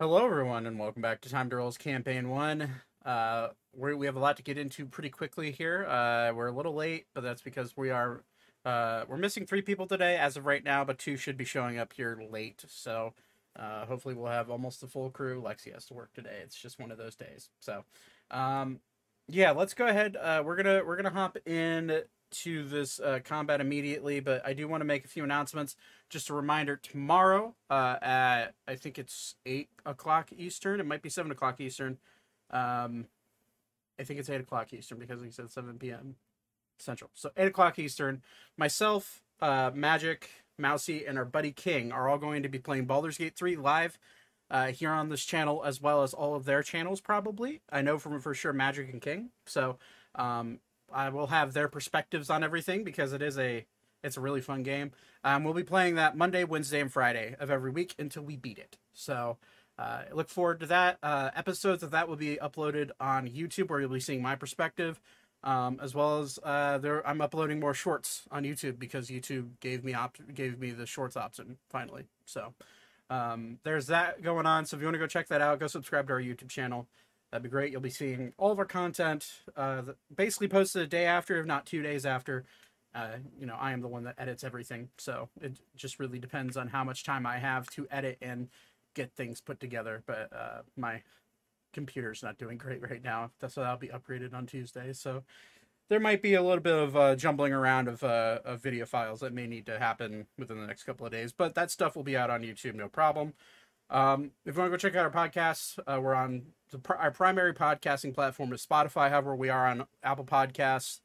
Hello, everyone, and welcome back to Time to Role's Campaign One. Uh, we we have a lot to get into pretty quickly here. Uh, we're a little late, but that's because we are uh, we're missing three people today as of right now, but two should be showing up here late. So uh, hopefully we'll have almost the full crew. Lexi has to work today; it's just one of those days. So um, yeah, let's go ahead. Uh, we're gonna we're gonna hop in to this uh, combat immediately, but I do want to make a few announcements. Just a reminder: tomorrow uh, at I think it's eight o'clock Eastern. It might be seven o'clock Eastern. Um, I think it's eight o'clock Eastern because we said seven p.m. Central. So eight o'clock Eastern. Myself, uh, Magic, Mousy, and our buddy King are all going to be playing Baldur's Gate three live. Uh, here on this channel, as well as all of their channels, probably. I know from for sure Magic and King. So um, I will have their perspectives on everything because it is a it's a really fun game. Um, we'll be playing that Monday, Wednesday, and Friday of every week until we beat it. So uh, look forward to that. Uh, episodes of that will be uploaded on YouTube, where you'll be seeing my perspective, um, as well as uh, there. I'm uploading more shorts on YouTube because YouTube gave me op- gave me the shorts option finally. So um, there's that going on. So if you want to go check that out, go subscribe to our YouTube channel. That'd be great. You'll be seeing all of our content uh, basically posted a day after, if not two days after. Uh, you know, I am the one that edits everything, so it just really depends on how much time I have to edit and get things put together. But uh, my computer's not doing great right now. That's why I'll be upgraded on Tuesday. So there might be a little bit of uh, jumbling around of, uh, of video files that may need to happen within the next couple of days. But that stuff will be out on YouTube, no problem. Um, if you want to go check out our podcasts, uh, we're on the, our primary podcasting platform is Spotify. However, we are on Apple Podcasts,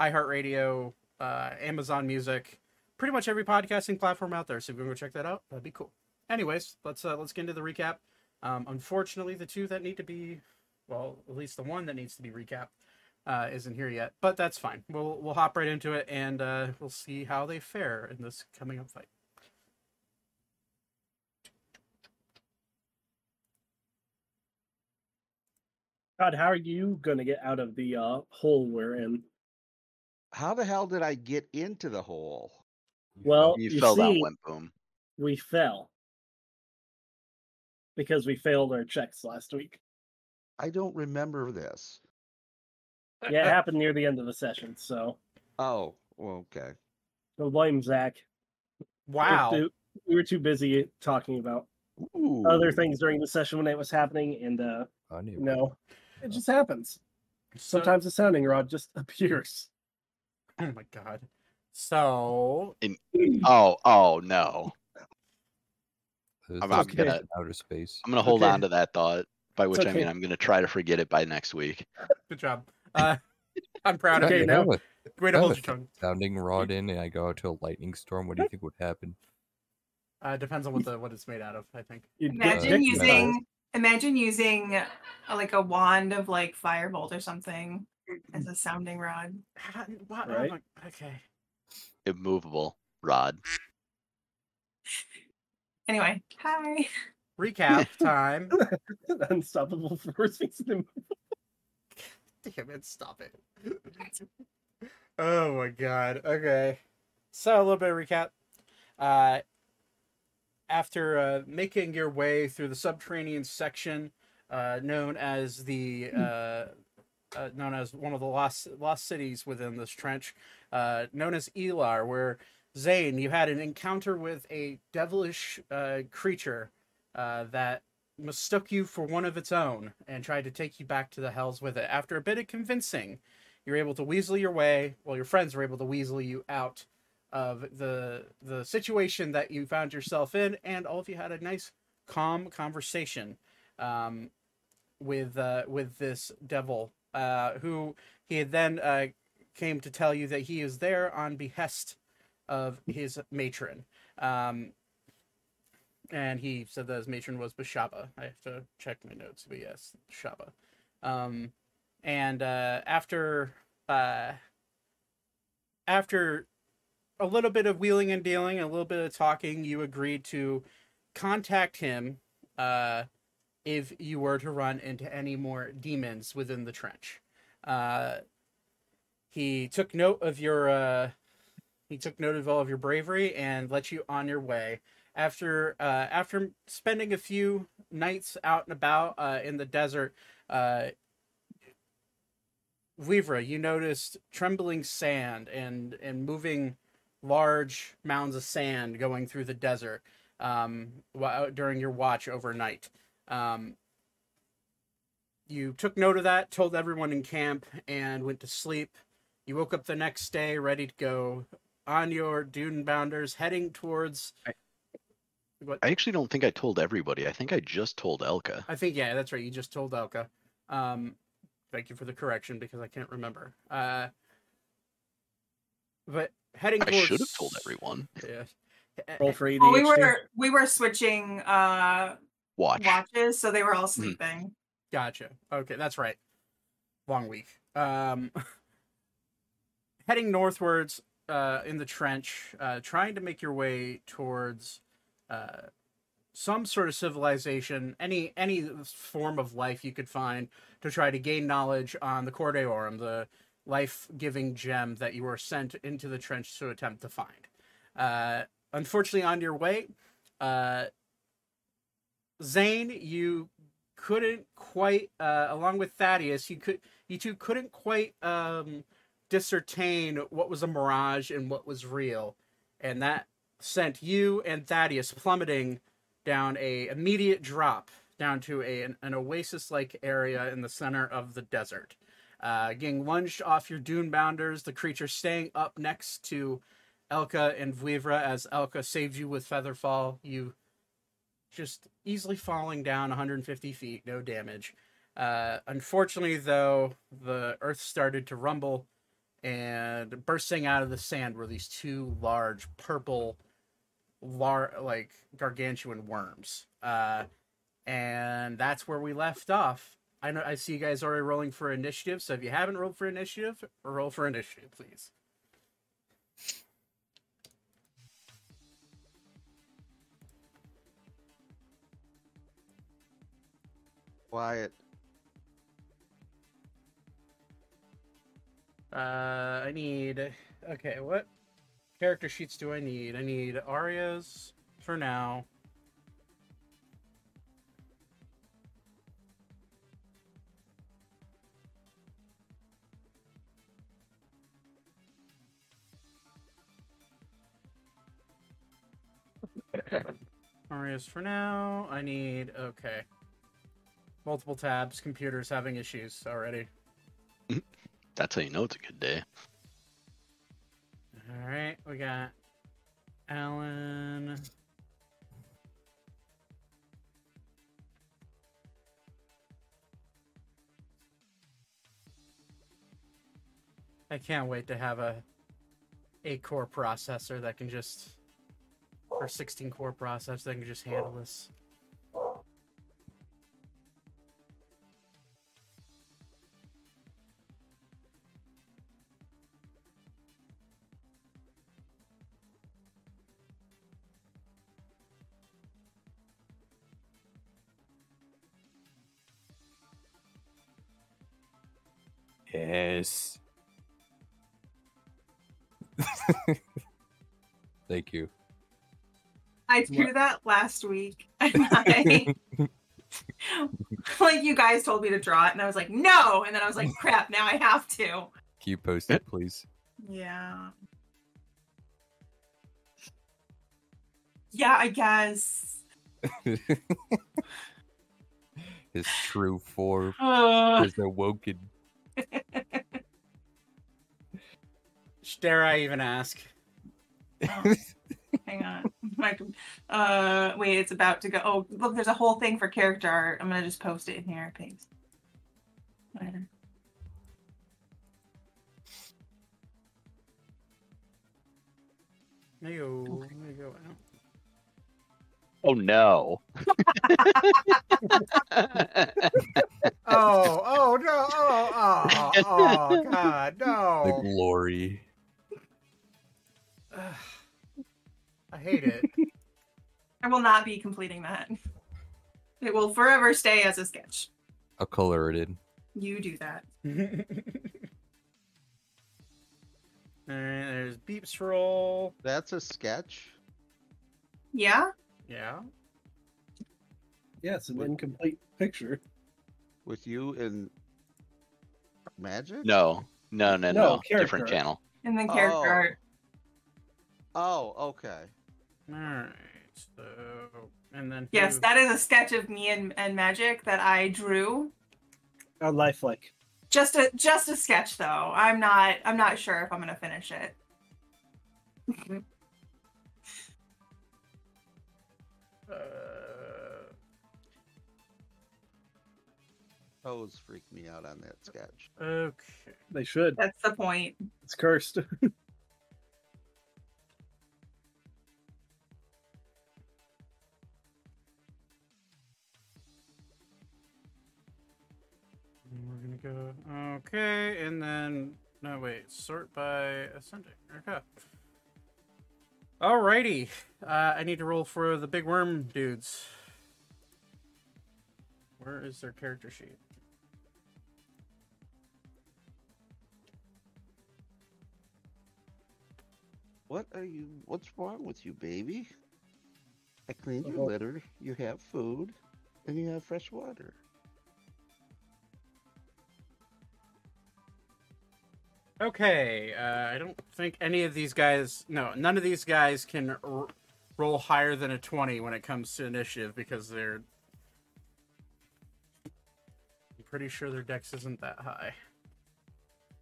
iHeartRadio, uh, Amazon Music, pretty much every podcasting platform out there. So if you want to go check that out, that'd be cool. Anyways, let's uh, let's get into the recap. Um, unfortunately, the two that need to be, well, at least the one that needs to be recapped, uh, isn't here yet. But that's fine. We'll we'll hop right into it, and uh, we'll see how they fare in this coming up fight. Todd, how are you going to get out of the uh, hole we're in? How the hell did I get into the hole? Well, You, you fell down, see- went boom. We fell because we failed our checks last week. I don't remember this. Yeah, it happened near the end of the session, so Oh, well, okay. no blame Zach. We were Wow. too- We were too busy talking about Ooh. other things during the session when it was happening, and uh, I knew. You know, it just happens. So- Sometimes the sounding rod just appears. Oh my god. So in, Oh, oh no. I'm- those I'm kids gonna- outer space. I'm gonna hold Okay. on to that thought. By which I mean I'm gonna try to forget it by next week. good job. Uh, I'm proud of Okay, you. now- have a, Way to hold a your tongue. sounding rod in, and I go out to a lightning storm. What do you think would happen? Uh, depends on what the what it's made out of. I think. You'd Uh, Imagine using metal. Imagine using uh, like a wand of like firebolt or something as a sounding rod. How- what- oh Right. my- Okay. Immovable rod. Anyway, hi. Recap time. unstoppable force fixing them. Damn it! Stop it. oh my god. Okay. So a little bit of recap. Uh, after uh, making your way through the subterranean section, uh, known as the uh, uh, known as one of the lost lost cities within this trench, uh, known as Elar, where Zane, you had an encounter with a devilish uh, creature uh, that mistook you for one of its own and tried to take you back to the hells with it. After a bit of convincing, you're able to weasel your way. Well, your friends were able to weasel you out of the the situation that you found yourself in, and all of you had a nice, calm conversation um, with uh, with this devil, uh, who he had then uh, came to tell you that he is there on behest of his matron. Um, and he said that his matron was Bashaba. I have to check my notes, but yes, Bashaba. Um, and uh, after uh, after a little bit of wheeling and dealing, a little bit of talking, you agreed to contact him uh, if you were to run into any more demons within the trench. Uh, he took note of your uh, he took note of all of your bravery and let you on your way after uh, after spending a few nights out and about uh, in the desert, uh, Weavra, you noticed trembling sand and and moving large mounds of sand going through the desert um, while, during your watch overnight. Um, you took note of that, told everyone in camp, and went to sleep. You woke up the next day ready to go on your dune bounders, heading towards. I- What I actually don't think I told everybody. I think I just told Elka. I think yeah, that's right. You just told Elka. Um, thank you for the correction because I can't remember. Uh, but heading I towards. should have told everyone. Yeah. Roll for ADHD. Well, we were we were switching uh Watch. watches, so they were all Hmm. sleeping. Gotcha. Okay, that's right. Long week. Um, heading northwards uh, in the trench, uh, trying to make your way towards uh, some sort of civilization, any any form of life you could find to try to gain knowledge on the Cordeorum, the life-giving gem that you were sent into the trench to attempt to find. Uh, unfortunately, on your way, uh, Zane, you couldn't quite uh, along with Thaddeus you could you two couldn't quite um what was a mirage and what was real and that sent you and Thaddeus plummeting down a immediate drop down to a an, an oasis like area in the center of the desert uh, getting lunged off your dune bounders the creature staying up next to Elka and Vuivra as Elka saved you with Featherfall you just easily falling down 150 feet, no damage. Uh, unfortunately, though, the earth started to rumble, and bursting out of the sand were these two large purple, lar- like gargantuan worms. Uh, and that's where we left off. I know I see you guys already rolling for initiative, so if you haven't rolled for initiative, roll for initiative, please. Quiet. Uh, I need. Okay, what character sheets do I need? I need Aria's for now. Aria's for now. I need. Okay. Multiple tabs. Computers having issues already. That's how you know it's a good day. All right, we got Alan. I can't wait to have a 8 core processor that can just or 16 core processor that can just handle this. Yes. Thank you. I threw that last week. and I- like you guys told me to draw it, and I was like, no. And then I was like, crap, now I have to. Can you post it, please? Yeah. Yeah, I guess. His true form Uh, is awoken. Dare I even ask? Hang on. My, uh, wait, it's about to go. Oh, look, there's a whole thing for character art. I'm gonna just post it in here. Paste. Whatever. There you go. There you go. Al. Oh no. Oh, oh no! Oh, oh, oh, God, no. The no! glory. Ugh. I hate it. I will not be completing that. It will forever stay as a sketch. I'll color it in. You do that. All right, there's beeps roll. That's a sketch. Yeah? Yeah. Yes, an What- incomplete picture. With you and magic? No, no, no, No, no. Different channel. And then character Oh. art. Oh, okay. All right. So, and then Yes, who- that is a sketch of me and, and magic that I drew. A lifelike. Just a just a sketch though. I'm not I'm not sure if I'm gonna finish it. uh, Toes freak me out on that sketch. okay. They should. That's the point. It's cursed. We're gonna go okay, and then no wait, sort by ascending. Okay. Alrighty. Uh, I need to roll for the big worm dudes. Where is their character sheet? What are you? What's wrong with you, baby? I cleaned your litter. You have food, and you have fresh water. Okay, uh, I don't think any of these guys. No, none of these guys can r- roll higher than a twenty when it comes to initiative because they're. I'm pretty sure their dex isn't that high.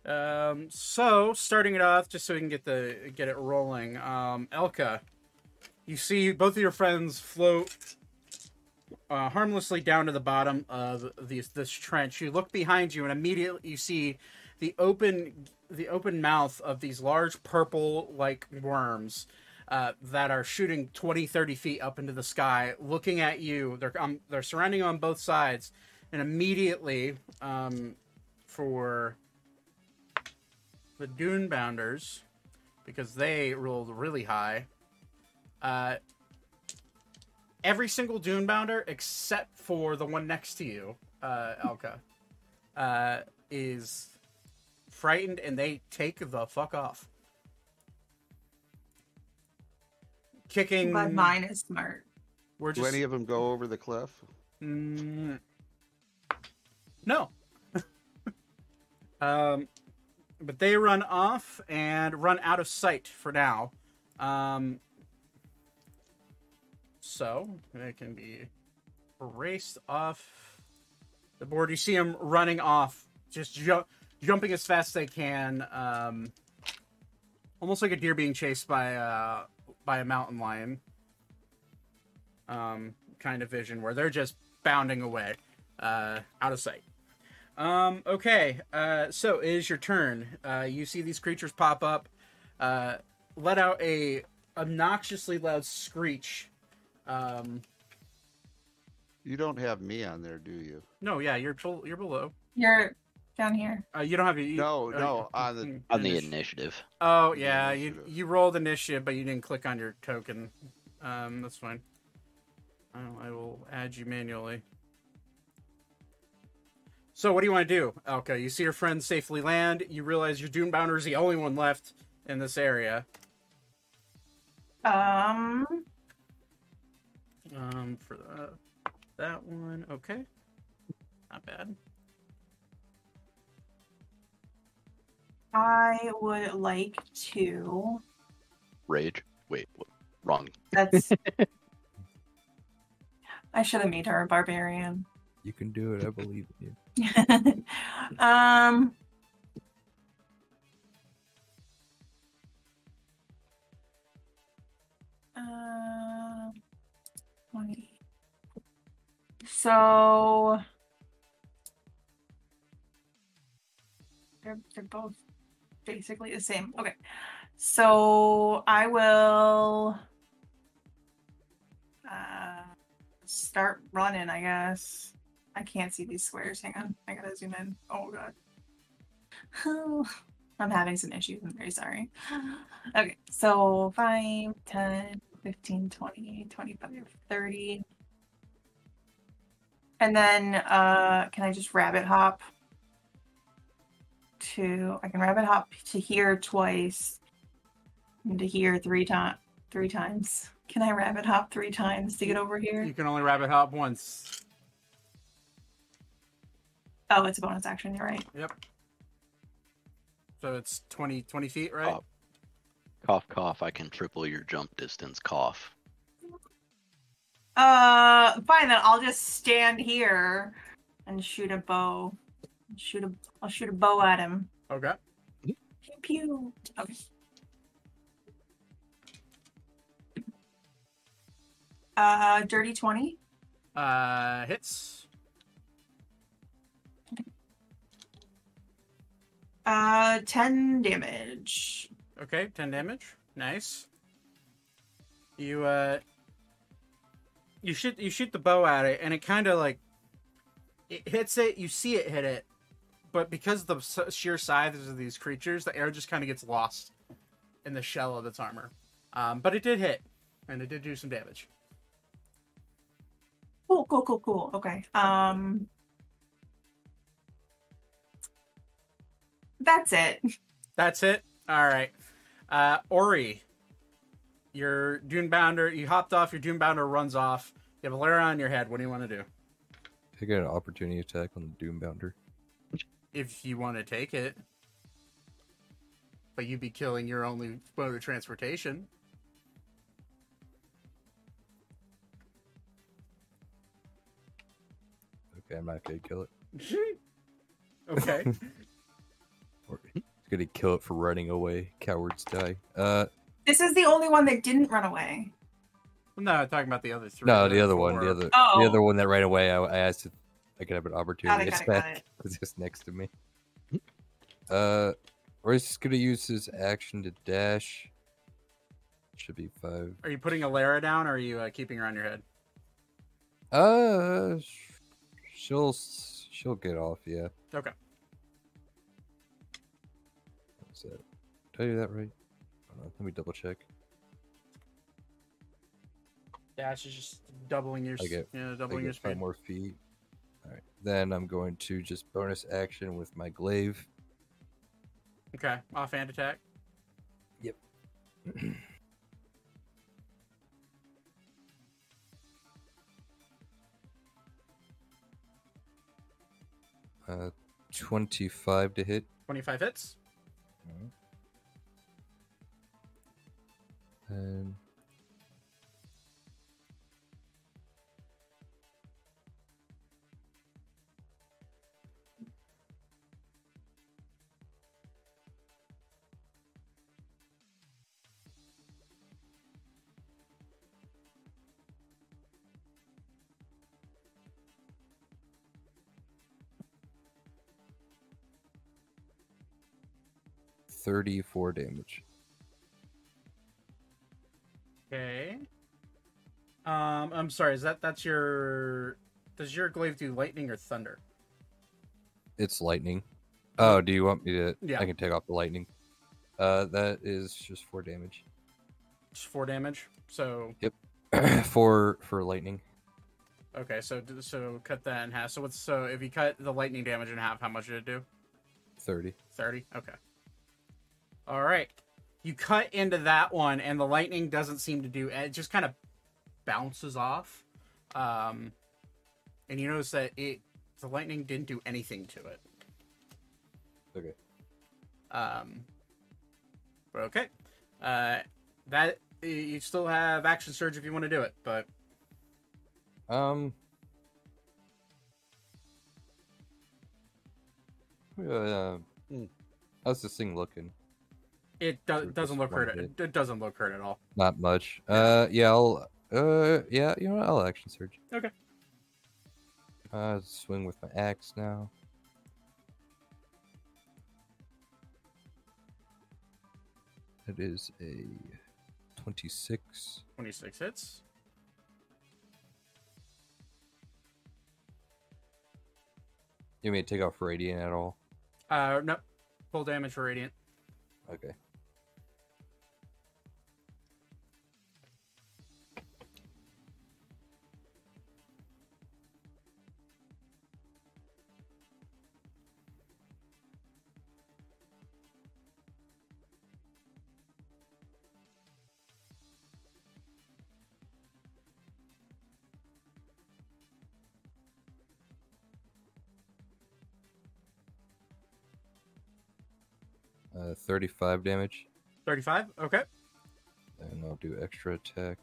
Um, so starting it off, just so we can get the get it rolling. Um, Elka, you see both of your friends float uh, harmlessly down to the bottom of these this trench. You look behind you, and immediately you see the open the open mouth of these large purple like worms uh, that are shooting 20 30 feet up into the sky looking at you. They're um, they're surrounding you on both sides and immediately um, for the dune bounders because they rolled really high uh, every single dune bounder except for the one next to you uh, elka uh, is frightened and they take the fuck off. Kicking. But mine is smart. We're Do just. any of them go over the cliff? Mm, no. um, but they run off and run out of sight for now. Um, so they can be erased off the board. You see them running off, just ju- jumping as fast as they can, um, almost like a deer being chased by uh, by a mountain lion. Um, kind of vision where they're just bounding away, uh, out of sight. Um, okay, uh, so it is your turn. Uh, you see these creatures pop up, uh, let out a obnoxiously loud screech. Um, You don't have me on there, do you? no, yeah, you're you're below. You're down here. Uh, you don't have you, No, uh, no, on the- mm, On the initiative. Oh yeah, you initiative. you rolled initiative, but you didn't click on your token. Um, that's fine. Oh, I will add you manually. So what do you want to do, Elka? You see your friend safely land. You realize your Dune Bounder is the only one left in this area. Um, Um, for the, that one, okay, not bad. I would like to. Rage. Wait, what? wrong. That's. I should have made her a barbarian. You can do it. I believe in you. um. Uh, So they're they're both basically the same. Okay. So I will uh start running, I guess. I can't see these squares. Hang on. I gotta zoom in. Oh god. Oh, I'm having some issues. I'm very sorry. Okay, so 5, 10, 15, 20, 25, 30. And then uh can I just rabbit hop to I can rabbit hop to here twice and to here three times three times. Can I rabbit hop three times to get over here? You can only rabbit hop once. Oh, it's a bonus action. You're right. Yep. So it's 20, 20 feet, right? Oh. Cough, cough. I can triple your jump distance. Cough. Uh, fine then. I'll just stand here and shoot a bow. Shoot a. I'll shoot a bow at him. Okay. Pew pew. Okay. Uh, dirty twenty. Uh, hits. Uh, ten damage. Okay, 10 damage. Nice. You uh you shoot you shoot the bow at it and it kind of like it hits it, you see it hit it. But because of the sheer size of these creatures, the air just kind of gets lost in the shell of its armor. Um, but it did hit and it did do some damage. Cool, cool, cool, cool. Okay. Um, that's it. That's it. All right. Uh, Ori, your Dune Bounder, you hopped off. Your Dune Bounder runs off. You have a layer on your head. What do you want to do? I get an opportunity attack on the Dune Bounder. If you want to take it, but you'd be killing your only mode of transportation. Okay, I'm not gonna kill it. okay. Or he's gonna kill it for running away. Cowards die. Uh, This is the only one that didn't run away. no, I'm talking about the other three. no, the other one, the other, Oh. the other one that ran away. I, I asked if I could have an Got opportunity it, got it, got it. It's just next to me. Uh, or he's gonna use his action to dash. Should be five. Are you putting a Lara down, or are you uh, keeping her on your head? Uh, she'll she'll get off. Yeah. Okay. What's that? Did I do that right? Let me double check. Dash is just doubling your, I get- yeah, I doubling your get five speed. more feet. Then I'm going to just bonus action with my glaive. Okay, offhand attack. Yep. uh, 25 to hit. 25 hits. And Thirty-four damage. Okay. Um, I'm sorry. Is that that's your? Does your glaive do lightning or thunder? It's lightning. Oh, do you want me to? Yeah. I can take off the lightning. Uh, that is just four damage. Just four damage. So Yep. for for lightning. okay, so so cut that in half. So what's so if you cut the lightning damage in half, how much did it do? Thirty. Thirty. Okay. All right. You cut into that one, and the lightning doesn't seem to do. It just kind of bounces off. Um, and you notice that it the lightning didn't do anything to it. Okay. Um, but okay. Uh, that you still have action surge if you want to do it, but Um. Uh, Hmm. how's this thing looking? It do- doesn't look hurt. one It, it doesn't look hurt at all. Not much. Uh, yeah, I'll. Uh, yeah, you know what? I'll action surge. Okay. Uh, swing with my axe now. That is a twenty-six. Twenty six hits. You may take off radiant at all. Uh, no, full damage for radiant. Okay. 35 damage, 35. Okay. and I'll do extra attack.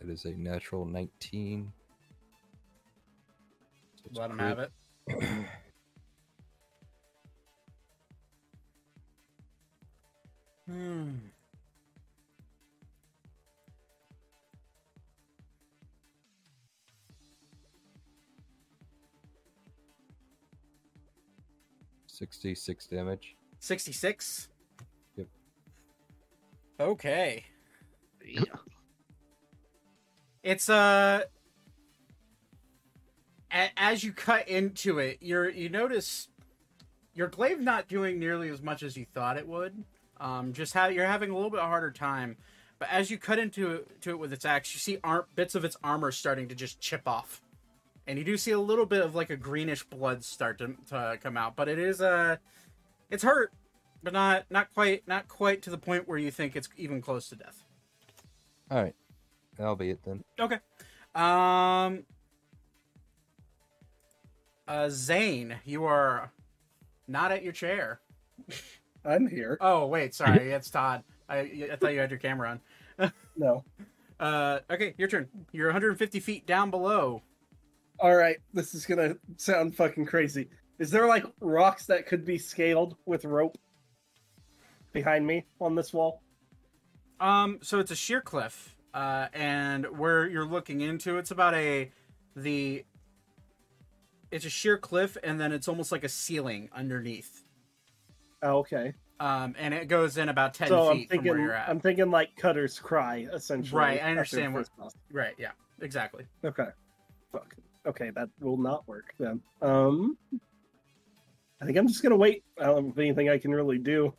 That is a natural 19. So it's Let him have it. Hmm. Sixty-six damage. 66. Yep. Okay. Yeah. It's uh a- as you cut into it, you're you notice your glaive not doing nearly as much as you thought it would. Um, just how you're having a little bit harder time. But as you cut into it, to it with its axe, you see ar- bits of its armor starting to just chip off, and you do see a little bit of like a greenish blood start to, to come out. But it is uh, it's hurt, but not not quite not quite to the point where you think it's even close to death. All right, that'll be it then. Okay. Um. Uh, Zane, you are not at your chair. I'm here. Oh wait, sorry, it's Todd. I I thought you had your camera on. No. Uh, okay, your turn. You're 150 feet down below. All right, this is gonna sound fucking crazy. Is there like rocks that could be scaled with rope behind me on this wall? Um, so it's a sheer cliff, uh, and where you're looking into, it's about a the. It's a sheer cliff, and then it's almost like a ceiling underneath. Oh, okay. Um, and it goes in about 10 so I'm feet from thinking, where you're at. I'm thinking like Cutter's Cry, essentially. Right, I understand what-. Right? Yeah. Exactly. Okay. Fuck. Okay, that will not work then. Um, I think I'm just gonna wait. I don't have anything I can really do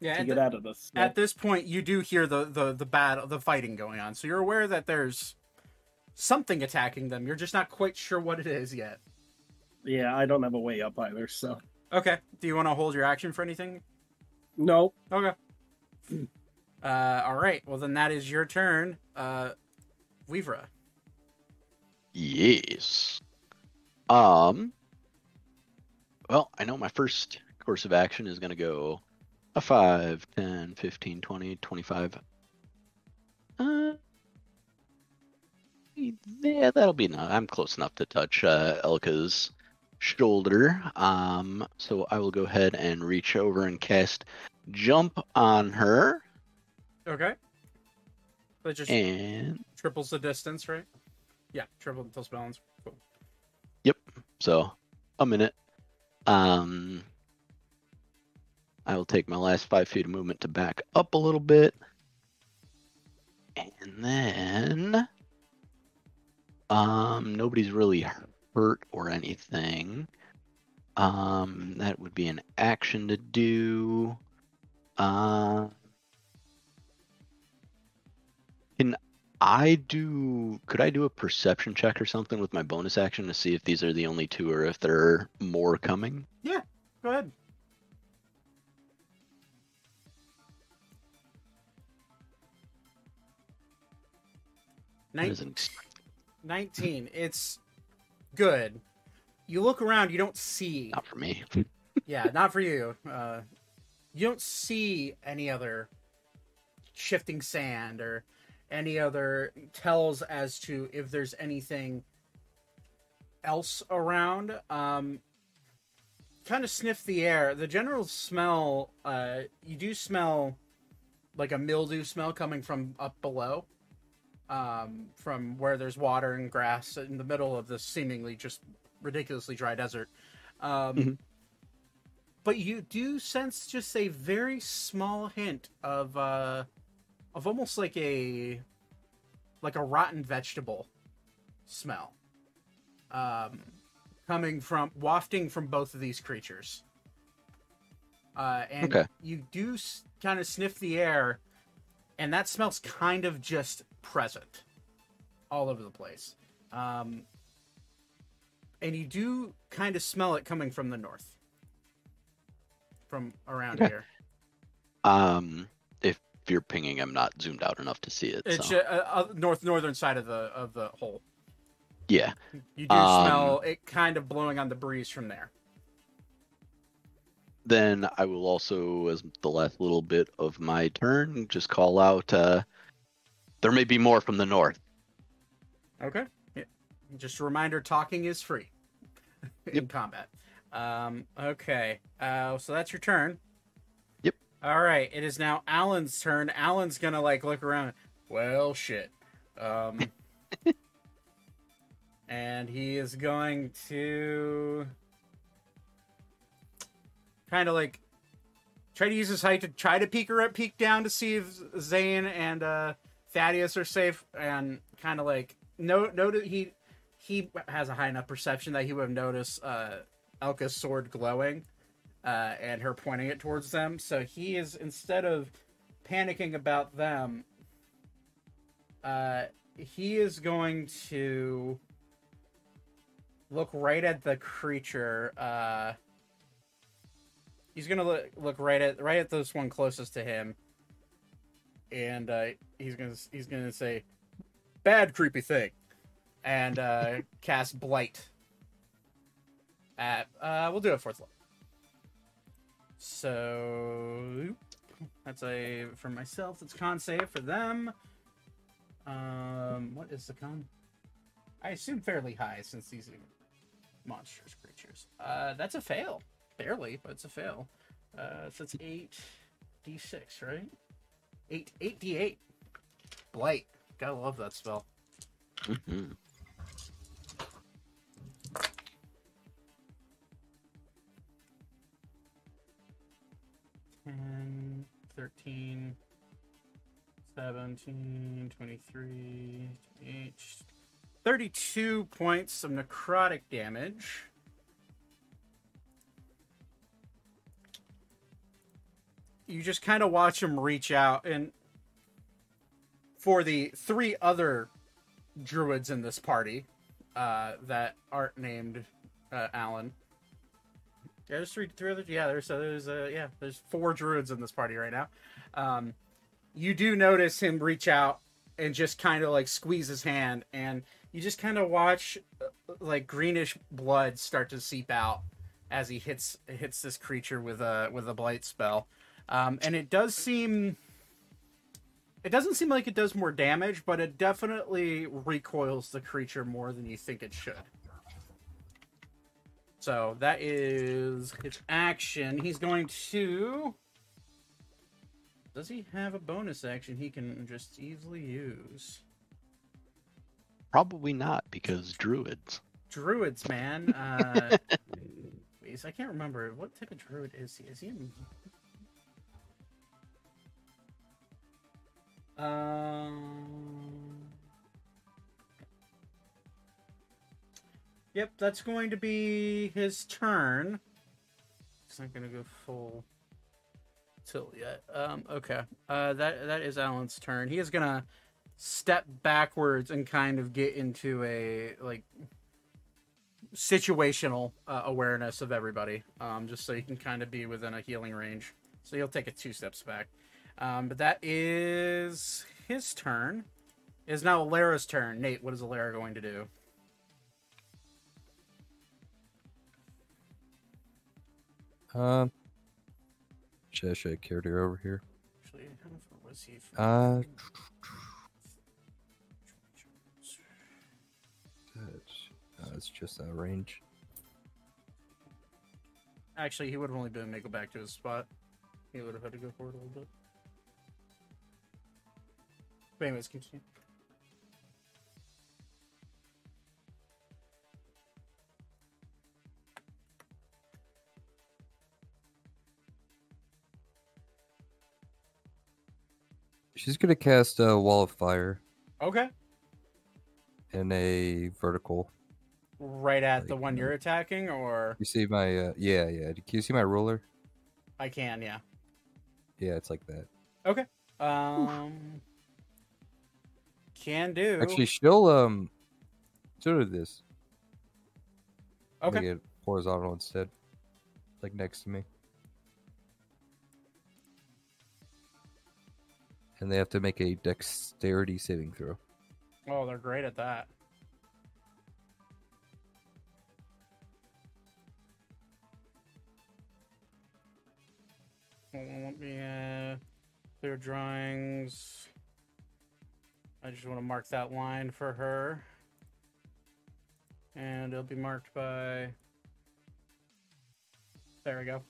Yeah. to get the- out of this. at this point, you do hear the the the battle, the fighting going on. So you're aware that there's something attacking them. You're just not quite sure what it is yet. yeah, I don't have a way up either. So Okay. Do you want to hold your action for anything? no. Okay. Uh, all right. Well, then that is your turn, uh, Weavra. Yes. Um. Well, I know my first course of action is going to go a 5, 10, 15, 20, 25. Uh, yeah, that'll be enough. I'm close enough to touch uh, Elka's shoulder. Um, so I will go ahead and reach over and cast Jump on her. Okay. That just And triples the distance, right? Yeah, triple until spellings. Cool. Yep. So a minute. Um, I will take my last five feet of movement to back up a little bit, and then um, nobody's really hurt or anything. Um, that would be an action to do. Uh, can I do? Could I do a perception check or something with my bonus action to see if these are the only two or if there are more coming? Yeah, go ahead. That Nin- is an ex- 19. It's good. You look around, you don't see. not for me. Yeah, not for you. Uh, you don't see any other shifting sand or any other tells as to if there's anything else around. Um, kind of sniff the air. The general smell, uh, you do smell like a mildew smell coming from up below. Um, from where there's water and grass in the middle of this seemingly just ridiculously dry desert. Um, Mhm. But you do sense just a very small hint of uh, of almost like a like a rotten vegetable smell um, coming from wafting from both of these creatures. Uh, and Okay. you do s- kind of sniff the air, and that smells kind of just present all over the place. Um, and you do kind of smell it coming from the north, from around Okay. here. Um, you're pinging, I'm not zoomed out enough to see it. It's so. uh, uh, north northern side of the of the hole. Yeah. You do Um, smell it kind of blowing on the breeze from there. Then I will also, as the last little bit of my turn, just call out. Uh, there may be more from the north. Okay. Yeah. Just a reminder: talking is free in Yep. combat. Um, okay. Uh, so that's your turn. All right. It is now Alan's turn. Alan's gonna like look around. Well, shit. Um, and he is going to kind of like try to use his height to try to peek or peek down to see if Zane and uh, Thaddeus are safe, and kind of like no, no, he he has a high enough perception that he would have noticed uh, Elka's sword glowing, uh, and her pointing it towards them. So he is instead of panicking about them, uh, he is going to look right at the creature. Uh, he's gonna look, look right at right at this one closest to him, and uh, he's gonna he's gonna say, "Bad creepy thing," and uh, cast blight. At uh, we'll do a fourth level. So that's a for myself. That's con save for them. Um, what is the con? I assume fairly high since these are monstrous creatures. Uh, that's a fail, barely, but it's a fail. Uh, so it's eight d six, right? Eight eight d eight. Blight. Gotta love that spell. Mhm. 13, 17, 23, 28, 32 points of necrotic damage. You just kind of watch him reach out, and for the three other druids in this party uh, that aren't named uh, Alan, yeah, there's three, three other. Yeah, there's uh, there's uh, yeah, there's four druids in this party right now. Um, you do notice him reach out and just kind of like squeeze his hand, and you just kind of watch uh, like greenish blood start to seep out as he hits hits this creature with a with a blight spell. Um, and it does seem it doesn't seem like it does more damage, but it definitely recoils the creature more than you think it should. So that is his action. He's going to. Does he have a bonus action he can just easily use? Probably not because druids. Druids, man. Uh, I can't remember what type of druid is he. Is he? a- Um. Yep, that's going to be his turn. He's not going to go full tilt yet. Um, okay. Uh, that that is Alan's turn. He is gonna step backwards and kind of get into a like situational uh, awareness of everybody, um, just so he can kind of be within a healing range. So he'll take it two steps back. Um, but that is his turn. It is now Alara's turn. Nate, what is Alara going to do? Um, should I, should I her over here? Actually, how was he? From... Uh, uh, it's just that range. Actually, he would have only been able to go back to his spot. He would have had to go forward a little bit. But anyways, continue. She's gonna cast a wall of fire Okay. in a vertical. Right at the one you're attacking, or You see my uh, yeah yeah. Can you see my ruler? I can, yeah. Yeah, it's like that. Okay. Um, can do. Actually, she'll um, do this. okay. Make it horizontal instead, like next to me. and they have to make a dexterity saving throw. Oh, they're great at that. Let me uh, clear drawings. I just want to mark that line for her, and it'll be marked by. There we go.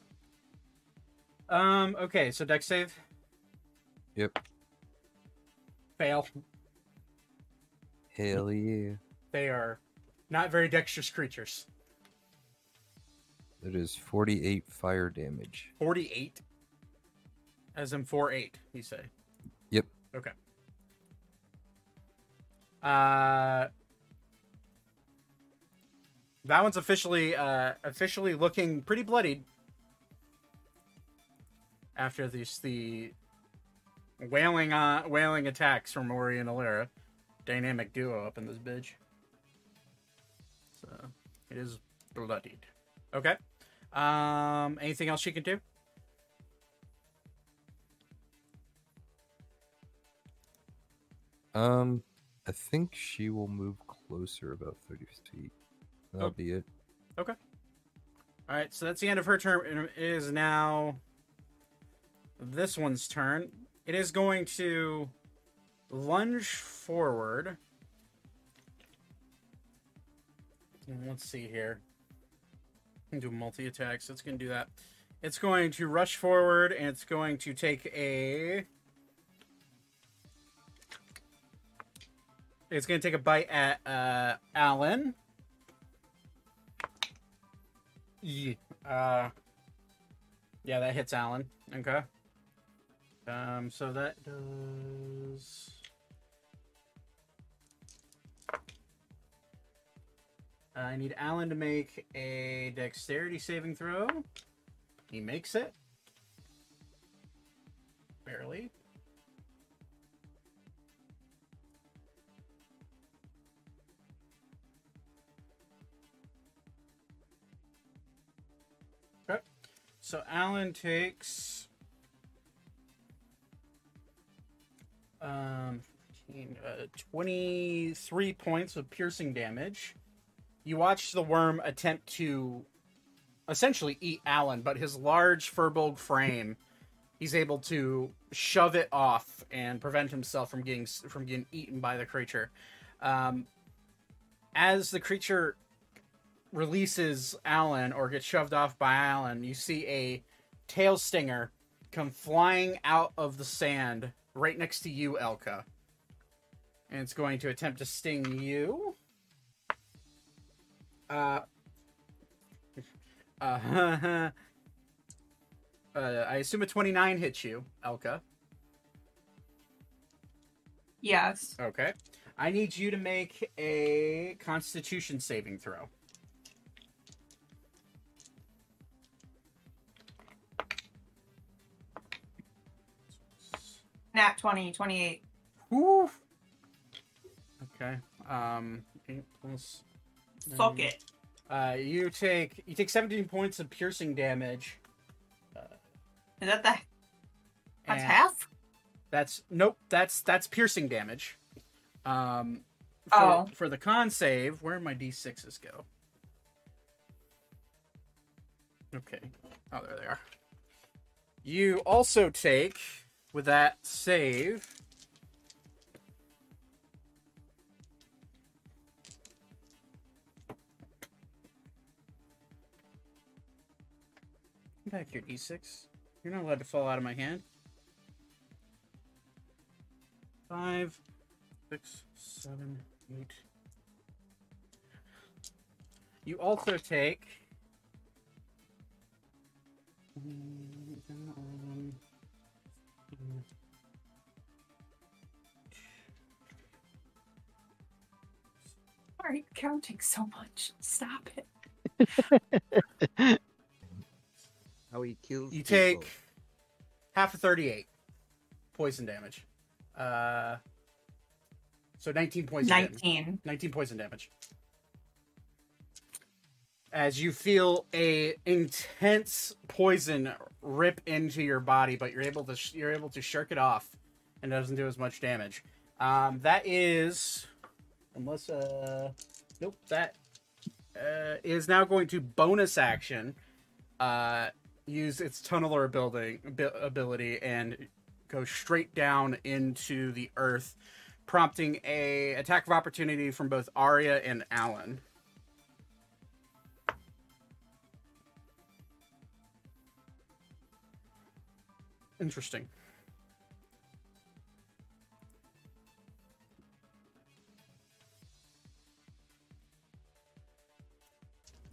Um. Okay. So dex save. Yep. Fail. Hell yeah. They are not very dexterous creatures. That is 48 fire damage. 48. As in 4 8, you say? Yep. Okay. Uh that one's officially uh officially looking pretty bloodied after these the wailing uh wailing attacks from Ori and Alera. Dynamic duo up in this bitch. So it is bloodied. Okay. Um anything else she can do? Um, I think she will move closer about 30 feet. That'll Oh. be it. Okay. All right, so that's the end of her turn. It is now this one's turn. It is going to lunge forward. Let's see here. Do multi attacks. It's going to do that. It's going to rush forward and it's going to take a. It's going to take a bite at uh, Alan. Yeah. Uh, yeah, that hits Alan. Okay. Um, so that does. I need Alan to make a dexterity saving throw. He makes it. Barely. Okay. So Alan takes um 15, uh, 23 points of piercing damage. You watch the worm attempt to essentially eat Alan, but his large furbolg frame, he's able to shove it off and prevent himself from getting from getting eaten by the creature. Um, as the creature releases Alan or gets shoved off by Alan, you see a tail stinger come flying out of the sand right next to you, Elka. And it's going to attempt to sting you. Uh, uh, uh, I assume a 29 hits you, Elka. Yes. Okay. I need you to make a constitution saving throw. Nat 20, 28. Woo! Okay. Um, eight plus. Fuck it. Uh, you take you take 17 points of piercing damage. Is that the that's half? That's nope. That's that's piercing damage. Um, for, Oh. for the con save, where my d6s go? Okay. Oh, there they are. You also take with that save. Back your d6. You're not allowed to fall out of my hand. Five, six, seven, eight. You also take. Why are you counting so much? Stop it. How he kills. You people. take half of 38 poison damage. Uh, so 19 poison damage. 19. 19 poison damage. As you feel a intense poison rip into your body, but you're able to sh- you're able to shirk it off, and it doesn't do as much damage. Um, that is, unless uh, nope, that uh, is now going to bonus action. Uh, use its tunneler abi- ability and go straight down into the earth, prompting a attack of opportunity from both Arya and Alan. Interesting.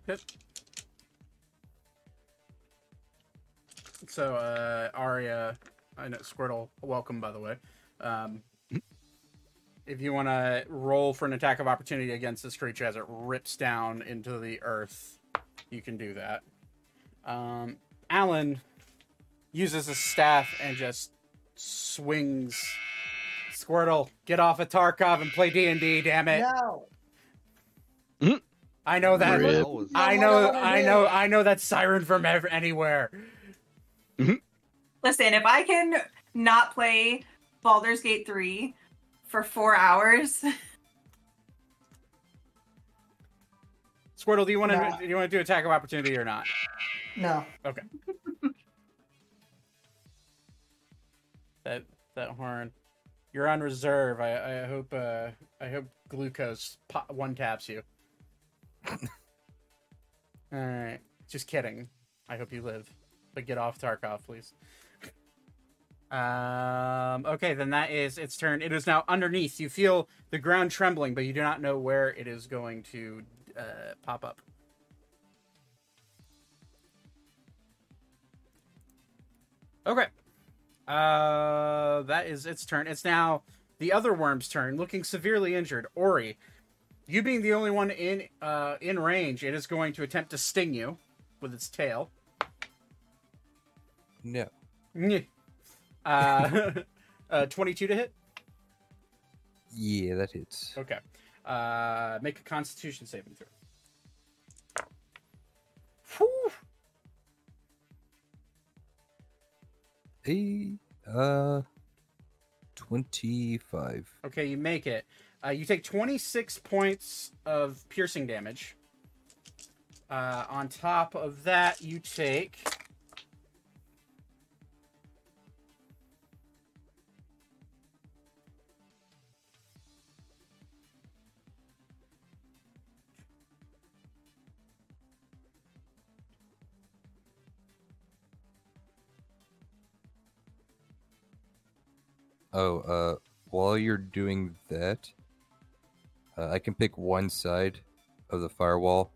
Yep. So, uh, Arya, I know Squirtle, welcome by the way. Um, if you want to roll for an attack of opportunity against this creature as it rips down into the earth, you can do that. Um, Alan uses his staff and just swings. Squirtle, get off of Tarkov and play D and D. Damn it! No. I know that. Rip. I know. no, no, I know. I know that siren from ev- anywhere. Listen, if I can not play Baldur's Gate 3 for four hours, Squirtle, do you want to Nah. do you want to do attack of opportunity or not? No. Okay. that that horn. You're on reserve. I I hope uh I hope glucose po- one taps you. All right. Just kidding. I hope you live, but get off Tarkov, please. Um. Okay, then that is its turn. It is now underneath. You feel the ground trembling, but you do not know where it is going to uh, pop up. Okay. Uh, that is its turn. It's now the other worm's turn, looking severely injured. Ori, you being the only one in uh in range, it is going to attempt to sting you with its tail. No. Uh, uh, twenty-two to hit. Yeah, that hits. Okay. Uh, make a Constitution saving throw. Whew. Hey, uh, 25. Okay, you make it. Uh, you take 26 points of piercing damage. Uh, on top of that, you take. Oh, uh, while you're doing that, uh, I can pick one side of the firewall,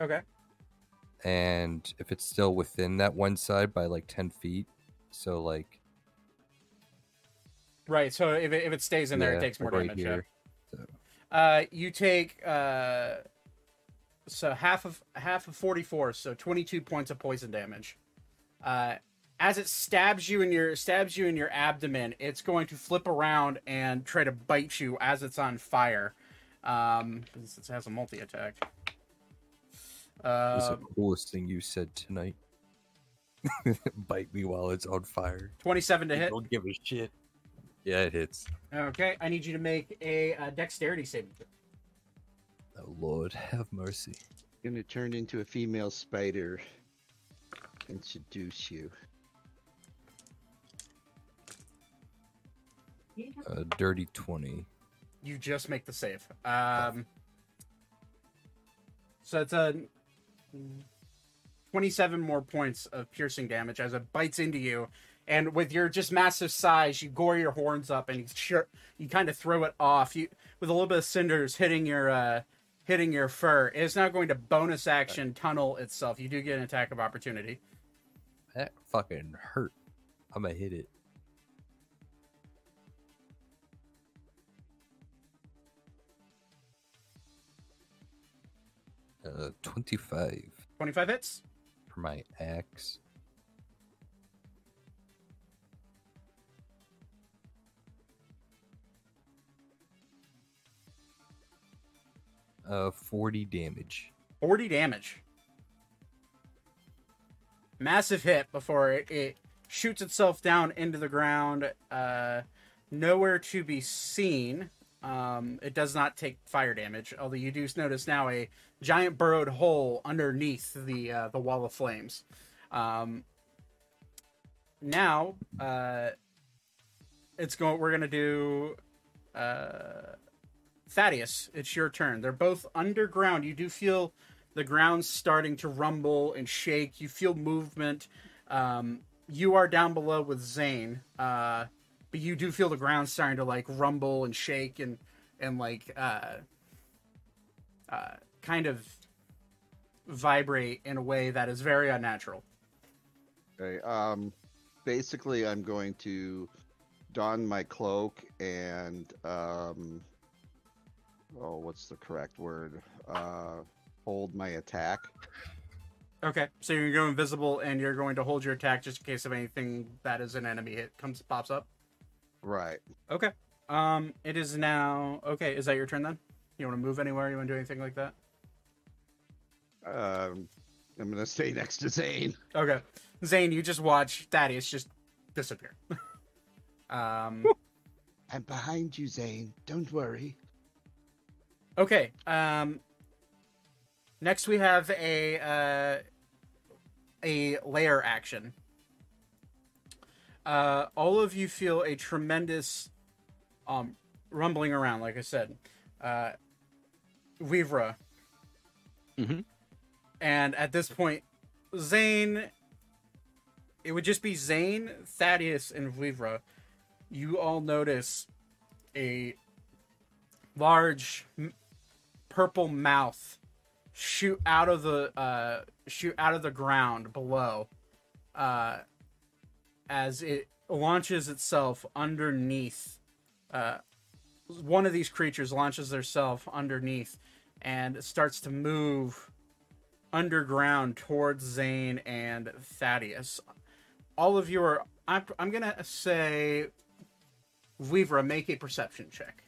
Okay. and if it's still within that one side by like 10 feet, so like, Right. So if it, if it stays in there, yeah, it takes more right damage. yeah. here. So, Uh, you take uh, so half of half of forty four, so twenty two points of poison damage. Uh, as it stabs you in your stabs you in your abdomen, it's going to flip around and try to bite you as it's on fire. Um, since it has a multi attack. What's Uh, the coolest thing you said tonight? Bite me while it's on fire. twenty seven to hit. Don't give a shit. Yeah, it hits. Okay, I need you to make a uh, dexterity saving throw. Oh Lord, have mercy. Gonna turn into a female spider and seduce you. A dirty twenty. You just make the save. Um, so it's a 27 more points of piercing damage as it bites into you. And with your just massive size, you gore your horns up and you sure, you kind of throw it off. You with a little bit of cinders hitting your uh, hitting your fur. It is now going to bonus action tunnel itself. You do get an attack of opportunity. That fucking hurt. I'm gonna hit it. Uh, 25 25 hits. for my axe. Uh, 40 damage. 40 damage. Massive hit before it, it shoots itself down into the ground. Uh, nowhere to be seen. Um, it does not take fire damage, although you do notice now a giant burrowed hole underneath the uh, the wall of flames. Um, now, uh, it's going. We're gonna do, uh, Thaddeus. It's your turn. They're both underground. You do feel the ground starting to rumble and shake. You feel movement. Um, you are down below with Zane, uh, but you do feel the ground starting to like rumble and shake and and like uh, uh, kind of vibrate in a way that is very unnatural. Okay. Um, basically, I'm going to don my cloak and um, oh, what's the correct word? Uh, hold my attack. Okay, so you're going invisible and you're going to hold your attack just in case of anything that is an enemy hit comes pops up. Right. Okay. Um, it is now. Okay, is that your turn then? You want to move anywhere? You want to do anything like that? Um, I'm gonna stay next to Zane. Okay, Zane, you just watch Thaddeus just disappear. um. I'm behind you, Zane. Don't worry. Okay. Um. Next, we have a uh, a lair action. Uh, all of you feel a tremendous um, rumbling around. Like I said, uh, Weavra, Mhm. and at this point, Zane. It would just be Zane, Thaddeus, and Weavra. You all notice a large m- purple mouth shoot out of the uh, shoot out of the ground below uh, as it launches itself underneath uh, one of these creatures launches theirself underneath and starts to move underground towards Zane and Thaddeus. All of you are I'm, I'm gonna say Weaver make a perception check.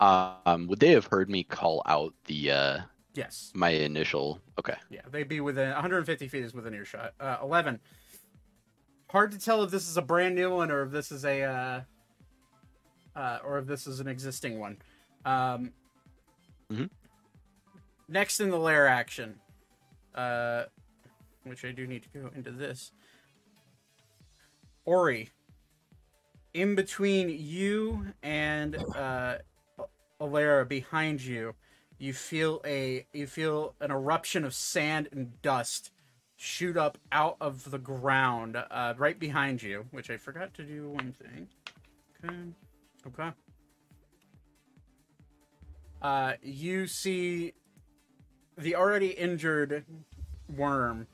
Um, would they have heard me call out the uh Yes. my initial? Okay. Yeah, they'd be within 150 feet is within earshot. Uh, 11. Hard to tell if this is a brand new one or if this is a, uh, uh, or if this is an existing one. Um, Mhm. Next in the lair action, uh, which I do need to go into this. Ori, in between you and uh, Alara behind you, you feel a you feel an eruption of sand and dust shoot up out of the ground uh, right behind you which i forgot to do one thing. Okay okay. Uh, you see the already injured worm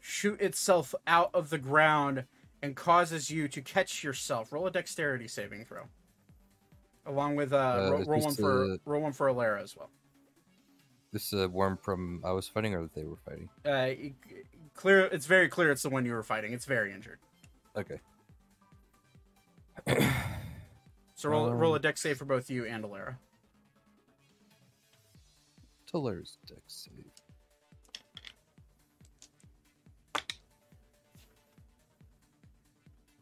shoot itself out of the ground and causes you to catch yourself. Roll a dexterity saving throw along with uh, Uh, roll, roll one for roll one for Alara as well. This is a worm from I was fighting or that they were fighting. Uh, clear, it's very clear it's the one you were fighting. It's very injured. Okay. So roll roll a Um, dex save for both you and Alara. Tiller's dex save.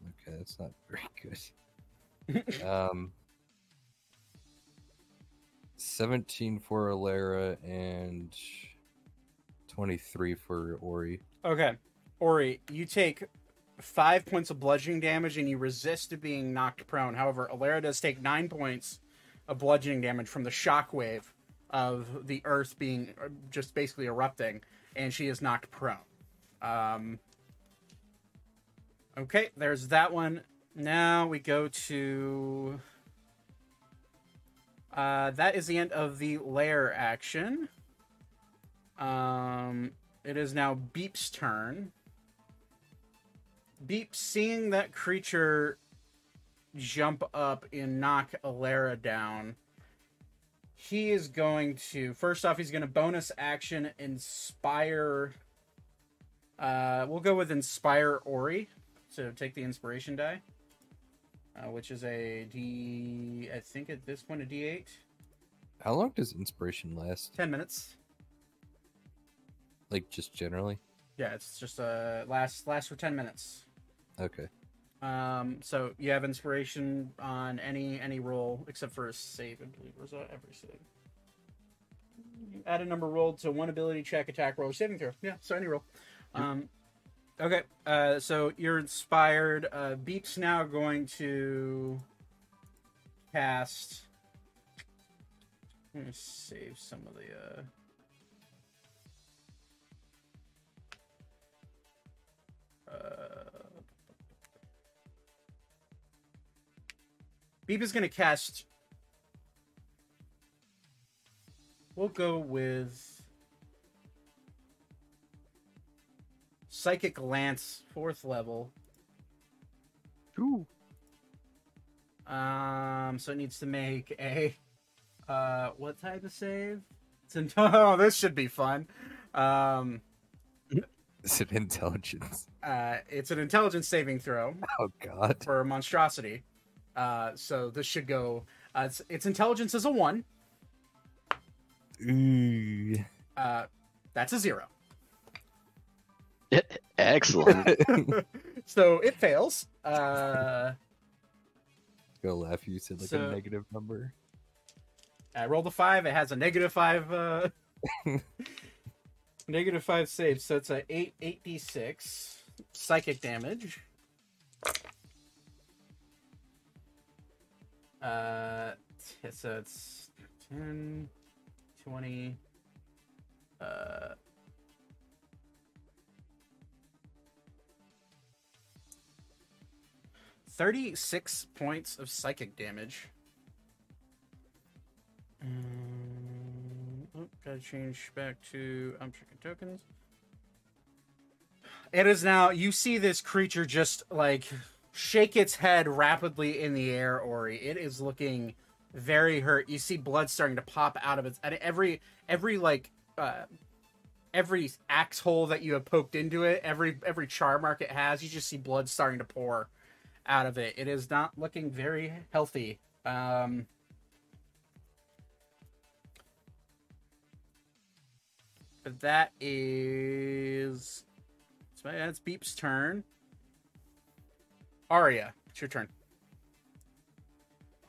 Okay, that's not very good. um, seventeen for Alara and twenty-three for Ori. Okay, Ori, you take five points of bludgeoning damage and you resist being knocked prone. However, Alara does take nine points of bludgeoning damage from the shockwave of the earth being uh, just basically erupting, and she is knocked prone. Um, okay, there's that one. Now we go to. Uh, that is the end of the lair action. Um, it is now Beep's turn. Beep, seeing that creature jump up and knock Alara down, he is going to first off he's going to bonus action inspire. Uh, we'll go with inspire Ori. So take the inspiration die, uh, which is a D. I think at this point a D eight. How long does inspiration last? Ten minutes. Like just generally? Yeah, it's just uh last last for ten minutes. Okay. Um, so you have inspiration on any any roll except for a save, I believe. Or is that every save? You add a number rolled to one ability check, attack roll, or saving throw. Yeah, so any roll. Um, Okay, uh, so you're inspired. Uh, Beep's now going to cast. Let me save some of the. Uh... Beep is going to cast. We'll go with Psychic Lance, fourth level. Ooh. Um, so it needs to make a uh what type of save? It's in- oh, this should be fun. Um, Is it intelligence? uh, it's an intelligence saving throw Oh God. for a monstrosity. Uh, so this should go. Uh, its, its intelligence is a one. Ooh. Uh, that's a zero. Excellent. so it fails. Uh, Go laugh. You said like So- a negative number. I rolled a five. It has a negative five. Uh, negative five saves, So it's a eight eight d six psychic damage. Uh, so it's 10, 20, uh, thirty-six points of psychic damage. Um, gotta change back to I'm checking tokens. It is now. You see this creature just like shake its head rapidly in the air, Ori. It is looking very hurt. You see blood starting to pop out of its. And every every like uh, every axe hole that you have poked into it, every every char mark it has, you just see blood starting to pour out of it. It is not looking very healthy. Um, that is. That's Beep's turn. Aria, it's your turn.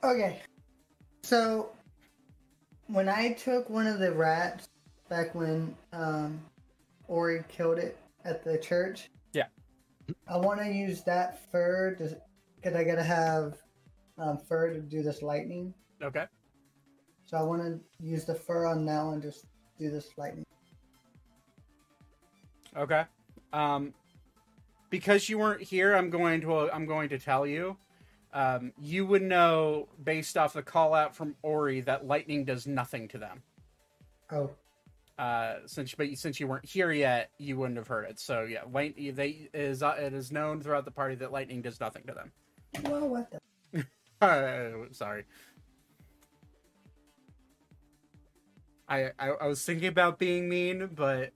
Okay. So when I took one of the rats back when um, Ori killed it at the church. Yeah. I want to use that fur because I gotta have um, fur to do this lightning. Okay. So I want to use the fur on that one, just do this lightning. Okay. Um, because you weren't here, I'm going to I'm going to tell you. Um, you would know based off the call out from Ori that lightning does nothing to them. Oh, Uh, since but since you weren't here yet, you wouldn't have heard it. So yeah, light they is uh, it is known throughout the party that lightning does nothing to them. well, what the? Uh, sorry. I, I I was thinking about being mean, but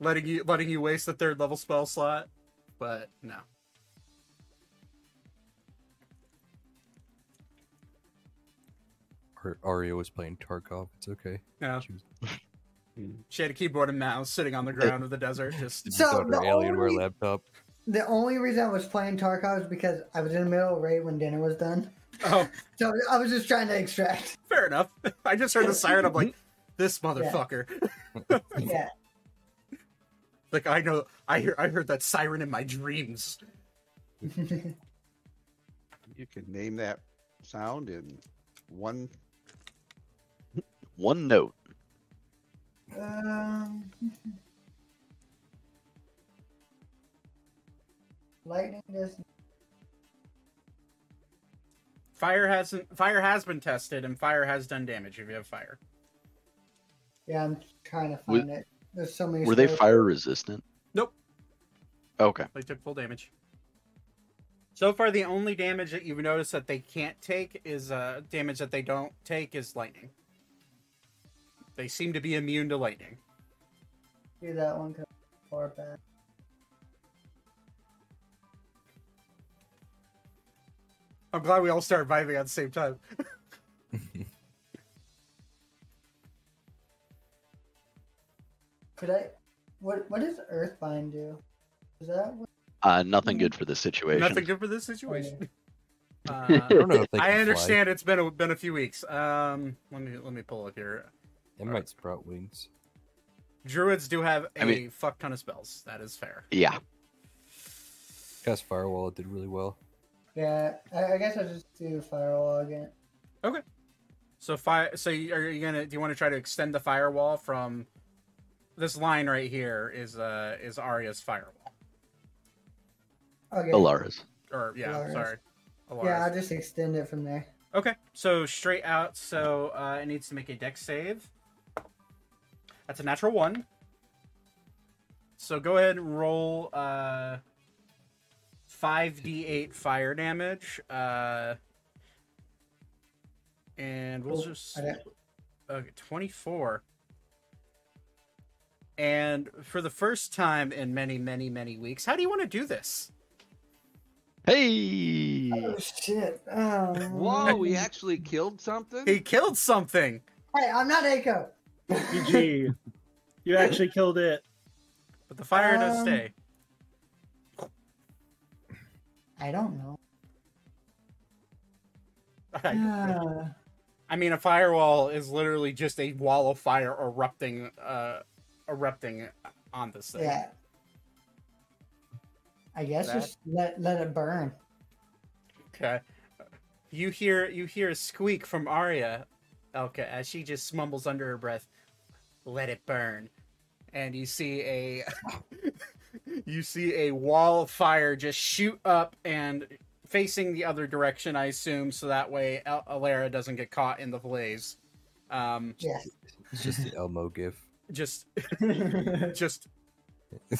letting you letting you waste the third level spell slot, but no. Ar- Aria was playing Tarkov. It's okay. No. She was hmm. She had a keyboard and mouse sitting on the ground of the desert. Just So got her the Alienware only- laptop. The only reason I was playing Tarkov is because I was in the middle of raid when dinner was done. oh, So I was just trying to extract. fair enough. I just heard the siren. I'm like, this motherfucker. Yeah. Like I know, I hear, I heard that siren in my dreams. You can name that sound in one. One note. um, lightning does. Fire hasn't. Fire has been tested, and fire has done damage if you have fire. Yeah, I'm trying to Wa- find it. There's so many. Were they spells. fire resistant? Nope. Okay. They took full damage. So far, the only damage that you've noticed that they can't take is uh, damage that they don't take is lightning. They seem to be immune to lightning. Do that one 'cause it's far back. I'm glad we all started vibing at the same time. Could I? What What does Earthbind do? Is that what? Uh, nothing good for this situation. Nothing good for this situation. Uh, I don't know if they I can fly. understand it's been a, been a few weeks. Um, let me let me pull up here. It might sprout wings. Druids do have a I mean- fuck ton of spells. That is fair. Yeah. Cast Firewall It did really well. Yeah, I, I guess I'll just do firewall again. Okay. So fire. So you- are you gonna? Do you want to try to extend the firewall from this line right here? Is uh is Arya's firewall? Okay. Alaris. Or yeah, Alaris. sorry. Yeah, I'll just extend it from there. Okay, so straight out. So uh, it needs to make a dex save. That's a natural one. So go ahead and roll uh, 5d8 fire damage. Uh, and we'll Cool. just. I Okay, 24. And for the first time in many, many, many weeks, how do you want to do this? Hey. Oh shit! Oh, Whoa, we actually killed something? He killed something. Hey, I'm not Aiko. GG. you actually killed it. But the fire does Um, stay. I don't know. I, Ah, I mean, a firewall is literally just a wall of fire erupting, uh, erupting on this thing. yeah. I guess That- just let let it burn. Okay. You hear you hear a squeak from Arya, Elka, as she just mumbles under her breath, "Let it burn," and you see a you see a wall of fire just shoot up and facing the other direction. I assume so that way Al- Alara doesn't get caught in the blaze. Um, Yes. It's just the Elmo gif. Just just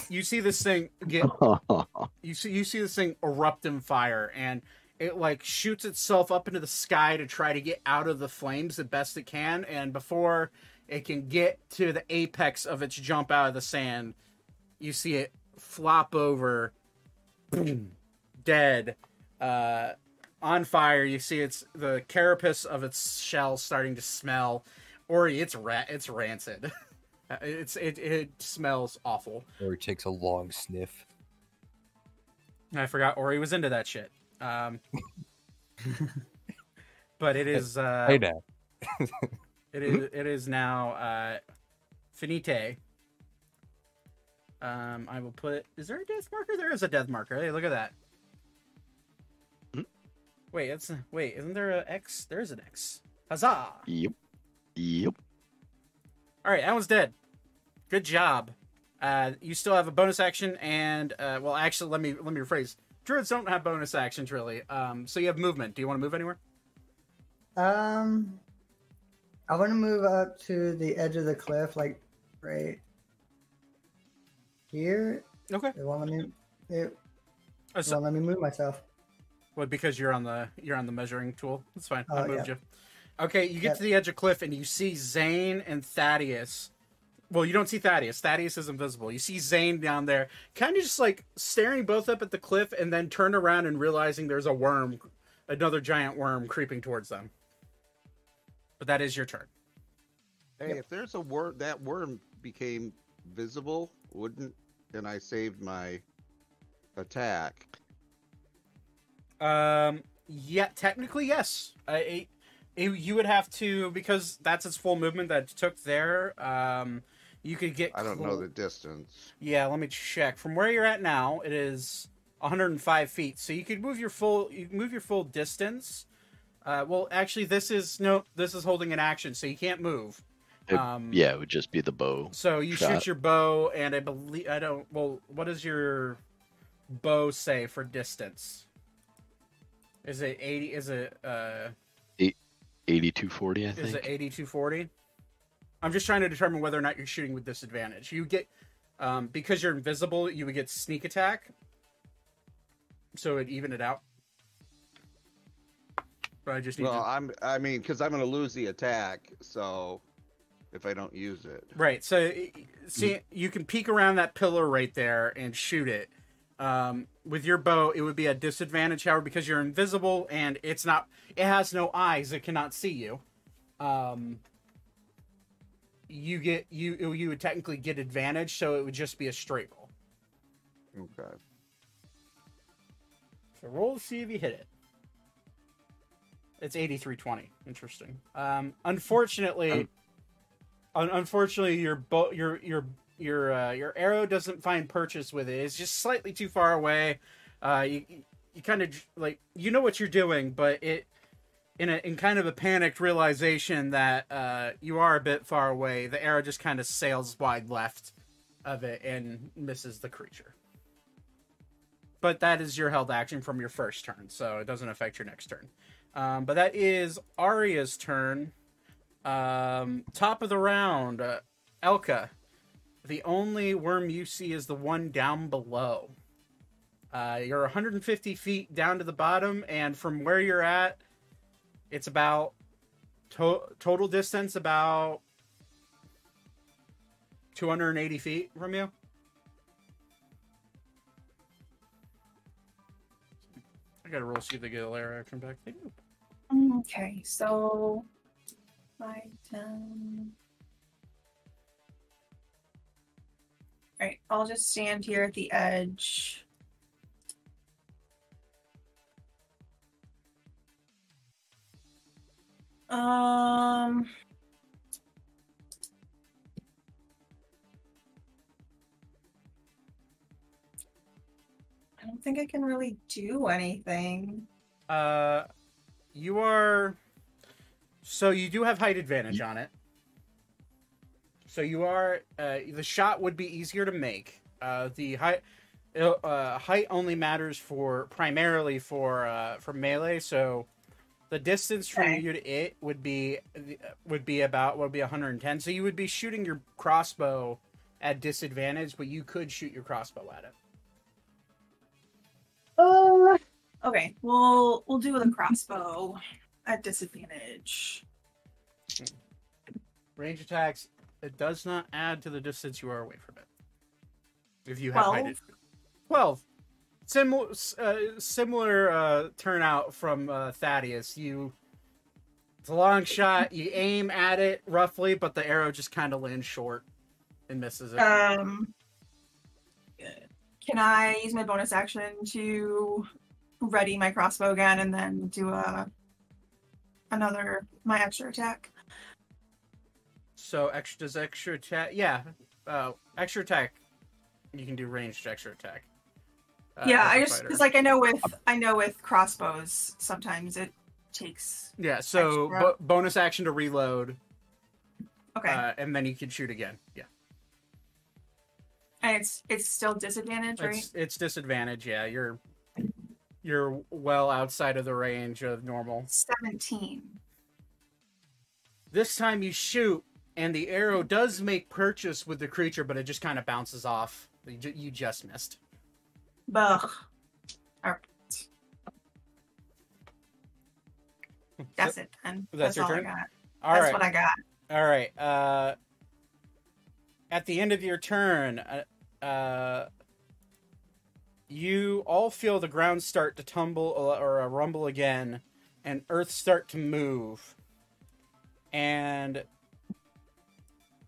you see this thing get you see you see this thing erupt in fire and it like shoots itself up into the sky to try to get out of the flames the best it can. And before it can get to the apex of its jump out of the sand you see it flop over boom, dead uh on fire. You see it's the carapace of its shell starting to smell or it's ra- it's rancid it's it, it smells awful Or he takes a long sniff. I forgot Ori was into that shit. Um, but it is uh, hey now. it is it is now uh, finite. Um, I will put. Is there a death marker? There is a death marker. Hey, look at that. Hmm? Wait, it's wait. Isn't there a X? There is an X. Huzzah! yep. Yep. All right, that one's dead. Good job. Uh, you still have a bonus action, and uh, well, actually, let me let me rephrase. Druids don't have bonus actions really. Um, so you have movement. Do you want to move anywhere? Um, I want to move up to the edge of the cliff, like right here. Okay. It won't let me. It Uh, so- won't let me move myself. Well, because you're on the you're on the measuring tool. That's fine. I Oh, moved yeah. you. Okay, you get Yep. to the edge of cliff and you see Zane and Thaddeus. Well, you don't see Thaddeus. Thaddeus is invisible. You see Zane down there, kind of just like staring both up at the cliff, and then turn around and realizing there's a worm, another giant worm creeping towards them. But that is your turn. Hey, if there's a worm, that worm became visible, wouldn't, and I saved my attack. Um, yeah, technically yes. Uh, it, it, you would have to because that's its full movement that it took there. Um, you could get. I don't know the distance. Yeah, let me check. From where you're at now, it is 105 feet. So you could move your full you move your full distance. Uh, well, actually, this is no, this is holding an action, so you can't move. It- Um, yeah, it would just be the bow. So you Shot. shoot your bow, and I believe I don't. Well, what does your bow say for distance? Is it 80? Is it uh? 8240, I think. Is it 8240? I'm just trying to determine whether or not you're shooting with disadvantage. You get um, because you're invisible, you would get sneak attack. So it even it out. But I just need Well, to I'm, I mean, because I'm going to lose the attack, so if I don't use it. Right. So y- y- see you can peek around that pillar right there and shoot it. Um, with your bow, it would be a disadvantage, however, because you're invisible and it's not. It has no eyes; it cannot see you. Um, you get you you would technically get advantage, so it would just be a straight roll. Okay. So roll to see if you hit it. It's eighty three twenty. Interesting. Um, unfortunately, Um, un- unfortunately, your bow your your your uh, your arrow doesn't find purchase with it. It's just slightly too far away. Uh, you you kind of like you know what you're doing, but it in a in kind of a panicked realization that uh, you are a bit far away. The arrow just kind of sails wide left of it and misses the creature. But that is your held action from your first turn, so it doesn't affect your next turn. Um, but that is Arya's turn. Um, top of the round, uh, Elka. The only worm you see is the one down below. Uh, you're 150 feet down to the bottom, and from where you're at, it's about to- total distance about 280 feet from you. I gotta roll see if they get a lair action back. Okay, so 5, 10, Right, I'll just stand here at the edge. Um. I don't think I can really do anything. Uh, you are. So you do have height advantage on it. So you are. Uh, the shot would be easier to make. Uh, the height. Uh, height only matters for primarily for uh, for melee. So the distance from Okay. you to it would be would be about would be 110. So you would be shooting your crossbow at disadvantage, but you could shoot your crossbow at it. Uh, okay, we'll we'll do the crossbow at disadvantage. Range attacks, it does not add to the distance you are away from it. If you have height Twelve? advantage. 12. Similar, uh, similar uh, turnout from uh, Thaddeus. You, it's a long shot. You aim at it roughly, but the arrow just kind of lands short and misses it. Um, can I use my bonus action to ready my crossbow again and then do a another my extra attack? So extra does extra attack? Yeah, uh, extra attack. You can do ranged extra attack. uh, yeah, I just because like I know with I know with crossbows sometimes it takes yeah. So bo- bonus action to reload, okay, uh, and then you can shoot again. Yeah. and it's it's still disadvantage, right? It's it's disadvantage. Yeah, you're you're well outside of the range of normal. Seventeen. This time you shoot, and the arrow does make purchase with the creature, but it just kind of bounces off. You, ju- you just missed. Ugh. Alright. That's it then. That's That's, your all turn? I got. All That's right, what I got. all right. Uh, at the end of your turn, uh, uh, you all feel the ground start to tumble or uh, rumble again, and Earth start to move, and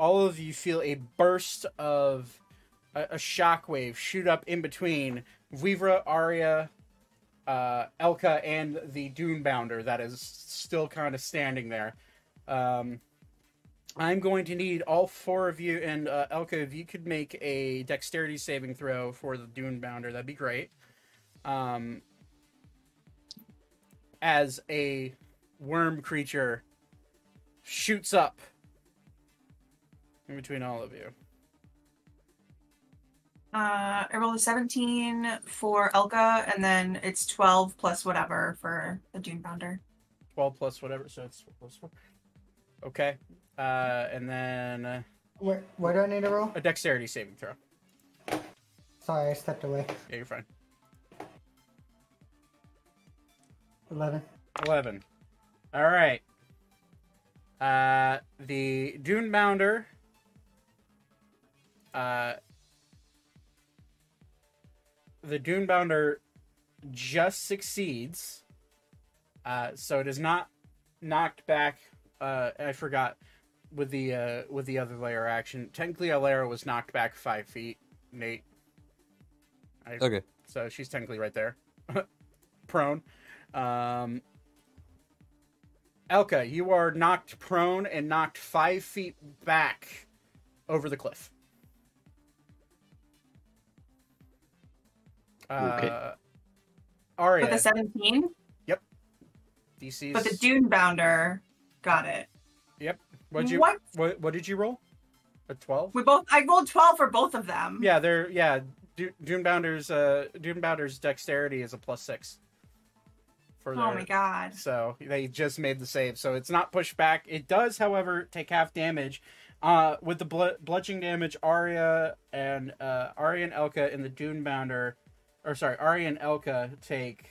all of you feel a burst of a, a shockwave shoot up in between Vivra, Arya, uh, Elka, and the Dune Bounder that is still kind of standing there. Um, I'm going to need all four of you, and uh, Elka, if you could make a dexterity saving throw for the Dune Bounder, that'd be great. Um, as a worm creature shoots up in between all of you. Uh, I rolled a 17 for Elka, and then it's 12 plus whatever for the Dune Bounder. 12 plus whatever, so it's plus four. Okay. Uh, and then uh, Where, where do I need to roll? a dexterity saving throw. Sorry, I stepped away. Yeah, you're fine. 11. 11. All right. Uh, the Dune Bounder. Uh, the Dune Bounder just succeeds. Uh, so it is not knocked back. Uh, I forgot with the uh, with the other lair action. Technically, Alara was knocked back five feet. Nate. I, Okay. so she's technically right there, prone. Um, Elka, you are knocked prone and knocked five feet back over the cliff. Okay. Uh, Arya, With a 17, DC's. but the Dune Bounder got it. Yep. What'd you, What? what? What did you roll? A twelve. We both. I rolled 12 for both of them. Yeah, they're yeah. Du- Dune Bounder's uh Dune Bounder's dexterity is a plus six. For Oh my god. So they just made the save. So it's not pushed back. It does, however, take half damage. Uh, with the bl- bludgeoning damage, Arya and uh, Arya and Elka in the Dune Bounder, or sorry, Arya and Elka take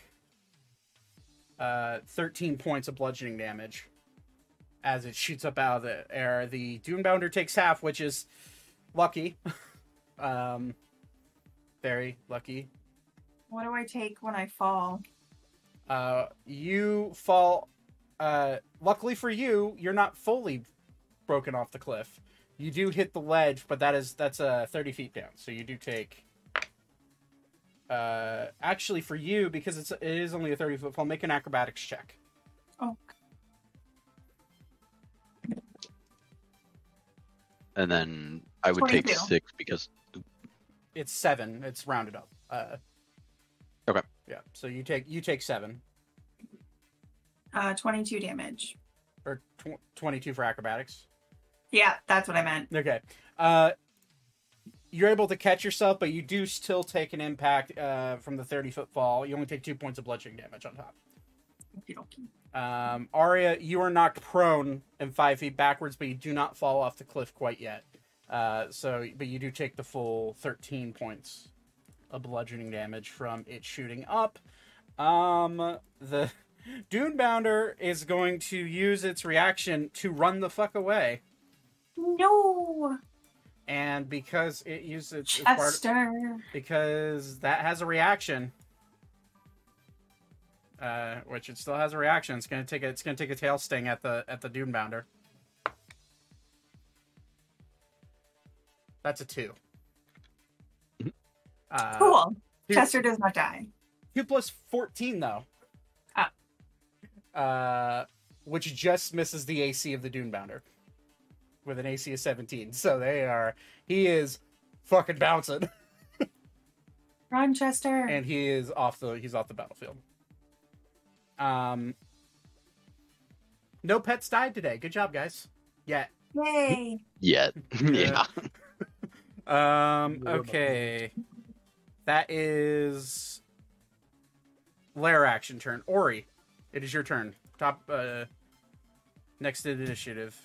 uh, 13 points of bludgeoning damage as it shoots up out of the air. The Dune Bounder takes half, which is lucky. um, very lucky. What do I take when I fall? Uh, you fall. Uh, luckily for you, you're not fully broken off the cliff. You do hit the ledge, but that is that's uh, 30 feet down. So you do take. Uh, actually, for you, because it's it is only a 30 foot fall, make an acrobatics check. Oh, And then I would take six because It's seven. It's rounded up. Uh, Okay. Yeah. So you take you take seven uh, 22 damage. or tw- 22 for acrobatics. Yeah, that's what I meant. Okay. Uh, you're able to catch yourself, but you do still take an impact uh, from the 30 foot fall. You only take two points of bludgeoning damage on top. Um, Arya, you are knocked prone and five feet backwards, but you do not fall off the cliff quite yet. Uh, so, but you do take the full 13 points of bludgeoning damage from it shooting up. Um, the Dune Bounder is going to use its reaction to run the fuck away. No, And because it uses part, because that has a reaction. Uh, which it still has a reaction. It's gonna take a, it's gonna take a tail sting at the at the Dune Bounder. That's a two. Uh, Cool. two- Chester does not die. Two plus fourteen though. Ah. Uh, which just misses the AC of the Dune Bounder, with an AC of seventeen. So they are. He is fucking bouncing. Run, Chester. and he is off the he's off the battlefield. Um, no pets died today. Good job, guys. Yeah. Yay. yeah, yeah. Um. Okay. That is lair action turn. Ori, it is your turn. Top. Uh. Next initiative.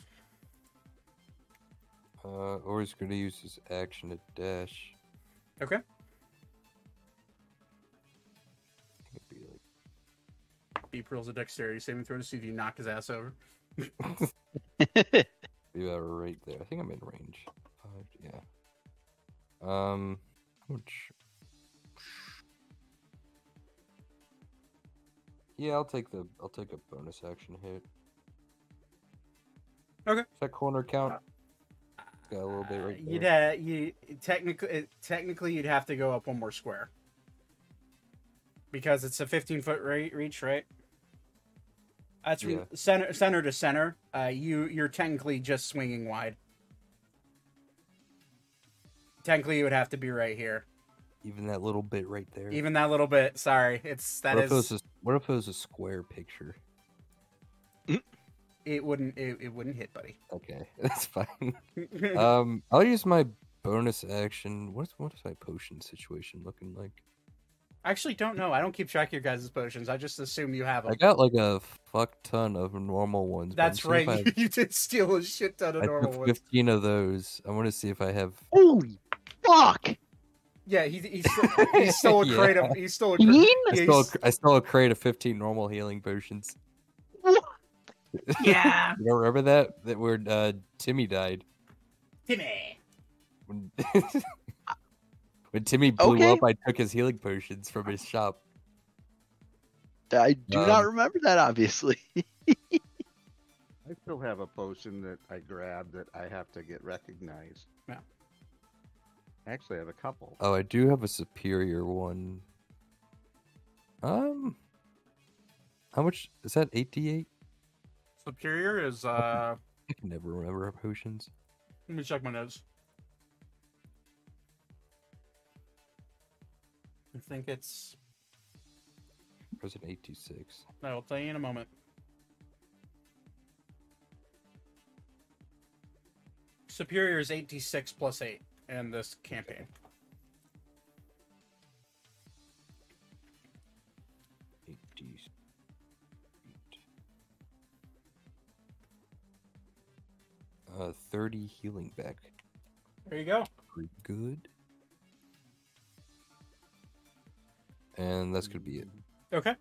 Uh, or he's gonna use his action to dash. Okay. Be like Beep rolls a dexterity saving throw to see if you knock his ass over. be about right there. I think I'm in range. Five, yeah. Um, which... Yeah, I'll take the I'll take a bonus action hit. Okay. Does that corner count? Got a little bit right You'd there. ha- you technically technically you'd have to go up one more square because it's a 15 foot reach, right? That's Yeah. center center to center. Uh, you you're technically just swinging wide. Technically, you would have to be right here. Even that little bit right there. Even that little bit. Sorry, it's that what if it was a, what if it was a square picture? It wouldn't. It, it wouldn't hit, buddy. Okay, that's fine. um, I'll use my bonus action. What's what is my potion situation looking like? I actually don't know. I don't keep track of your guys' potions. I just assume you have them. I got like a fuck ton of normal ones. That's right. I, You did steal a shit ton of I normal ones. 15 of those. I want to see if I have. Holy fuck! Yeah, he he stole, he stole a crate of he stole a crate. I Yeah, stole, he's- a- I stole a crate of 15 normal healing potions. Yeah. You don't remember that? That where uh, Timmy died. Timmy. When, when Timmy blew Okay. up, I took his healing potions from his shop. I do not Um, remember that, obviously. I still have a potion that I grabbed that I have to get recognized. Yeah. Actually, I have a couple. Oh, I do have a superior one. Um, how much is that? 8d8? Superior is uh. I can never remember our potions. Let me check my notes. I think it's. Present eight two six. I'll tell you in a moment. Superior is 86 plus 8 in this campaign. Eighty. Uh, thirty healing back. There you go. Pretty good. And that's gonna be it. Okay.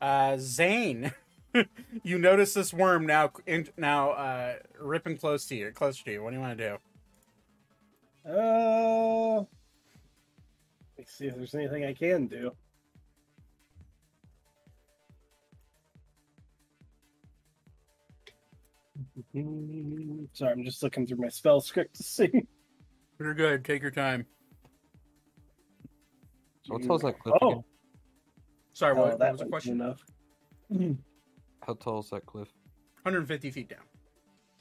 Uh, Zane, you notice this worm now in, now uh, ripping close to you, closer to you. What do you want to do? Uh, let's see if there's anything I can do. Sorry, I'm just looking through my spell script to see. You're good. Take your time. So what tall is that cliff Oh, again? Sorry, oh, what, what that was a question? enough. How tall is that cliff? 150 feet down.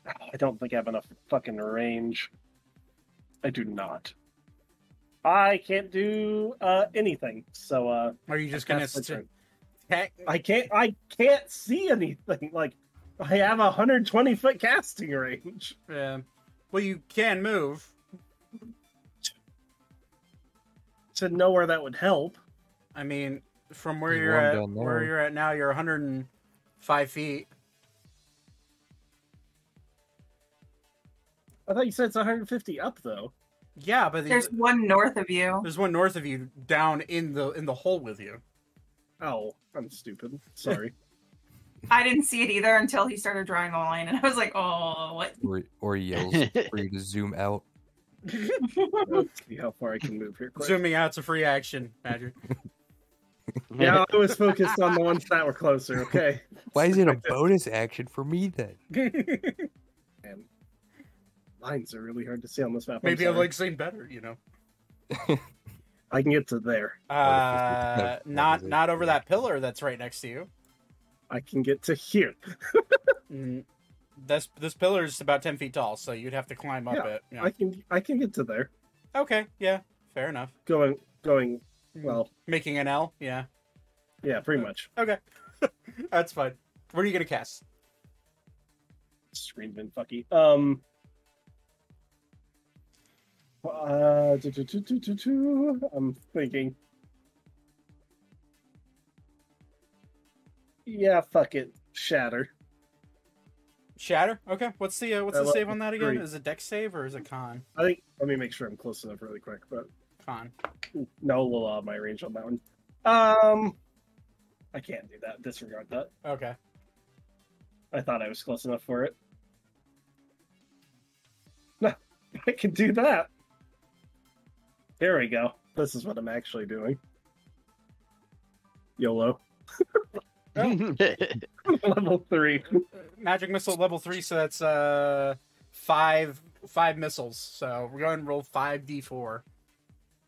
I don't think I have enough fucking range. I do not. I can't do uh, anything, so uh, Are you just I gonna cast my st- I can't. I can't see anything. Like I have a 120 foot casting range. Yeah. Well, you can move. To know where that would help. I mean, from where There's you're at, where you're at now, you're 105 feet. I thought you said it's 150 up though. Yeah, but There's there's, one north of you. there's one north of you, down in the in the hole with you. Oh, I'm stupid. Sorry. I didn't see it either until he started drawing the line, and I was like, "Oh, what?" Or or yells for you to zoom out. Let's see how far I can move here. Quick. Zooming out's a free action, Magic. Yeah, I was focused on the ones that were closer. Okay. Why is it a bonus action for me then? Man, lines are really hard to see on this map. I'm Maybe I sorry. like Zane better, you know. I can get to there. Uh, not not over that pillar that's right next to you. I can get to here. Mm, This this pillar is about ten feet tall, so you'd have to climb up Yeah, it. Yeah. I can. I can get to there. Okay, yeah, fair enough. Going. Going. Well. Making an L, yeah. Yeah. Pretty much. Okay, that's fine. What are you gonna cast? Screen bin fucky. Um. Uh, do, do, do. I'm thinking. Yeah, fuck it. Shatter. Shatter. Okay, what's the uh, what's the Uh, save on that again? three. Is it dex save or is it con? I think. Let me make sure I'm close enough really quick. But Con. no, we'll uh, my range on that one. Um, I can't do that. Disregard that. Okay. I thought I was close enough for it. No, I can do that. There we go. This is what I'm actually doing. YOLO. Level three. Magic missile level three, so that's uh five five missiles. So we're going to roll five d four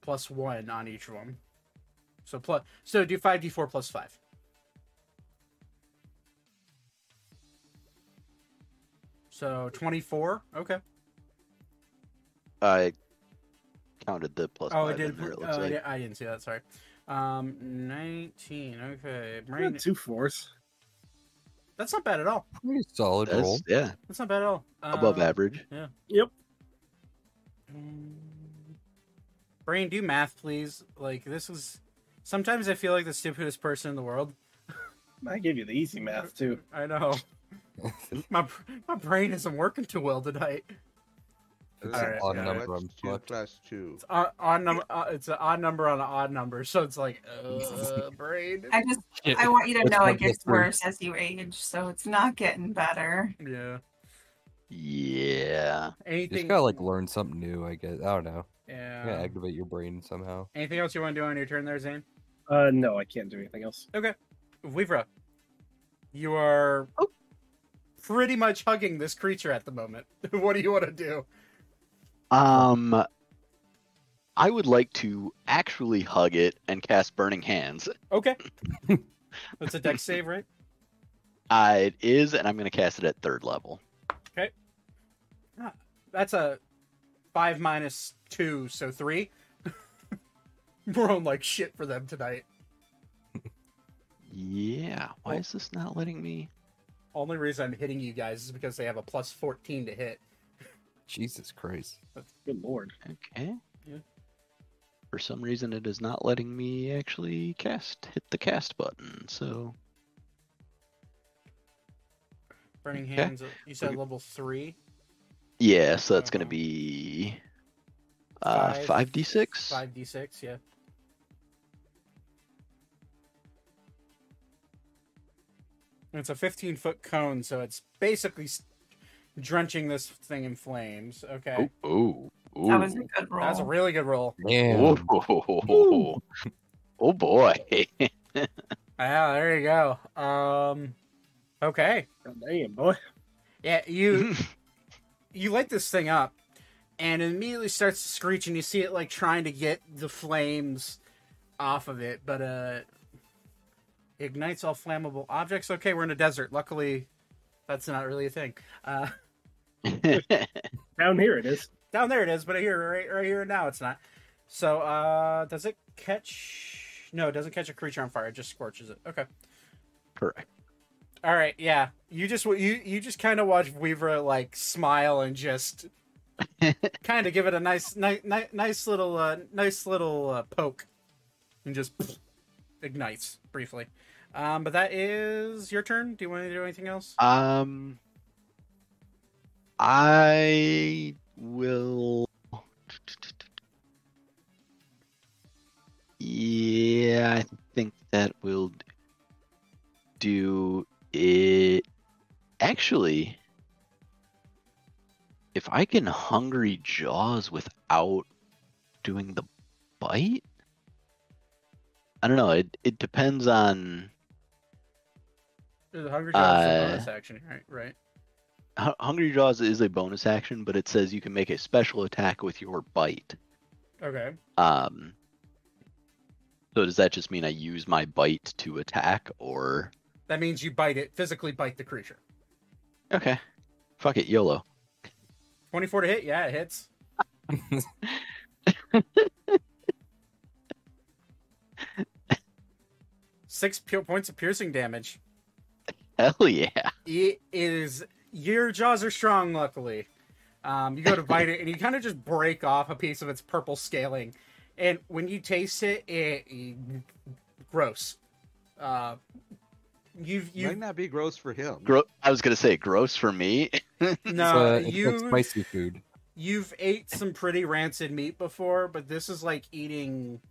plus one on each of them. So plus so do five d four plus five. So twenty four. Okay. I counted the plus Oh, I did. there. It oh, looks I, like. I didn't see that. Sorry. Um, nineteen. Okay, I brain. got two fours. That's not bad at all. Pretty solid roll. Yeah, That's not bad at all. above Um, average. Yep. Mm. Brain, do math, please. Like this is. Sometimes I feel like the stupidest person in the world. I gave you the easy math too. I know my my brain isn't working too well tonight. It's an right, odd yeah. number. What's I'm two fucked. plus two? It's odd, odd number. Uh, it's an odd number on an odd number, so it's like, uh, brain. I just, I want you to That's know it gets plus three. worse as you age, so it's not getting better. Yeah. Yeah. Anything? You just Anything? gotta like learn something new. I guess I don't know. yeah. You activate your brain somehow. Anything else you want to do on your turn there, Zane? Uh, no, I can't do anything else. Okay, Weavra, you are Oh. pretty much hugging this creature at the moment. what do you want to do? Um, I would like to actually hug it and cast Burning Hands. Okay. That's a dex save, right? Uh, it is, and I'm going to cast it at third level. Okay. That's a five minus two, so three. We're on like shit for them tonight. Yeah. Why is this not letting me? Only reason I'm hitting you guys is because they have a plus 14 to hit. Jesus Christ. Good lord. Okay. Yeah. For some reason, it is not letting me actually cast. Hit the cast button. So Burning Okay. Hands, you said level three, yeah, so that's going to Uh-huh. be uh Five- five d six. 5d6, yeah. And It's a 15 foot cone, so it's basically s- drenching this thing in flames. Okay. Oh, oh, oh. That was a good roll. That's a really good roll. Damn. Oh, oh boy. Yeah, there you go. Um, okay. God damn, boy. Yeah, you you light this thing up, and it immediately starts to screech, and you see it like trying to get the flames off of it, but uh, ignites all flammable objects. Okay, we're in a desert. Luckily, that's not really a thing. Uh, Down here it is. down there it is, but here, right, right here and now, it's not. So, uh, does it catch? No, it doesn't catch a creature on fire. It just scorches it. Okay. Correct. All right, yeah. You just you you just kind of watch Weaver like smile and just kind of give it a nice nice nice little uh, nice little uh, poke, and just ignites briefly. Um, but that is your turn. Do you want to do anything else? Um, I will. Yeah, I think that will do it. Actually, if I can hungry jaws without doing the bite, I don't know. It it depends on The Hungry Jaws Uh, bonus action, right? Right. Hu- Hungry Jaws is a bonus action, but it says you can make a special attack with your bite. Okay. Um, so does that just mean I use my bite to attack, or That means you bite it, physically bite the creature. okay, fuck it, YOLO. Twenty-four to hit. Yeah, it hits. Six points of piercing damage. Hell yeah! It is your jaws are strong. Luckily, um, you go to bite it and you kind of just break off a piece of its purple scaling, and when you taste it, it, it- gross. Uh, you've Might not be gross for him. Gro- I was gonna say gross for me. no it's, uh, it's you spicy food. you've ate some pretty rancid meat before, but this is like eating.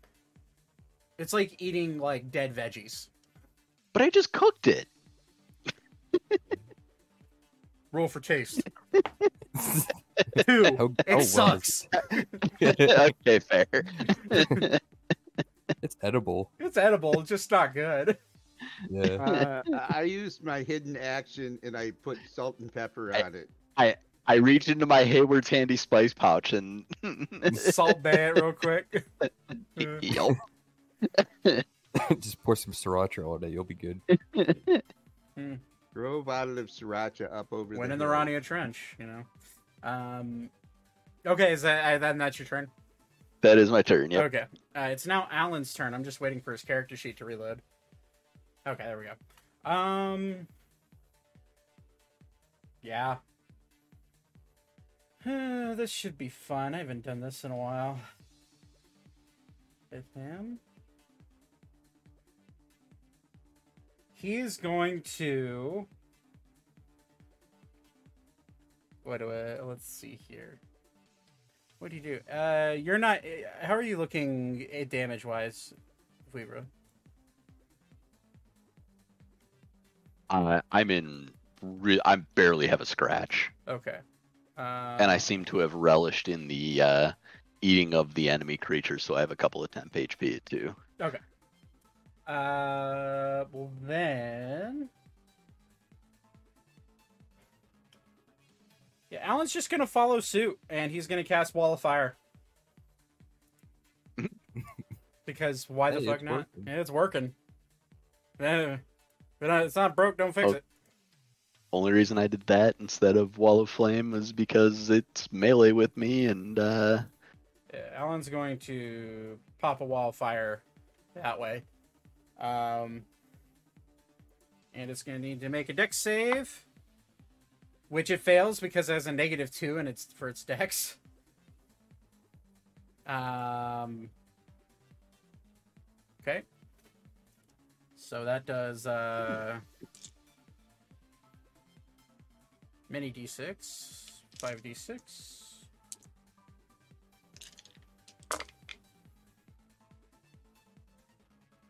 It's like eating like dead veggies. but I just cooked it. Roll for taste. Two. How- It how well sucks. okay, fair. It's edible. It's edible. It's just not good. Yeah. Uh, I used my hidden action and I put salt and pepper I- on it. I I reached into my Heward's handy spice pouch and Salt Bae it real quick. Yelp. Just pour some sriracha on it. You'll be good. Throw a bottle of sriracha up over Went the in the hill. Rannia Trench, you know. Um, okay, is that uh, then that's your turn? That is my turn. Yep. Okay, uh, it's now Alan's turn. I'm just waiting for his character sheet to reload. Okay, there we go. Um, yeah. this should be fun. I haven't done this in a while. With him, he's going to. What do I? Let's see here. What do you do? Uh, you're not. How are you looking damage wise, Weaver? Uh, I'm in. Re- I barely have a scratch, Okay. Uh, and I seem to have relished in the uh, eating of the enemy creatures, so I have a couple of temp HP too. Okay. Uh, well then. Yeah, Alan's just gonna follow suit, and he's gonna cast Wall of Fire. because why the fuck not? working. Yeah, it's working. Eh, but uh, it's not broke. Don't fix Oh. it. only reason I did that instead of Wall of Flame was because it's melee with me, and uh, Yeah, Alan's going to pop a wall of fire that way. Um, and it's going to need to make a dex save, which it fails because it has a negative two and it's for its dex. Um, okay. So that does uh, mini d6, 5d6.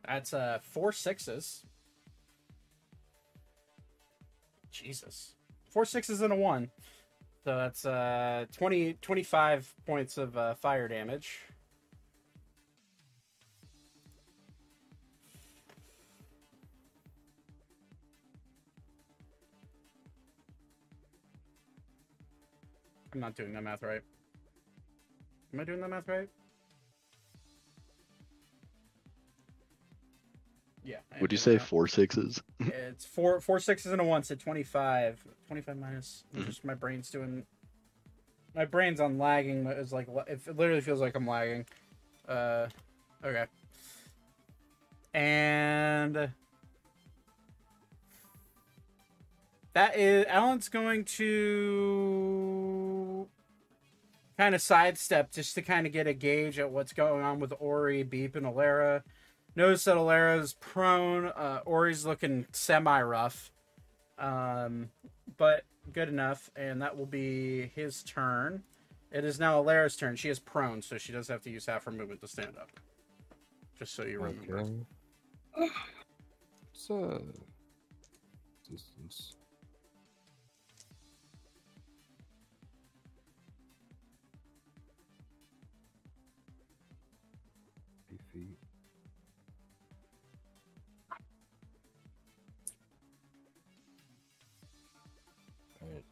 That's uh four sixes. Jesus. Four sixes and a one. So that's uh 20 25 points of uh, fire damage. I'm not doing that math right. Am I doing that math right? Yeah. I would you say that. four sixes? It's four four sixes and a one, so 25. 25 minus. Mhm. Just my brain's doing. My brain's on lagging. It's like it literally feels like I'm lagging. Uh, okay. And that is Alan's going to kind of sidestep just to kind of get a gauge at what's going on with Ori, Beep, and Alara. Notice that Alara's prone. Uh, Ori's looking semi rough, um, but good enough, and that will be his turn. It is now Alara's turn. She is prone, so she does have to use half her movement to stand up. Just so you remember. Okay. So, distance.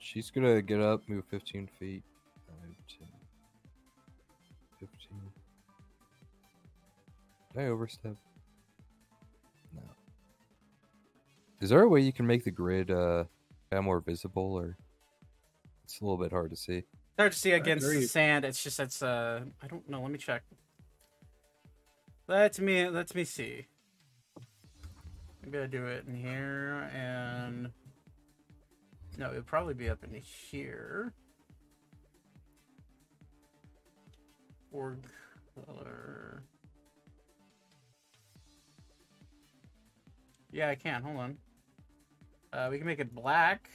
She's gonna get up, move 15 feet. 5, 10, 15. Did I overstep? No. Is there a way you can make the grid uh kind of more visible, or it's a little bit hard to see? Hard to see against the sand. It's just it's uh I don't know. Let me check. Let me let me see. Maybe I do it in here and no, it'd probably be up in here. Org color. Yeah, I can. Hold on. Uh, we can make it black.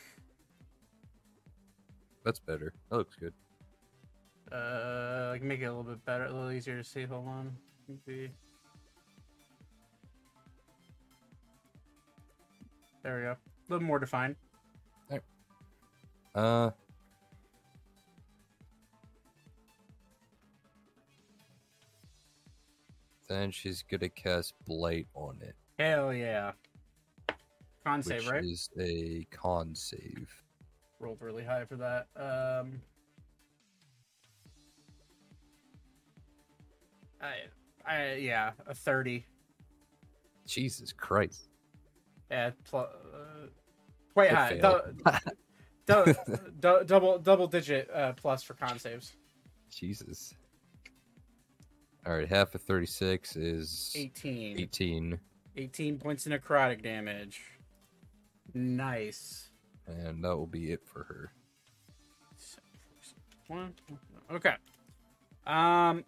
That's better. That looks good. Uh, I can make it a little bit better, a little easier to see. Hold on. Maybe. There we go. A little more defined. Uh. Then she's gonna cast Blight on it, Hell yeah. Con which save, right? is a con save. Rolled really high for that. Um. I, I, yeah, a 30. Jesus Christ! Yeah, pl- uh, quite It high. Du- du- double, double digit uh, plus for con saves. Jesus. All right, half of thirty-six is 18. eighteen, 18 points of necrotic damage. Nice. and that will be it for her. One. Okay. Um.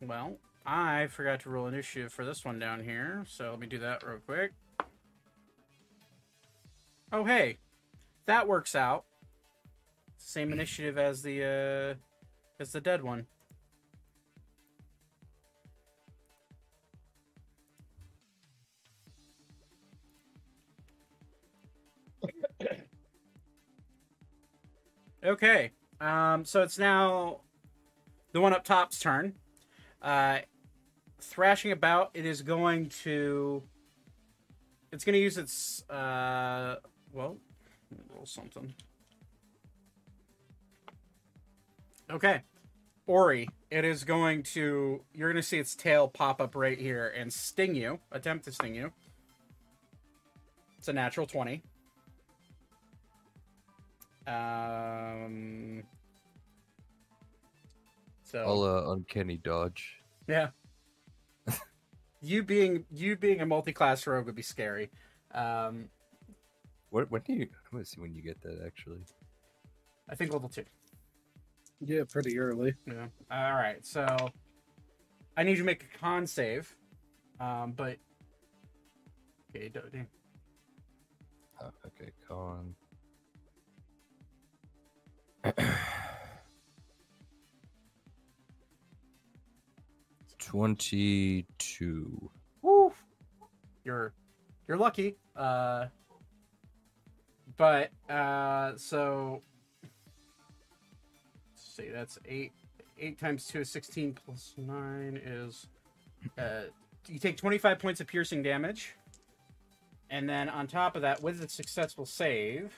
Well, I forgot to roll initiative for this one down here, so let me do that real quick. Oh, hey, that works out. Same initiative as the uh, as the dead one. Okay. Um, so it's now the one up top's turn. Uh, thrashing about, it is going to. It's going to use its. Uh, well, let me roll something. Okay. Ori, it is going to. You're going to see its tail pop up right here and sting you. Attempt to sting you. It's a natural 20. Um. So I'll uh, uncanny dodge. yeah. you being you being a multi-class rogue would be scary. Um, What? When do you? I'm gonna see when you get that actually. I think level two. Yeah, pretty early. Yeah. All right. So I need you to make a con save. Um, but okay, do- do- Oh, okay, con. Twenty-two. Woo! You're you're lucky. Uh but uh so let's see, that's eight eight times two is sixteen plus nine is uh you take twenty five points of piercing damage. And then on top of that, with a successful save.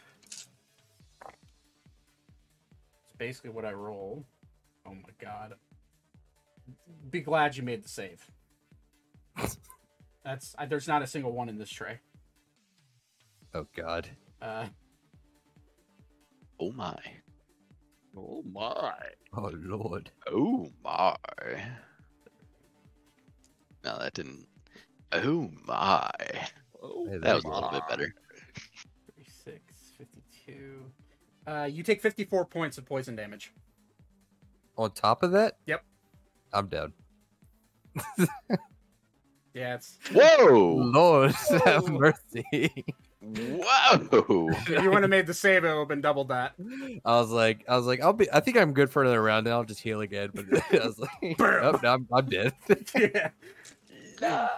It's basically what I roll. Oh my god. Be glad you made the save. That's I, there's not a single one in this tray. Oh God. Uh, Oh my. Oh my! Oh Lord. Oh my. No, that didn't. Oh my. Oh, Hey, That was a little bit better. 36, 52. Uh, you take 54 points of poison damage. On top of that. Yep. I'm down. Yeah, it's. Whoa! Lord have mercy. Whoa! If you would have made the save, it would have been doubled that. I was like, I was like, I'll be. I think I'm good for another round, and I'll just heal again. But I was like, Bam. nope, no, I'm, I'm dead. yeah.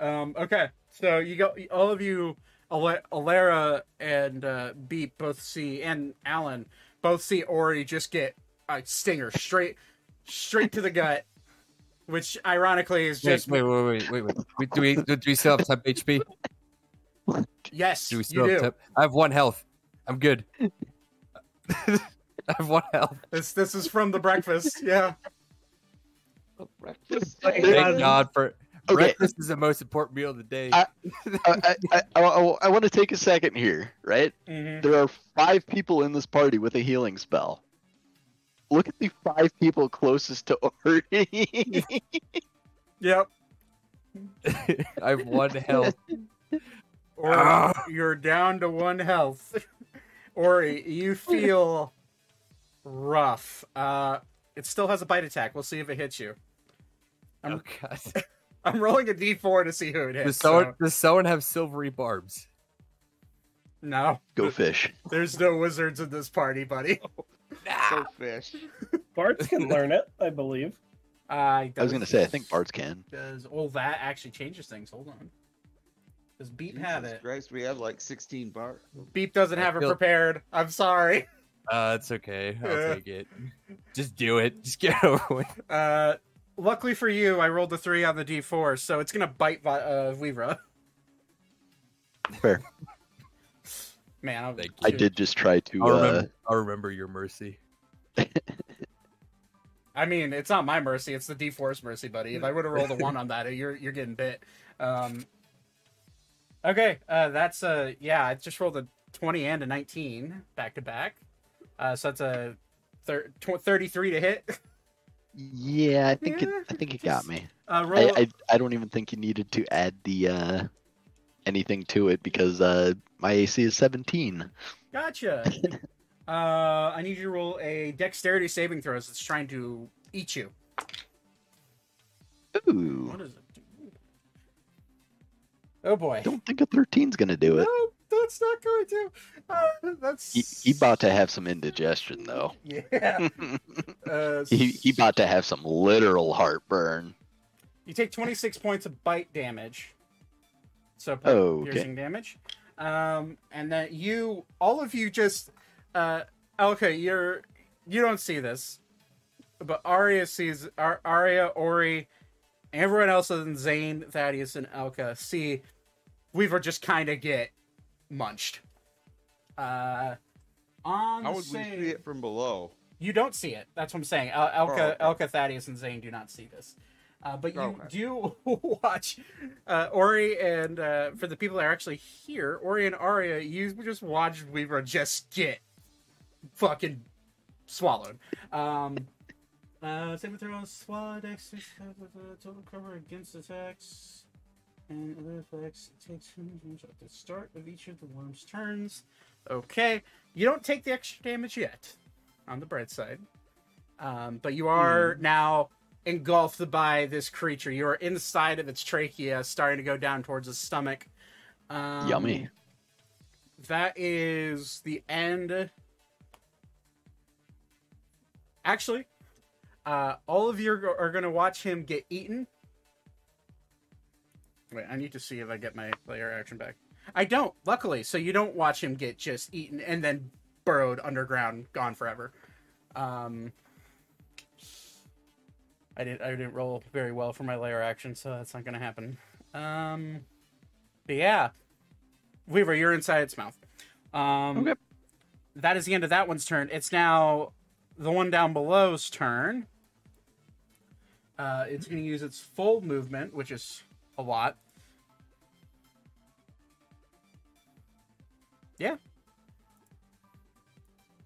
Um, okay, so you go. All of you, Alara and uh, Beep both see, and Alan both see Ori just get a stinger straight, straight to the gut, which ironically is just wait, wait, wait, wait, wait. Wait, Do we do we still have temp HP? Yes, Do we you still have do. temp? I have one health. I'm good. I have one health. This this is from the breakfast. Yeah. The Breakfast. Thank Thank God. God for Okay. breakfast is the most important meal of the day. I- I, I, I, I, want to take a second here, right? hmm There are five people in this party with a healing spell. Look at the five people closest to Ori. Yep. I have one health. Or Ah. you're down to one health. or you feel rough. Uh, it still has a bite attack. We'll see if it hits you. Oh God. I'm rolling a d4 to see who it Does hits. someone, so- does someone have silvery barbs? No, Go fish. there's no wizards in this party, buddy. Go fish. Bards can learn it, I believe. Uh, I was gonna say I think bards can. Does all that actually changes things? Hold on. Does Beep have Jesus it? Christ, we have like 16 bar. Beep doesn't I have it prepared. I'm sorry. Uh, it's okay. I'll take it. Just do it. Just get over with. Uh, luckily for you, I rolled a three on the d4, so it's gonna bite Vi- uh, Weavra. Fair. Man, I, Thank I did just try to. I'll Uh, remember, I'll remember your mercy. I mean, it's not my mercy; it's the d4's mercy, buddy. If I would have rolled a one on that, you're you're getting bit. Um, okay, uh, that's uh, yeah, I just rolled a twenty and a nineteen back to back. Uh, so that's a thir- tw- thirty-three to hit. yeah, I think it. I think it got me. Uh, roll. I, I I don't even think you needed to add the uh anything to it because uh my AC is 17. Gotcha. uh, I need you to roll a dexterity saving throw. as It's trying to eat you. Ooh. What is it? Oh boy. I don't think a 13's gonna do it. No, that's not going to. Uh, that's He, he about to have some indigestion though. Yeah. Uh, he he about to have some literal heartburn. You take 26 points of bite damage. So Oh, okay. piercing damage. Um, and then you, all of you, just uh, okay. You're you don't see this, but Arya sees Ar- Arya, Ori, everyone else other than Zane, Thaddeus, and Elka see Weaver just kind of get munched. Uh, on How would we see it from below? you don't see it. That's what I'm saying. El- Elka, Oh, okay. Elka, Thaddeus, and Zane do not see this. Uh, but you Okay. do watch uh, Ori and uh, for the people that are actually here, Ori and Arya, you just watched Weaver just get fucking swallowed. Um, uh, saving throw SWAT X total cover against attacks and other effects. It takes damage at the start of each of the worm's turns. Okay, you don't take the extra damage yet. On the bright side, um, but you are now engulfed by this creature. You are inside of its trachea, starting to go down towards its stomach. Um, Yummy. That is the end. Actually, uh, all of you are, going to watch him get eaten. Wait, I need to see if I get my lair action back. I don't, luckily. So you don't watch him get just eaten and then burrowed underground, gone forever. Um, I didn't. I didn't roll very well for my lair action, so that's not going to happen. Um, but yeah, Weaver, you're inside its mouth. Um, Okay. That is the end of that one's turn. It's now the one down below's turn. Uh, it's going to use its full movement, which is a lot. Yeah.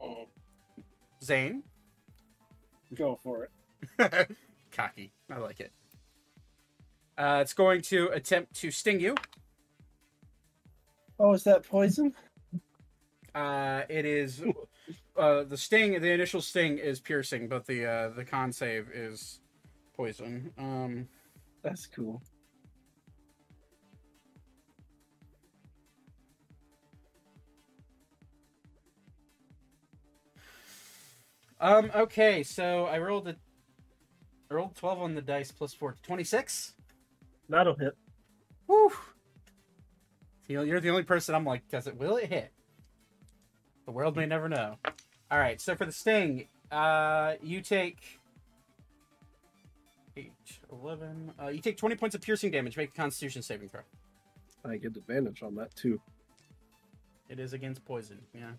Oh. Zane. Go for it. Cocky. I like it. Uh, it's going to attempt to sting you. Oh, is that poison? Uh, it is uh, the sting. The initial sting is piercing, but the uh, the con save is poison. Um, That's cool. um. Okay, so I rolled a I rolled twelve on the dice plus four. Twenty-six. That'll hit. Woo! You're the only person I'm like, does it? Will it hit? The world may never know. All right. So for the sting, uh, you take eight, 11. Uh, you take 20 points of piercing damage. Make a Constitution saving throw. I get the advantage on that too. It is against poison. Yeah.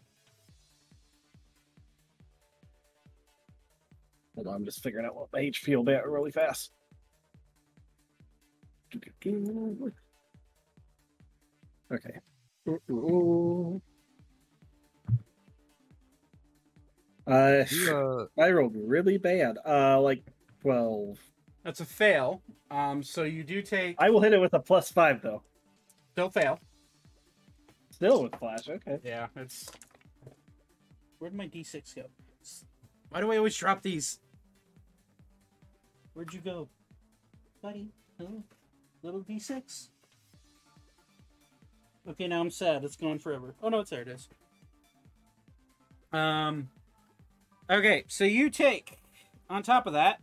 Hold on, I'm just figuring out what my HP will be at really fast. Okay. Uh, You, uh, I rolled really bad. Uh, like twelve. That's a fail. Um, so you do take. I will hit it with a plus five though. Still fail. Still with flash. Okay. Yeah, it's. Where'd my d6 go? Why do I always drop these? Where'd you go, buddy? Huh? Little d6. Okay, now I'm sad. It's gone forever. Oh no, it's there. It is. Um. Okay, so you take on top of that.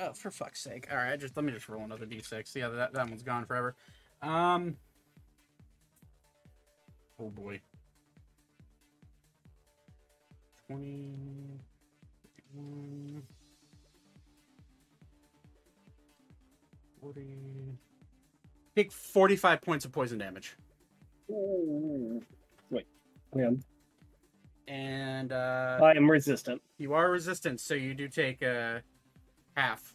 Oh, for fuck's sake! All right, just let me just roll another d6. Yeah, that that one's gone forever. Um. Oh boy. 20. 40. Take 45 points of poison damage. Ooh. Wait. Man, And uh, I am resistant. you are resistant, so you do take uh, half.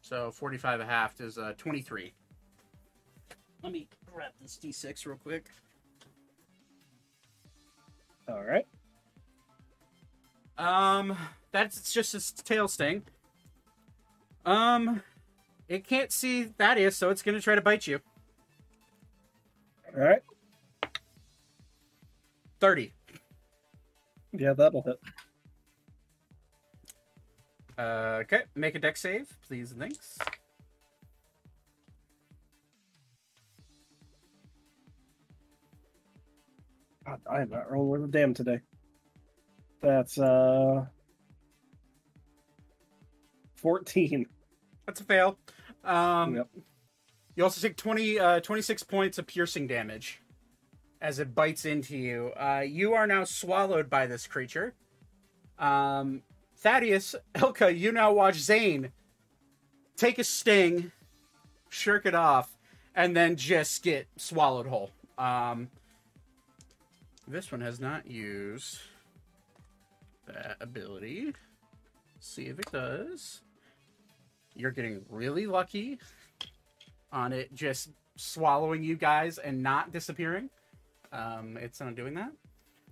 So 45 a half is uh, 23. Let me grab this d6 real quick. All right. Um, that's just a tail sting. Um, it can't see that is, so it's gonna try to bite you. All right. Thirty. Yeah, that'll hit. Uh, okay, make a dex save, please and thanks. God, I am not rolling with a damn today. That's uh. Fourteen. That's a fail. Um, Yep. you also take 20, uh, 26 points of piercing damage as it bites into you. Uh, you are now swallowed by this creature. Um, Thaddeus, Elka, you now watch Zane take a sting, shirk it off, and then just get swallowed whole. Um, this one has not used that ability. See if it does. You're getting really lucky on it just swallowing you guys and not disappearing. Um, it's not doing that.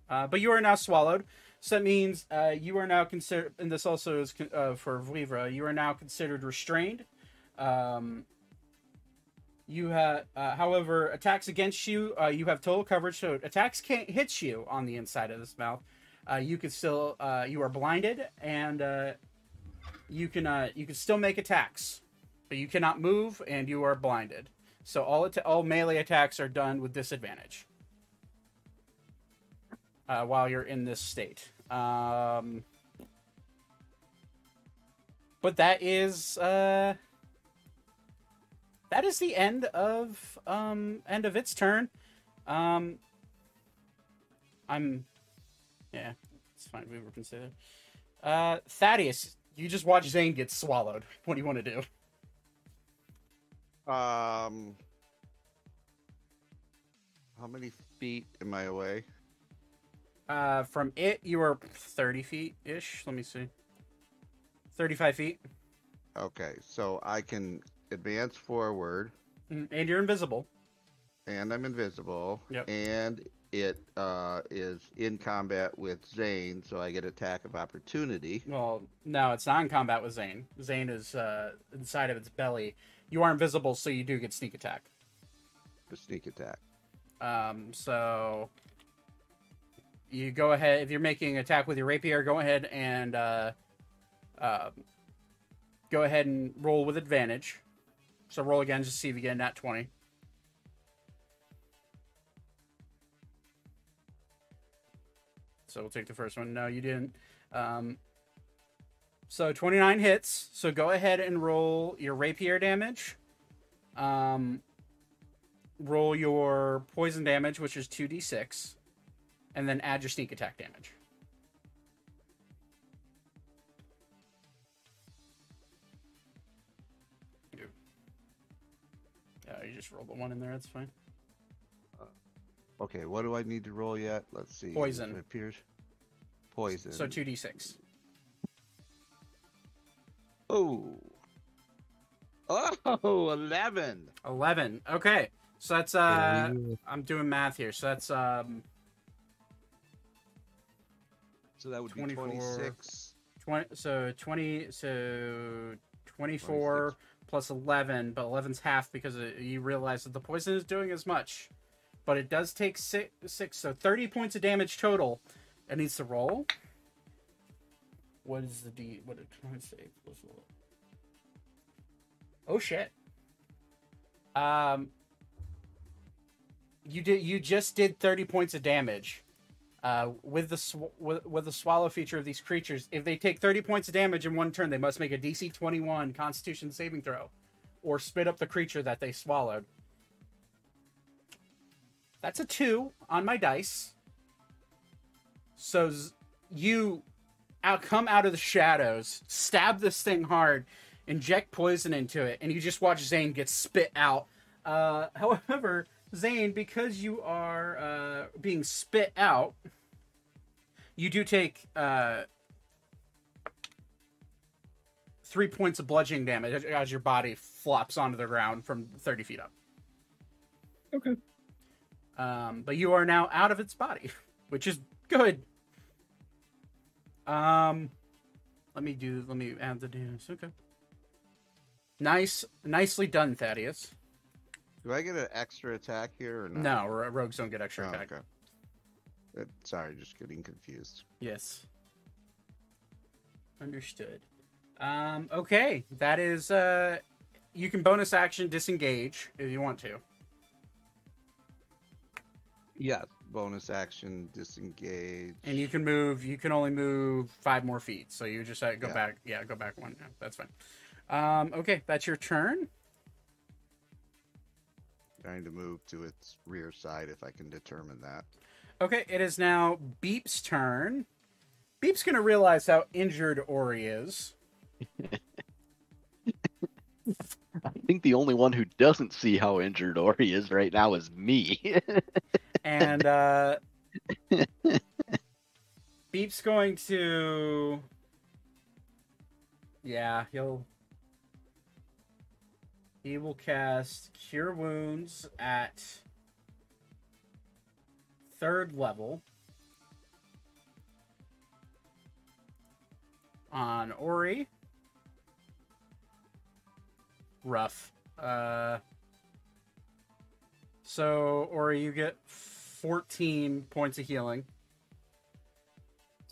Uh, but you are now swallowed. So that means uh, you are now considered, and this also is uh, for Vlivra, you are now considered restrained. Um, you have, uh, however, attacks against you, uh, you have total coverage, so attacks can't hit you on the inside of this mouth. Uh, you can still, uh, you are blinded, and you can, you can still make attacks, but you cannot move, and you are blinded. So all all melee attacks are done with disadvantage uh, while you're in this state. Um, but that is uh, that is the end of um, end of its turn. Um, I'm yeah, it's fine. We were considered. Uh, Thaddeus, you just watch Zane get swallowed. What do you want to do? Um, how many feet am I away? Uh, from it, you are 30 feet ish. Let me see. 35 feet. Okay, so I can advance forward, Mm, And you're invisible. and I'm invisible. Yep. And it uh, is in combat with Zane, so I get attack of opportunity. Well, no, it's not in combat with Zane. Zane is uh, inside of its belly. You are invisible, so you do get sneak attack. The sneak attack. Um, so you go ahead if you're making attack with your rapier. Go ahead and uh, uh, go ahead and roll with advantage. So roll again, just see if you get nat twenty. So we'll take the first one. No, you didn't. Um, so 29 hits. So go ahead and roll your rapier damage. Um, roll your poison damage, which is 2d6, and then add your sneak attack damage. You- Uh, you just roll the one in there, that's fine. Okay, what do I need to roll yet? Let's see. Poison. It appears. Poison. So 2d6. Oh. Oh, 11. 11. Okay. So that's, uh, I'm doing math here. So that's, um, So that would 24. be 26. 20, so 20, so 24 plus 11, but 11's half because it, you realize that the poison is doing as much. But it does take six, six, so 30 points of damage total. It needs to roll. What is the D? What did I say? Plus. Oh shit. Um, you did. You just did 30 points of damage. Uh, with the sw- with, with the swallow feature of these creatures, if they take 30 points of damage in one turn, they must make a DC 21 Constitution saving throw, or spit up the creature that they swallowed. That's a two on my dice. So z- you out come out of the shadows, stab this thing hard, inject poison into it, and you just watch Zane get spit out. Uh, however, Zane, because you are uh, being spit out, you do take uh, three points of bludgeoning damage as- your body flops onto the ground from 30 feet up. Okay. Um, but you are now out of its body, which is good. Um, let me do. Let me add the damage. Okay. Nice, nicely done, Thaddeus. Do I get an extra attack here or not? No, rogues don't get extra Oh, attack. okay. Uh, sorry, just getting confused. Yes. Understood. Um, okay, that is. Uh, you can bonus action disengage if you want to. Yes. Bonus action, disengage. And you can move. You can only move five more feet. So you just uh, go Yeah. back. Yeah, go back one. Yeah, that's fine. Um, okay, that's your turn. Trying to move to its rear side if I can determine that. Okay, it is now Beep's turn. Beep's gonna realize how injured Ori is. I think the only one who doesn't see how injured Ori is right now is me. and uh, Beep's going to. Yeah, he'll. He will cast Cure Wounds at third level on Ori. Rough. Uh, so, Ori, you get 14 points of healing.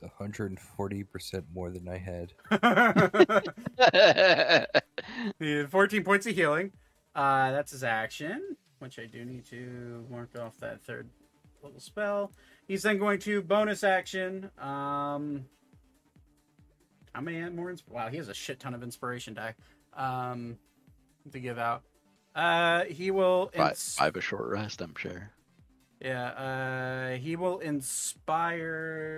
It's 140% more than I had. He had 14 points of healing. Uh, that's his action, which I do need to mark off that third little spell. He's then going to bonus action. Um, how many more? Insp- wow, he has a shit ton of inspiration die um, to give out. Uh, he will. I, ins- I have a short rest, I'm sure. Yeah, uh, he will inspire.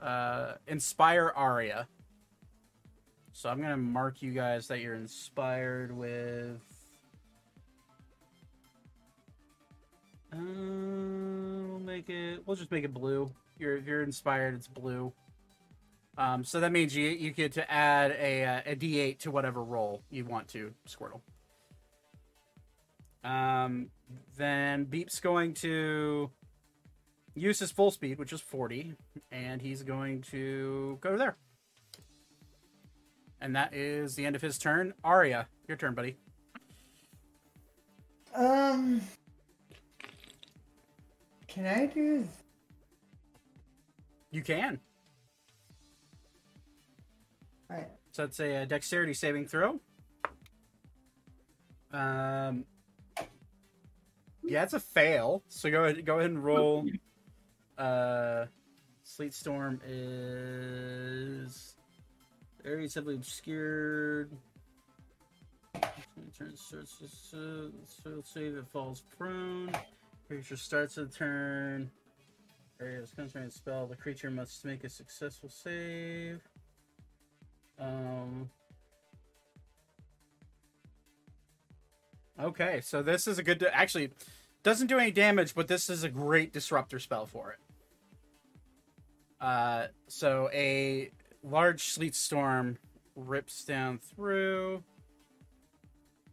Uh, inspire Aria. So I'm gonna mark you guys that you're inspired with. Uh, we'll make it. We'll just make it blue. You're you're inspired, it's blue. Um, so that means you you get to add a uh, a D8 to whatever roll you want to, Squirtle. Um, then Beep's going to use his full speed, which is 40, and he's going to go there. And that is the end of his turn. Aria, your turn, buddy. Um, can I do? You can. Alright. So it's a, dexterity saving throw. Um, yeah, it's a fail. So go ahead, go ahead and roll. Uh, Sleet Storm is areas heavily obscured. Turn starts to so save it falls prone. Creature starts the turn. Area is concentrated spell. The creature must make a successful save. Um. Okay, so this is a good. Actually, doesn't do any damage, but this is a great disruptor spell for it. Uh, so a large sleet storm rips down through.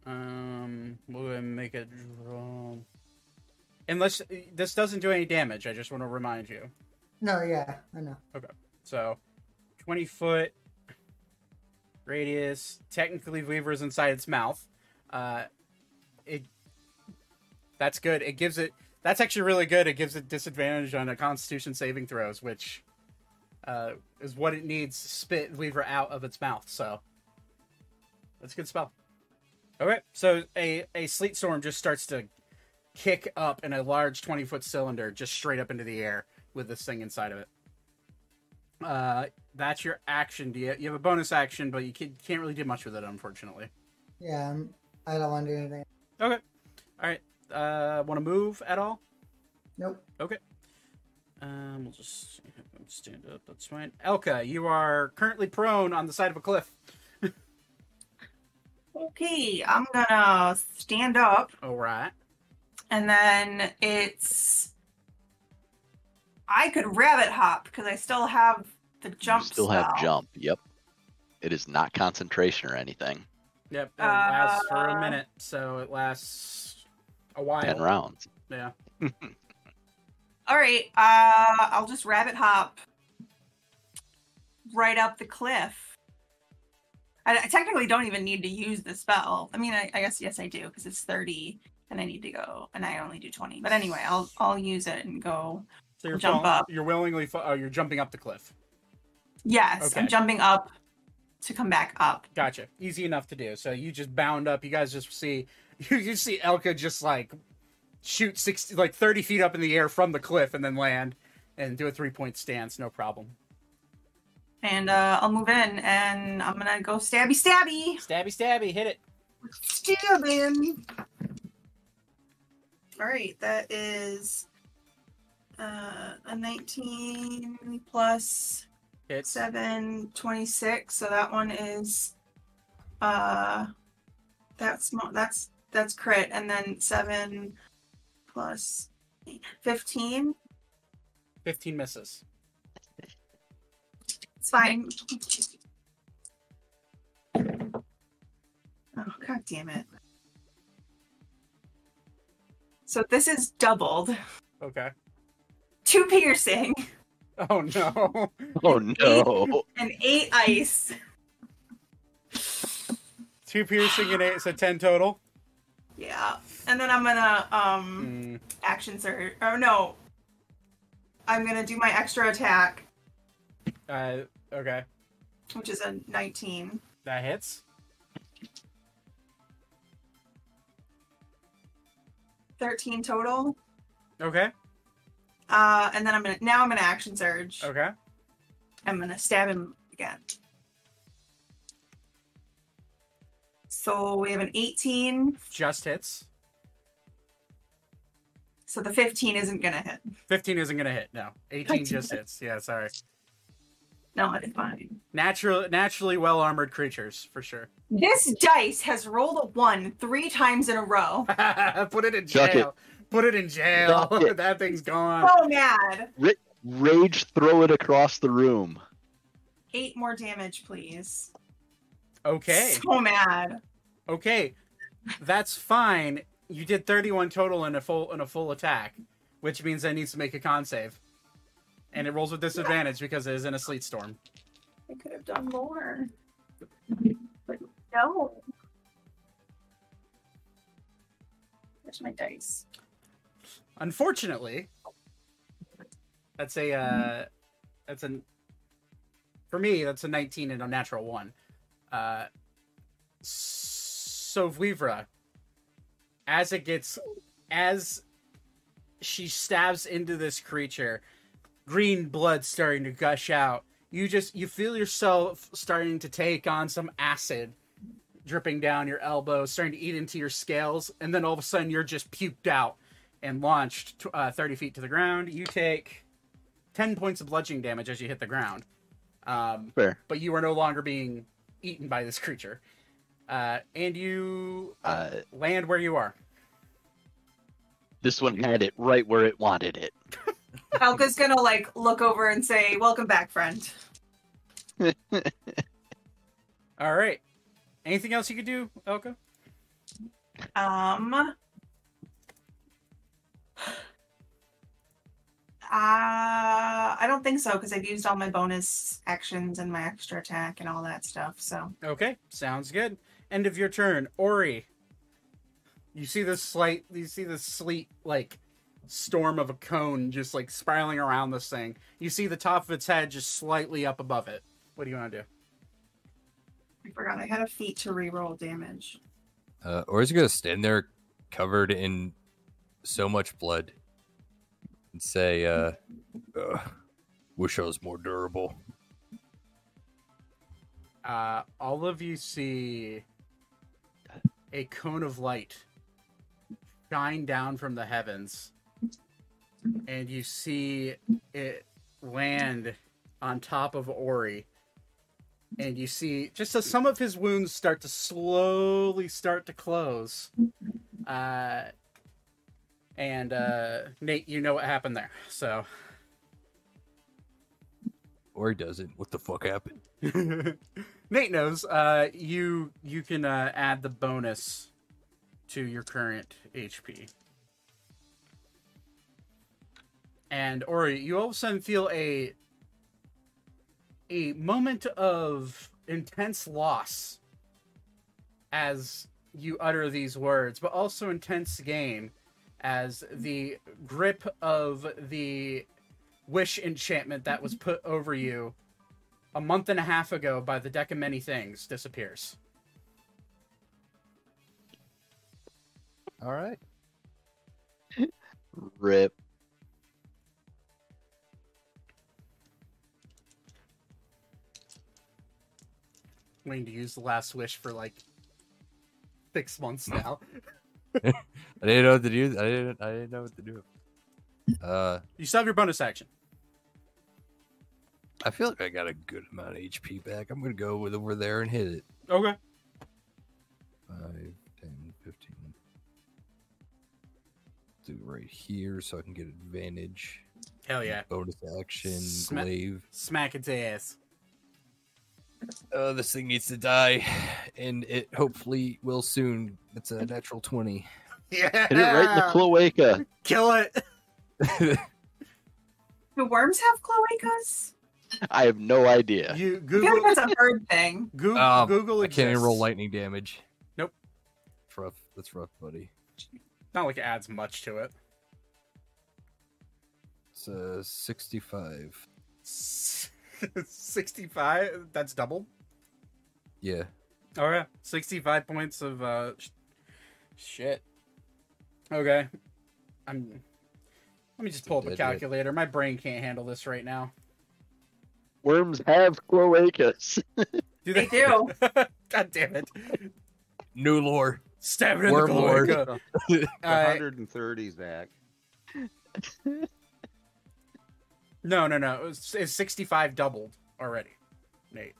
Um, we'll go and make it draw. Unless this doesn't do any damage, I just want to remind you. No, yeah, I know. Okay, so, 20 foot radius. Technically, Weaver's inside its mouth. Uh, it that's good. It gives it. That's actually really good. It gives it disadvantage on a Constitution saving throws, which uh, is what it needs to spit Weaver out of its mouth. So that's a good spell. Okay, so a a sleet storm just starts to kick up in a large 20 foot cylinder, just straight up into the air with this thing inside of it. Uh, that's your action. Do you, you have a bonus action, but you can, can't really do much with it, unfortunately. Yeah, I don't want to do anything. Okay. All right. Uh, want to move at all? Nope. Okay. Um, we'll just stand up. That's fine. Elka, you are currently prone on the side of a cliff. Okay, I'm gonna stand up, All right. and then it's. I could rabbit hop because I still have the jump. you still have jump. Yep. It is not concentration or anything. Yep. It lasts for a Uh, minute, so it lasts a while. Ten rounds. Yeah. All right, uh, I'll just rabbit hop right up the cliff. I, I technically don't even need to use the spell. I mean, I, I guess yes, I do because it's thirty, and I need to go, and I only do twenty. But anyway, I'll I'll use it and go. So you're Jump fall- up. You're willingly. fa- Oh, you're jumping up the cliff. Yes, Okay. I'm jumping up to come back up. Gotcha. Easy enough to do. So you just bound up. You guys just see. You, you see Elka just like shoot sixty, like thirty feet up in the air from the cliff, and then land and do a three point stance. No problem. And uh, I'll move in, and I'm gonna go stabby stabby. Stabby, stabby, hit it. Stabbing. All right, that is uh, a 19 plus Hits. 7, 26. So that one is uh, that's mo- that's that's crit, and then 7 plus 15. Fifteen misses. It's fine. Oh god damn it. So this is doubled. Okay. Two piercing Oh no. Oh no. and eight ice. Two piercing and eight, so ten total. Yeah. And then I'm gonna um Mm, action surge or no. I'm gonna do my extra attack, uh, okay, which is a 19. that hits. 13 total. Okay. Uh and then I'm gonna now I'm gonna action surge. Okay. I'm gonna stab him again. So we have an 18. Just hits. So the 15 isn't gonna hit. Fifteen isn't gonna hit. No. Eighteen just hits. Yeah, sorry. No, it's fine. Natural, naturally well armored creatures for sure. This dice has rolled a one three times in a row. Put it in Chuck it. jail. Put it in jail. Chuck it. that thing's gone. So mad. Rage throw it across the room. Eight more damage, please. Okay. So mad. Okay. That's fine. You did 31 total in a full in a full attack, which means that needs to make a con save. And it rolls with disadvantage because it is in a sleet storm. I could have done more. But no. Where's my dice? Unfortunately, that's a uh that's an for me that's a 19 and a natural 1. Uh so Vlivra as it gets as she stabs into this creature, green blood starting to gush out. You just you feel yourself starting to take on some acid dripping down your elbow, starting to eat into your scales, and then all of a sudden you're just puked out and launched uh, 30 feet to the ground. You take 10 points of bludgeoning damage as you hit the ground. Um, Fair. but you are no longer being eaten by this creature. Uh, and you uh, Uh, land where you are. this one had it right where it wanted it. Elka's gonna like look over and say, "Welcome back, friend." All right. Anything else you could do, Elka? Um. Uh, I don't think so because I've used all my bonus actions and my extra attack and all that stuff. So Okay, sounds good. End of your turn, Ori. You see this slight, you see this sleet like storm of a cone just like spiraling around this thing. You see the top of its head just slightly up above it. What do you want to do? I forgot I had a feat to reroll damage. Uh, or is he gonna stand there covered in so much blood and say, uh, "Ugh, "Wish I was more durable." Uh, all of you see a cone of light shine down from the heavens, and you see it land on top of Ori. And you see just as some of his wounds start to slowly start to close. Uh, and uh, Nate, you know what happened there. So Or he doesn't. What the fuck happened? Nate knows. Uh, you you can uh, add the bonus to your current HP. And Ori, you all of a sudden feel a a moment of intense loss as you utter these words, but also intense gain as the grip of the wish enchantment that was put over you a month and a half ago by the deck of many things disappears. All right. Rip. Waiting to use the last wish for like six months now. I didn't know what to do. I didn't. I didn't know what to do. Uh, You still have your bonus action. I feel like I got a good amount of HP back. I'm gonna go with over there and hit it. Okay. 5, 10, 15. Do right here so I can get advantage. Hell yeah. Bonus action, Sma- glaive. Smack its ass. Uh, this thing needs to die, and it hopefully will soon. It's a natural 20. Yeah. Hit it right in the cloaca. Kill it. Do worms have cloacas? I have no idea. You I feel Google like that's a bird thing. Google, Um, Google I can't even roll lightning damage. Nope. That's rough. That's rough, buddy. Not like it adds much to it. It's uh, 65. 65 that's double Yeah. all right 65 points of uh sh- shit okay i'm let me just pull up a Dead yet. calculator my brain can't handle this right now Worms have cloacas. do They do. god damn it New lore. stab it in Worm the lord. cloaca. Uh, 130, Zach. no no no it's, it's 65 doubled already nate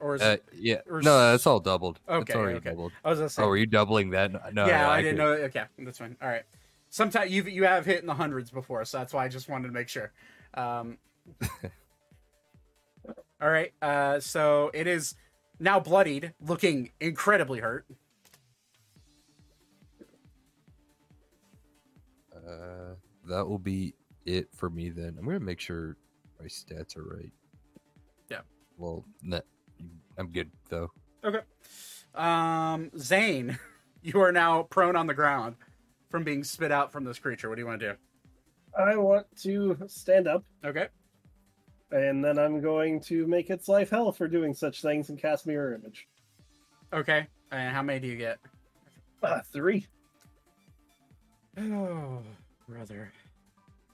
or is Uh, yeah. or No, s- that's all doubled. Okay, It's already okay. doubled. i was gonna say Oh, were you doubling that? No. yeah, no, I, didn't could- know. Okay, that's fine. All right. Sometimes you you have hit in the hundreds before, so that's why I just wanted to make sure. Um, all right. Uh, so it is now bloodied, looking incredibly hurt. Uh, that will be it for me then. I'm gonna make sure my stats are right. Yeah. Well, no, I'm good though. Okay. Um, Zane, you are now prone on the ground from being spit out from this creature. What do you want to do? I want to stand up, Okay. And then I'm going to make its life hell for doing such things and cast mirror image. Okay. And how many do you get? Ah, three. Oh, brother.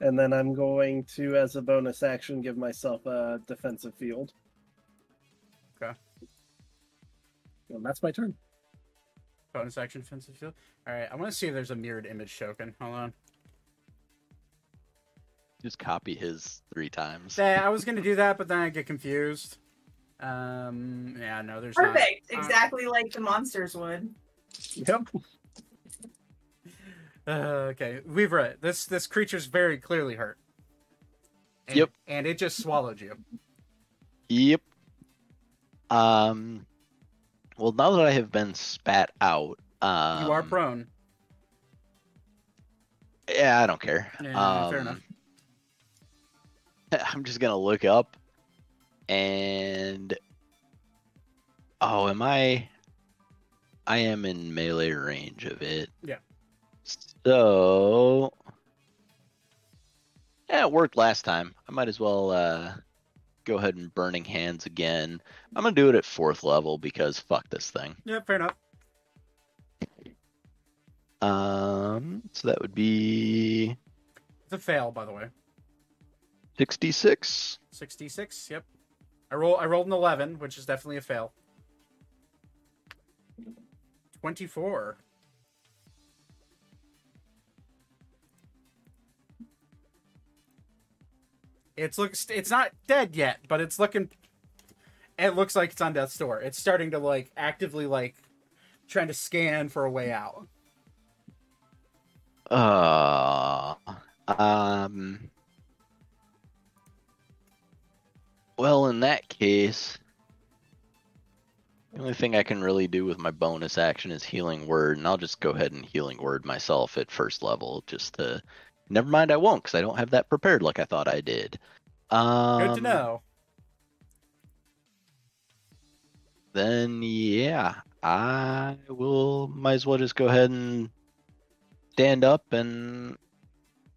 And then I'm going to, as a bonus action, give myself a defensive field. Okay. And that's my turn. Bonus action defensive field. All right. I want to see if there's a mirrored image token. Hold on. Just copy his three times. Yeah, I was gonna do that, but then I get confused. Um, yeah, no, there's not. Perfect. Uh, Exactly like the monsters would. Yep. Uh, okay, we've read this. This creature's very clearly hurt. And, Yep. and it just swallowed you. Yep. Um. Well, now that I have been spat out, um, You are prone. Yeah, I don't care. Yeah, fair Um, enough. I'm just gonna look up, and oh, am I? I am in melee range of it. Yeah. So, yeah, it worked last time. I might as well uh, go ahead and burning hands again. I'm gonna do it at fourth level because fuck this thing. Yeah, fair enough. Um, so that would be It's a fail, by the way. 66. Sixty-six. Yep. I roll. I rolled an eleven, which is definitely a fail. Twenty-four. It's looks. It's not dead yet, but it's looking. It looks like it's on death's door. It's starting to like actively like trying to scan for a way out. Uh, um. Well, in that case, the only thing I can really do with my bonus action is healing word, and I'll just go ahead and healing word myself at first level, just to. Never mind, I won't, because I don't have that prepared like I thought I did. Um, Good to know. Then yeah, I will. Might as well just go ahead and stand up, and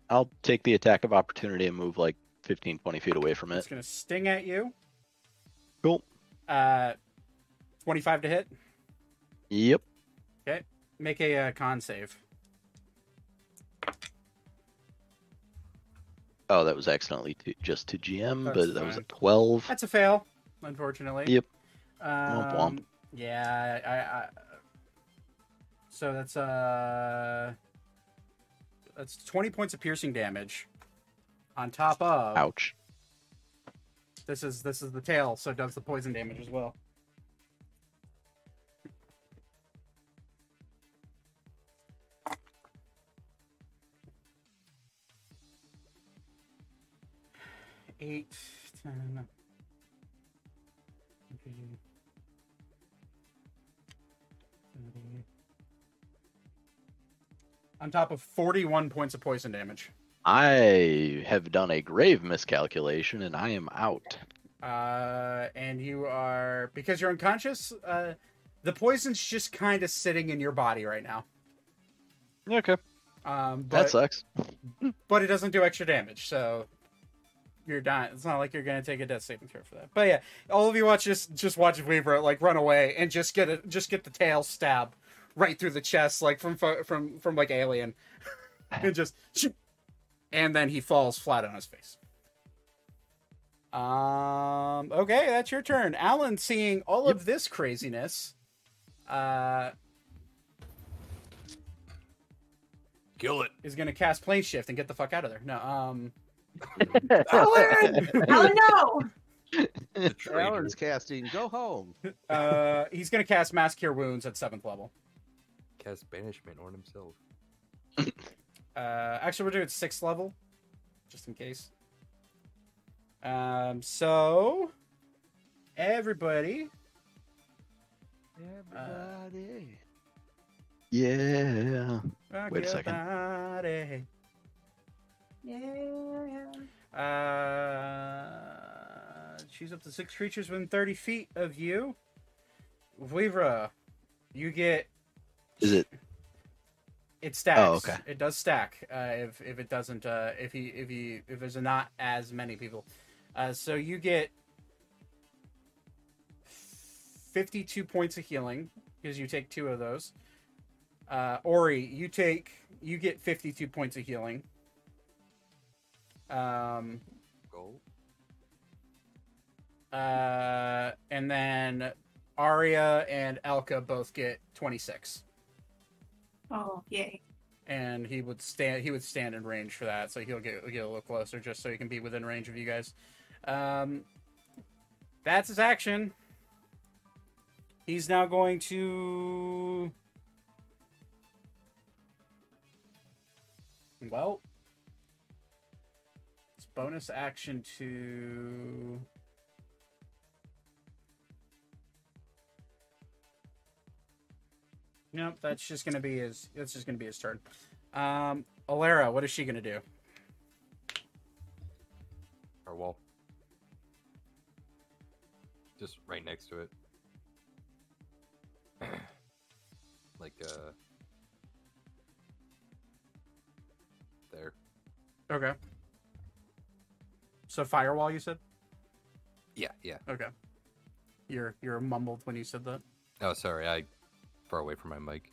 I'll take the attack of opportunity and move like 15, 20 feet away from it. It's gonna sting at you. Cool. Uh, twenty-five to hit. Yep. Okay. Make a uh, con save. Oh, that was accidentally to, just to GM, That's but that was a fine. 12. That's a fail, unfortunately. Yep. Um, Womp womp. Yeah, I, I. So that's uh, that's twenty points of piercing damage, on top of ouch this is this is the tail so it does the poison damage as well Eight, ten. Okay. 30. On top of 41 points of poison damage. I have done a grave miscalculation and I am out. Uh, and you are because you're unconscious. Uh, the poison's just kind of sitting in your body right now. Okay. Um, but, That sucks. but it doesn't do extra damage, so you're dying. It's not like you're gonna take a death saving throw for that. But yeah, all of you watch just just watch Weaver like run away and just get it, just get the tail stab right through the chest, like from from from like Alien, and just shoot. And then he falls flat on his face. Um. Okay, that's your turn, Alan. Seeing all of this craziness, uh, Kill it. is gonna cast plane shift and get the fuck out of there. No, um. Oh no! Alan's casting. Go home. Uh, he's gonna cast Mass Cure Wounds at seventh level. Cast banishment on himself. Uh, actually, we're doing sixth level, just in case. Um, so everybody, Everybody. Yeah. Wait a second. body. Yeah. Uh, choose up to six creatures within thirty feet of you. Vivra, you get Is it? It stacks. Oh, okay. It does stack. Uh, if if it doesn't, uh, if he if he if there's not as many people, uh, so you get fifty-two points of healing because you take two of those. Uh, Ori, you take you get fifty-two points of healing. Um, Gold. uh, and then Aria and Elka both get twenty-six. Oh yay! and he would stand he would stand in range for that so he'll get get a little closer just so he can be within range of you guys um that's his action he's now going to well it's bonus action to Nope, that's just gonna be his. That's just gonna be his turn. Um, Alara, what is she gonna do? Or wall. Just right next to it. like uh there. Okay. So firewall, you said. Yeah, yeah. Okay. You're you're mumbled when you said that. Oh sorry, I far away from my mic.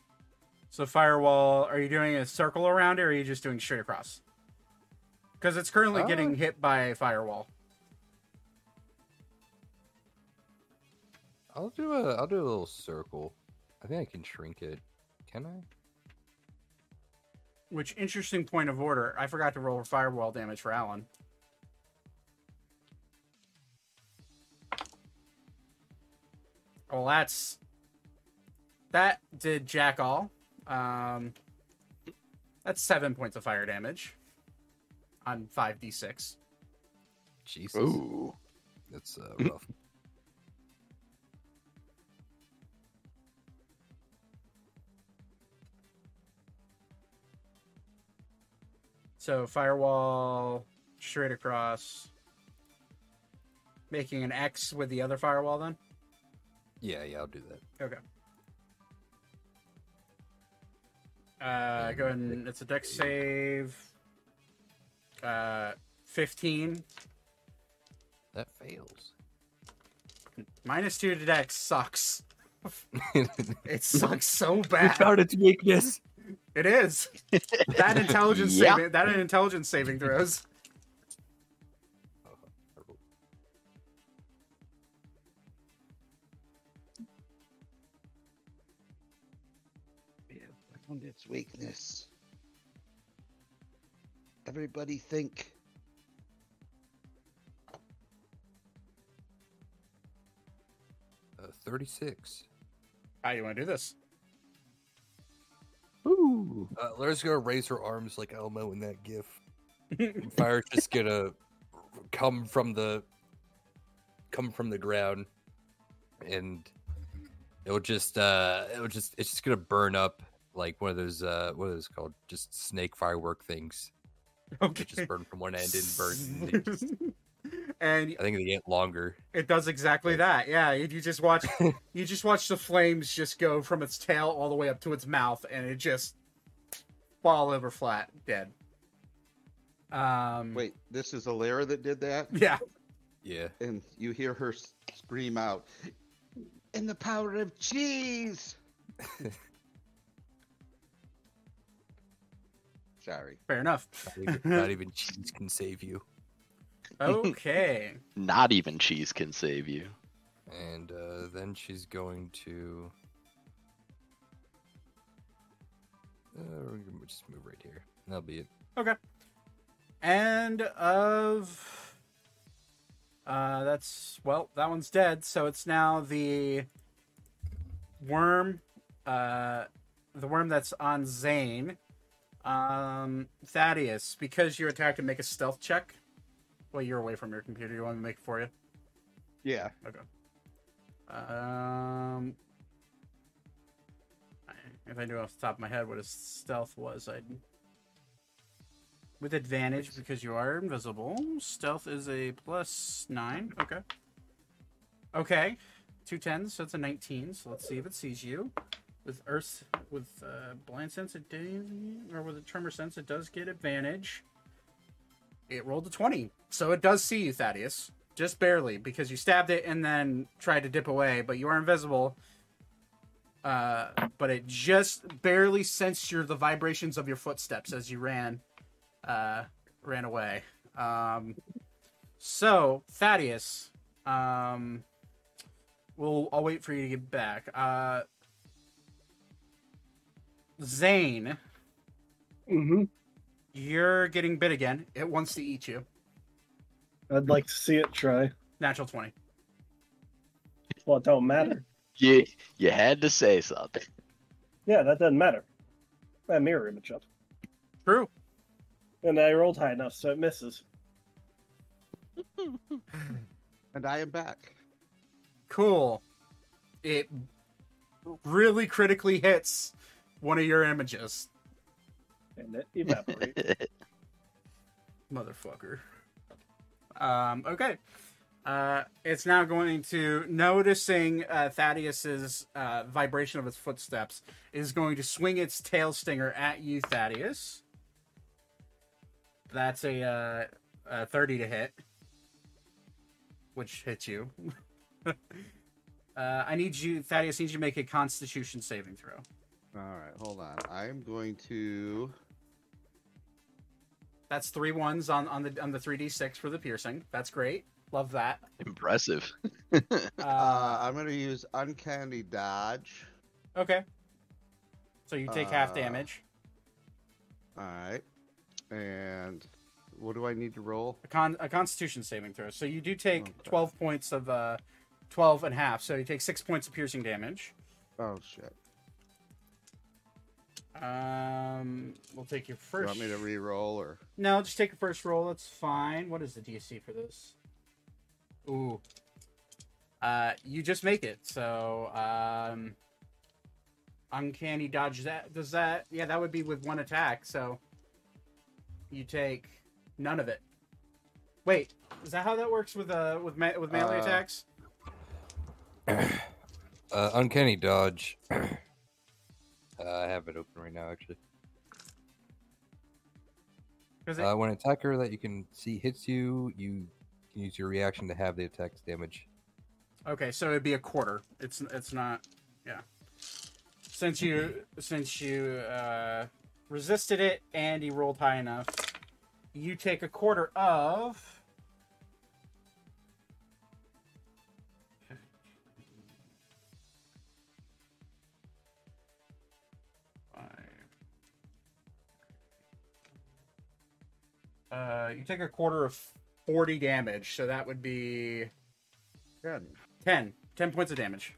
So firewall, are you doing a circle around it, or are you just doing straight across? Because it's currently Uh, getting hit by a firewall. I'll do a I'll do a little circle. I think I can shrink it. Can I? Which interesting point of order. I forgot to roll for firewall damage for Alan. Well, that's that did jack all. Um, that's seven points of fire damage on five d six. Jesus. Ooh. That's uh, rough. So firewall straight across, making an X with the other firewall. Then yeah, yeah, I'll do that. okay. Uh, go ahead and it's a dex save. Uh, fifteen That fails. minus two to dex sucks. It sucks so bad. its weakness. It is that intelligence Yeah. saving that intelligence saving throws. Found its weakness. Everybody think. Uh, Thirty-six. How you want to do this? Ooh. Uh, Lara's gonna raise her arms like Elmo in that gif. And Fire's just gonna come from the come from the ground, and it'll just uh, it'll just it's just gonna burn up like one of those uh what are those called? Just snake firework things. Okay. That just burn from one end and burn. and just- and I think they get longer. it does exactly that. Yeah, you you just watch you just watch the flames just go from its tail all the way up to its mouth, and it just fall over flat, dead. Um. Wait, this is Alara that did that, Yeah. Yeah. and you hear her scream out, "In the power of cheese!" Sorry. Fair enough. Not even, not even cheese can save you. Okay. Not even cheese can save you. And uh, then she's going to. Uh, we're gonna just move right here. That'll be it. Okay. And of uh that's well, that one's dead, so it's now the worm uh the worm that's on Zane. Um Thaddeus, because you're attacked him, make a stealth check. Well, you're away from your computer. You want me to make it for you? Yeah. Okay. Um, if I knew off the top of my head what his stealth was, I'd. With advantage because you are invisible. Stealth is a plus nine. Okay. Okay. Two tens, so it's a nineteen. So let's see if it sees you. With Earth, with uh, blind sense, it did, or with a tremor sense, it does get advantage. It rolled a twenty, so it does see you, Thaddeus. Just barely because you stabbed it and then tried to dip away but you are invisible. Uh, but it just barely sensed your the vibrations of your footsteps as you ran uh, ran away. Um, so thaddeus um, we'll i'll wait for you to get back. Uh, zane hmm you're getting bit again it wants to eat you I'd like to see it try. natural 20 Well, it don't matter. You you had to say something. Yeah, that doesn't matter. That mirror image up. true And I rolled high enough, so it misses. And I am back. Cool. It really critically hits one of your images, And it evaporates. motherfucker. Um, okay. Uh, it's now going to noticing uh, Thaddeus's uh, vibration of its footsteps is going to swing its tail stinger at you, Thaddeus. That's a, uh, a thirty to hit, which hits you. uh, I need you, Thaddeus. Needs you to make a Constitution saving throw. All right, hold on. I am going to. That's three ones on on the on the three d six for the piercing. That's great. Love that. Impressive. Uh, Uh, I'm going to use uncanny dodge. okay. So you take half uh, damage. All right, and what do I need to roll? A con a Constitution saving throw. So you do take Okay. twelve points of uh, twelve and a half. So you take six points of piercing damage. Oh shit! Um, we'll take your Do you first. want me to re-roll or? No, just take your first roll. That's fine. What is the DC for this? Ooh. Uh, you just make it. So, um, uncanny dodge. That does that? Yeah, that would be with one attack. So, you take none of it. Wait, is that how that works with uh with me- with melee Uh, attacks? Uh, uncanny dodge. uh, I have it open right now, actually. it- Uh, when an attacker that you can see hits you, you can use your reaction to have the attack's damage. Okay, so it'd be a quarter. It's it's not. Yeah. Since you since you uh, resisted it and you rolled high enough, you take a quarter of. Uh, you take a quarter of 40 damage, so that would be Ten. 10. 10 points of damage.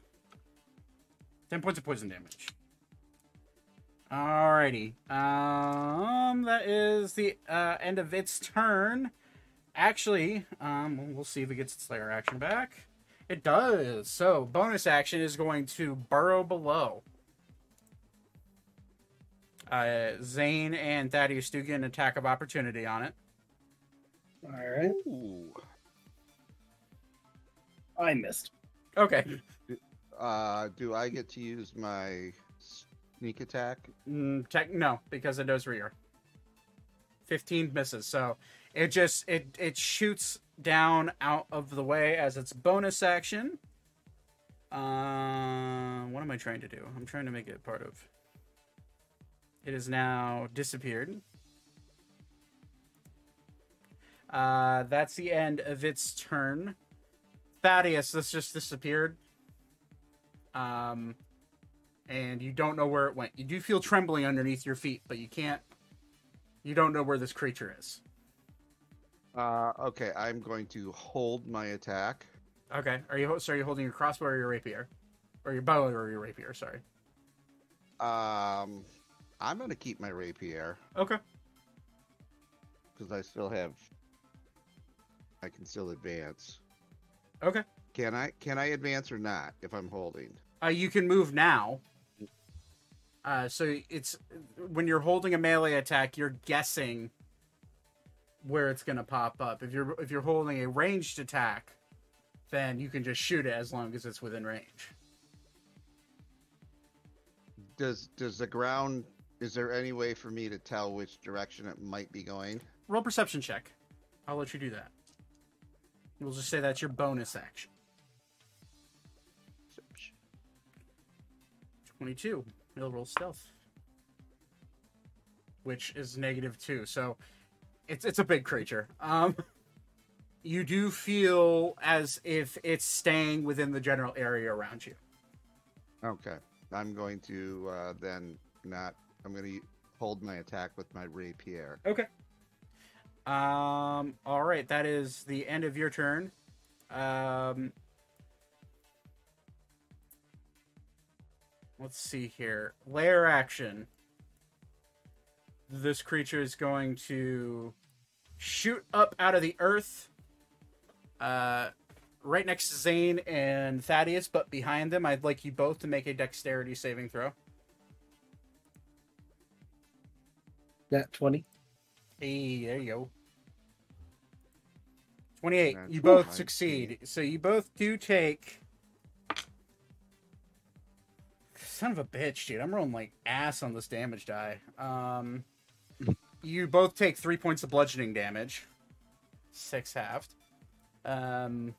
10 points of poison damage. Alrighty. Um, that is the uh, end of its turn. Actually, um, we'll see if it gets its lair action back. It does. So, bonus action is going to burrow below. Uh, Zane and Thaddeus do get an attack of opportunity on it. All right. Ooh. I missed. Okay. Uh, do I get to use my sneak attack? Mm, tech, no, because it knows where you're. 15 misses. So it just it it shoots down out of the way as its bonus action. Uh, what am I trying to do? I'm trying to make it part of. It is now disappeared. Uh, that's the end of its turn. Thaddeus, this just disappeared. Um, and you don't know where it went. You do feel trembling underneath your feet, but you can't. You don't know where this creature is. Uh, okay, I'm going to hold my attack. Okay. Are you so are you holding your crossbow or your rapier, or your bow or your rapier? Sorry. Um, I'm going to keep my rapier Okay. because I still have. I can still advance. Okay. Can I? Can I advance or not if I'm holding? Uh, you can move now. Uh, so it's when you're holding a melee attack, you're guessing where it's gonna pop up. If you're if you're holding a ranged attack, then you can just shoot it as long as it's within range. Does Does the ground? Is there any way for me to tell which direction it might be going? Roll perception check. I'll let you do that. We'll just say that's your bonus action. 22. He'll roll stealth. Which is negative two. So it's it's a big creature. Um you do feel as if it's staying within the general area around you. Okay, I'm going to uh, then not. I'm going to hold my attack with my rapier. Okay. Um all right, that is the end of your turn. Um Let's see here. Lair action. This creature is going to shoot up out of the earth. Uh, right next to Zane and Thaddeus, but behind them. I'd like you both to make a dexterity saving throw. That twenty. Hey, there you go. 28. That's You both succeed. So you both do take. Son of a bitch, dude. I'm rolling like ass on this damage die. Um, you both take three points of bludgeoning damage, six halved. Um,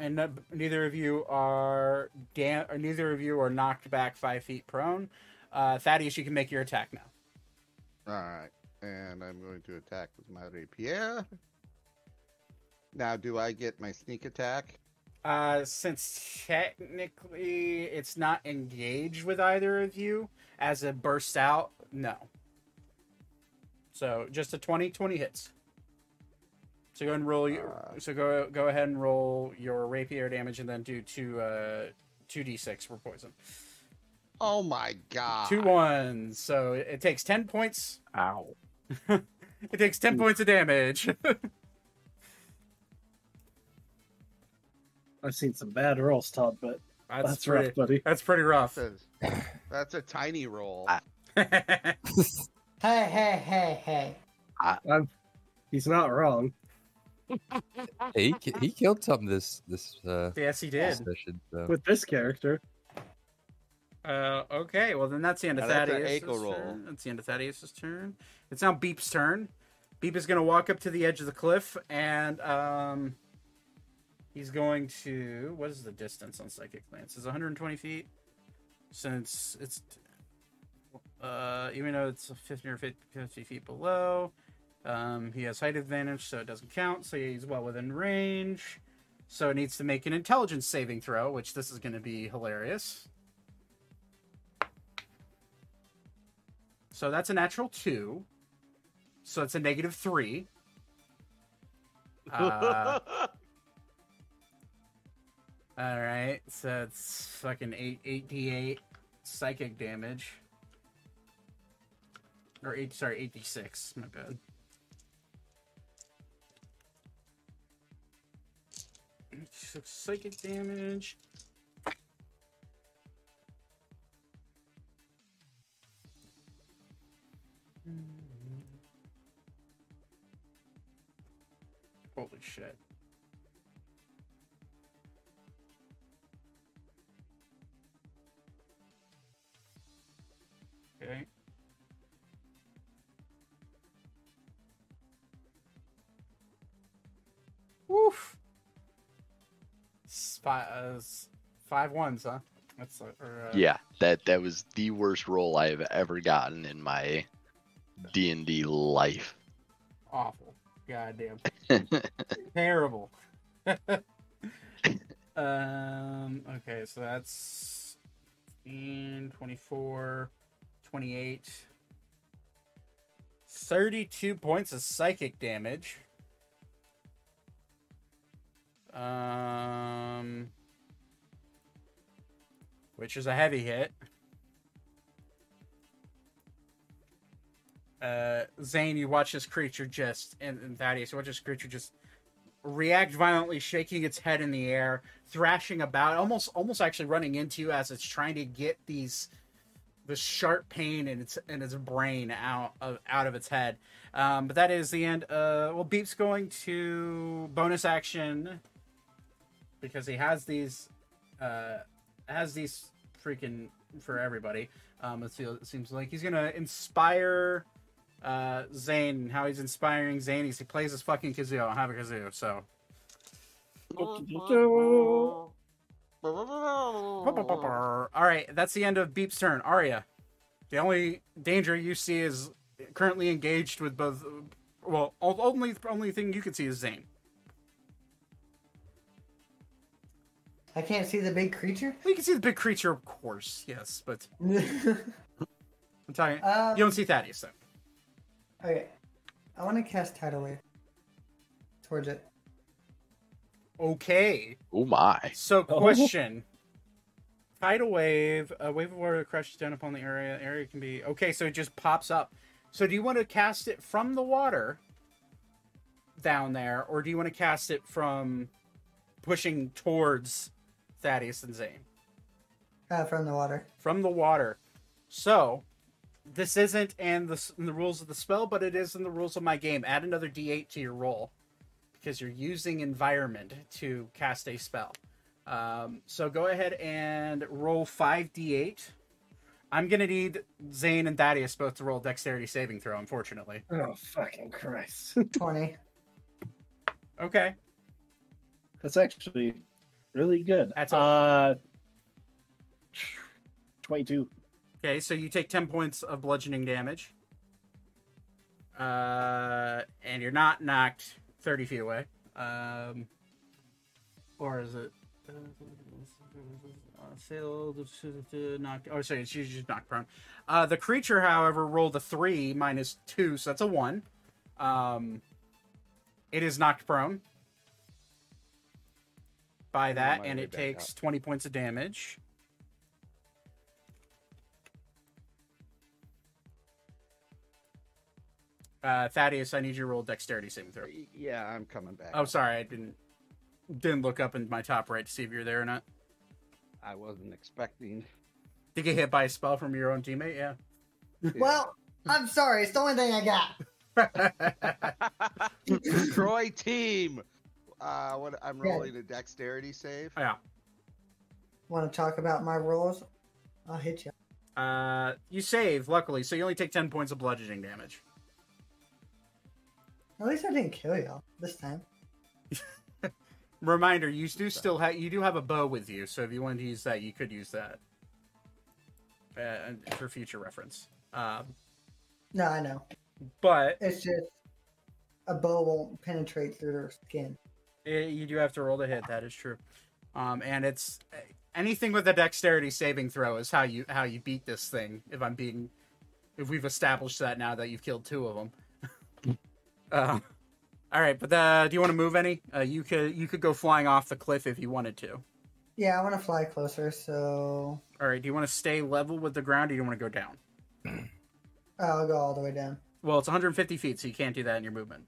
and no- neither of you are da- neither of you are knocked back five feet prone. Uh, Thaddeus, you can make your attack now. All right, and I'm going to attack with my rapier. Now, do I get my sneak attack? Uh, since technically it's not engaged with either of you as it bursts out, no. So just a 20, 20 hits. So go ahead and roll. Your, Uh. so go go ahead and roll your rapier damage, and then do two uh two d six for poison. Oh my god! Two ones. So it, it takes ten points. Ow. It takes ten points of damage. I've seen some bad rolls, Todd, but that's, that's, pretty. rough, buddy. That's pretty rough. That's a, that's a tiny roll. Hey, hey, hey, hey. I'm, he's not wrong. He, he killed something this this uh yes, he did. session. So. With this character, Uh, okay, well then that's the end of Now Thaddeus' ankle roll. turn. That's the end of Thaddeus' turn. It's now Beep's turn. Beep is going to walk up to the edge of the cliff, and um, he's going to. What is the distance on Psychic Lance? Is 120 feet. Since it's, uh, even though it's 50 or 50 50 feet below, um, he has height advantage, so it doesn't count. So he's well within range. So it needs to make an intelligence saving throw, which this is going to be hilarious. So that's a natural two. So it's a negative three. Uh, all right, so it's fucking eight, eighty-eight psychic damage, or eight sorry eighty-six. My bad. So psychic damage. Holy shit. Okay. Woof. Five, uh, five ones, huh? That's uh, or, uh, Yeah, that that was the worst roll I have ever gotten in my D and D life. awful. Goddamn. terrible. um. Okay, so that's 15, 24, 28, 32 points of psychic damage. Um. Which is a heavy hit. uh, Zane, you watch this creature just, and, and Thaddeus, you watch this creature just react violently, shaking its head in the air, thrashing about, almost, almost actually running into you as it's trying to get these, the sharp pain in its in its brain out of out of its head. Um, but that is the end. Uh, well, Beep's going to bonus action because he has these, uh, has these freaking for everybody. Um, it, feels, it seems like he's gonna inspire uh, Zane. How he's inspiring Zane is he plays his fucking kazoo. I don't have a kazoo, so all right. That's the end of Beep's turn. Arya, the only danger you see is currently engaged with both. Well, only only thing you can see is Zane. I can't see the big creature. Well, you can see the big creature, of course. Yes, but um, I'm telling you, you don't see Thaddeus though. okay, I want to cast tidal wave towards it. Okay. Oh my! So, Oh. question. Tidal wave, a wave of water crashes down upon the area. Area can be okay. So it just pops up. So do you want to cast it from the water down there, or do you want to cast it from pushing towards Thaddeus and Zane Uh, from the water. from the water? So this isn't in the in the rules of the spell, but it is in the rules of my game. Add another D8 to your roll because you're using environment to cast a spell. Um, so go ahead and roll 5d8. I'm going to need Zane and Thaddeus both to roll dexterity saving throw, unfortunately. Oh fucking Christ! Twenty. Okay. That's actually really good. That's uh, twenty-two. Okay, so you take 10 points of bludgeoning damage. Uh, and you're not knocked 30 feet away. Um, or is it. Uh, failed to knock. Oh, sorry, she's just knocked prone. Uh, the creature, however, rolled a 3 minus 2, so that's a 1. Um, it is knocked prone by that, and it takes up. 20 points of damage. Uh, Thaddeus, I need you to roll dexterity saving throw. Yeah, I'm coming back. Oh, sorry, I didn't didn't look up in my top right to see if you're there or not. I wasn't expecting. Did you get hit by a spell from your own teammate? Yeah. Well, I'm sorry. It's the only thing I got. Troy team. Uh, what I'm Yeah. rolling a dexterity save. yeah. Want to talk about my rolls? I'll hit you. Uh, you save, luckily, so you only take ten points of bludgeoning damage. At least I didn't kill y'all this time. Reminder: you do still have you do have a bow with you, so if you wanted to use that, you could use that uh, for future reference. Um, No, I know. but It's just a bow won't penetrate through their skin. Eh, you do have to roll to hit. That is true. Um, and it's eh, anything with a dexterity saving throw is how you how you beat this thing. If I'm being, if we've established that now that you've killed two of them. Uh, all right, but uh, do you want to move any? Uh, you could you could go flying off the cliff if you wanted to. Yeah, I want to fly closer, so All right, do you want to stay level with the ground, or do you want to go down? I'll go all the way down. Well, it's 150 feet, so you can't do that in your movement.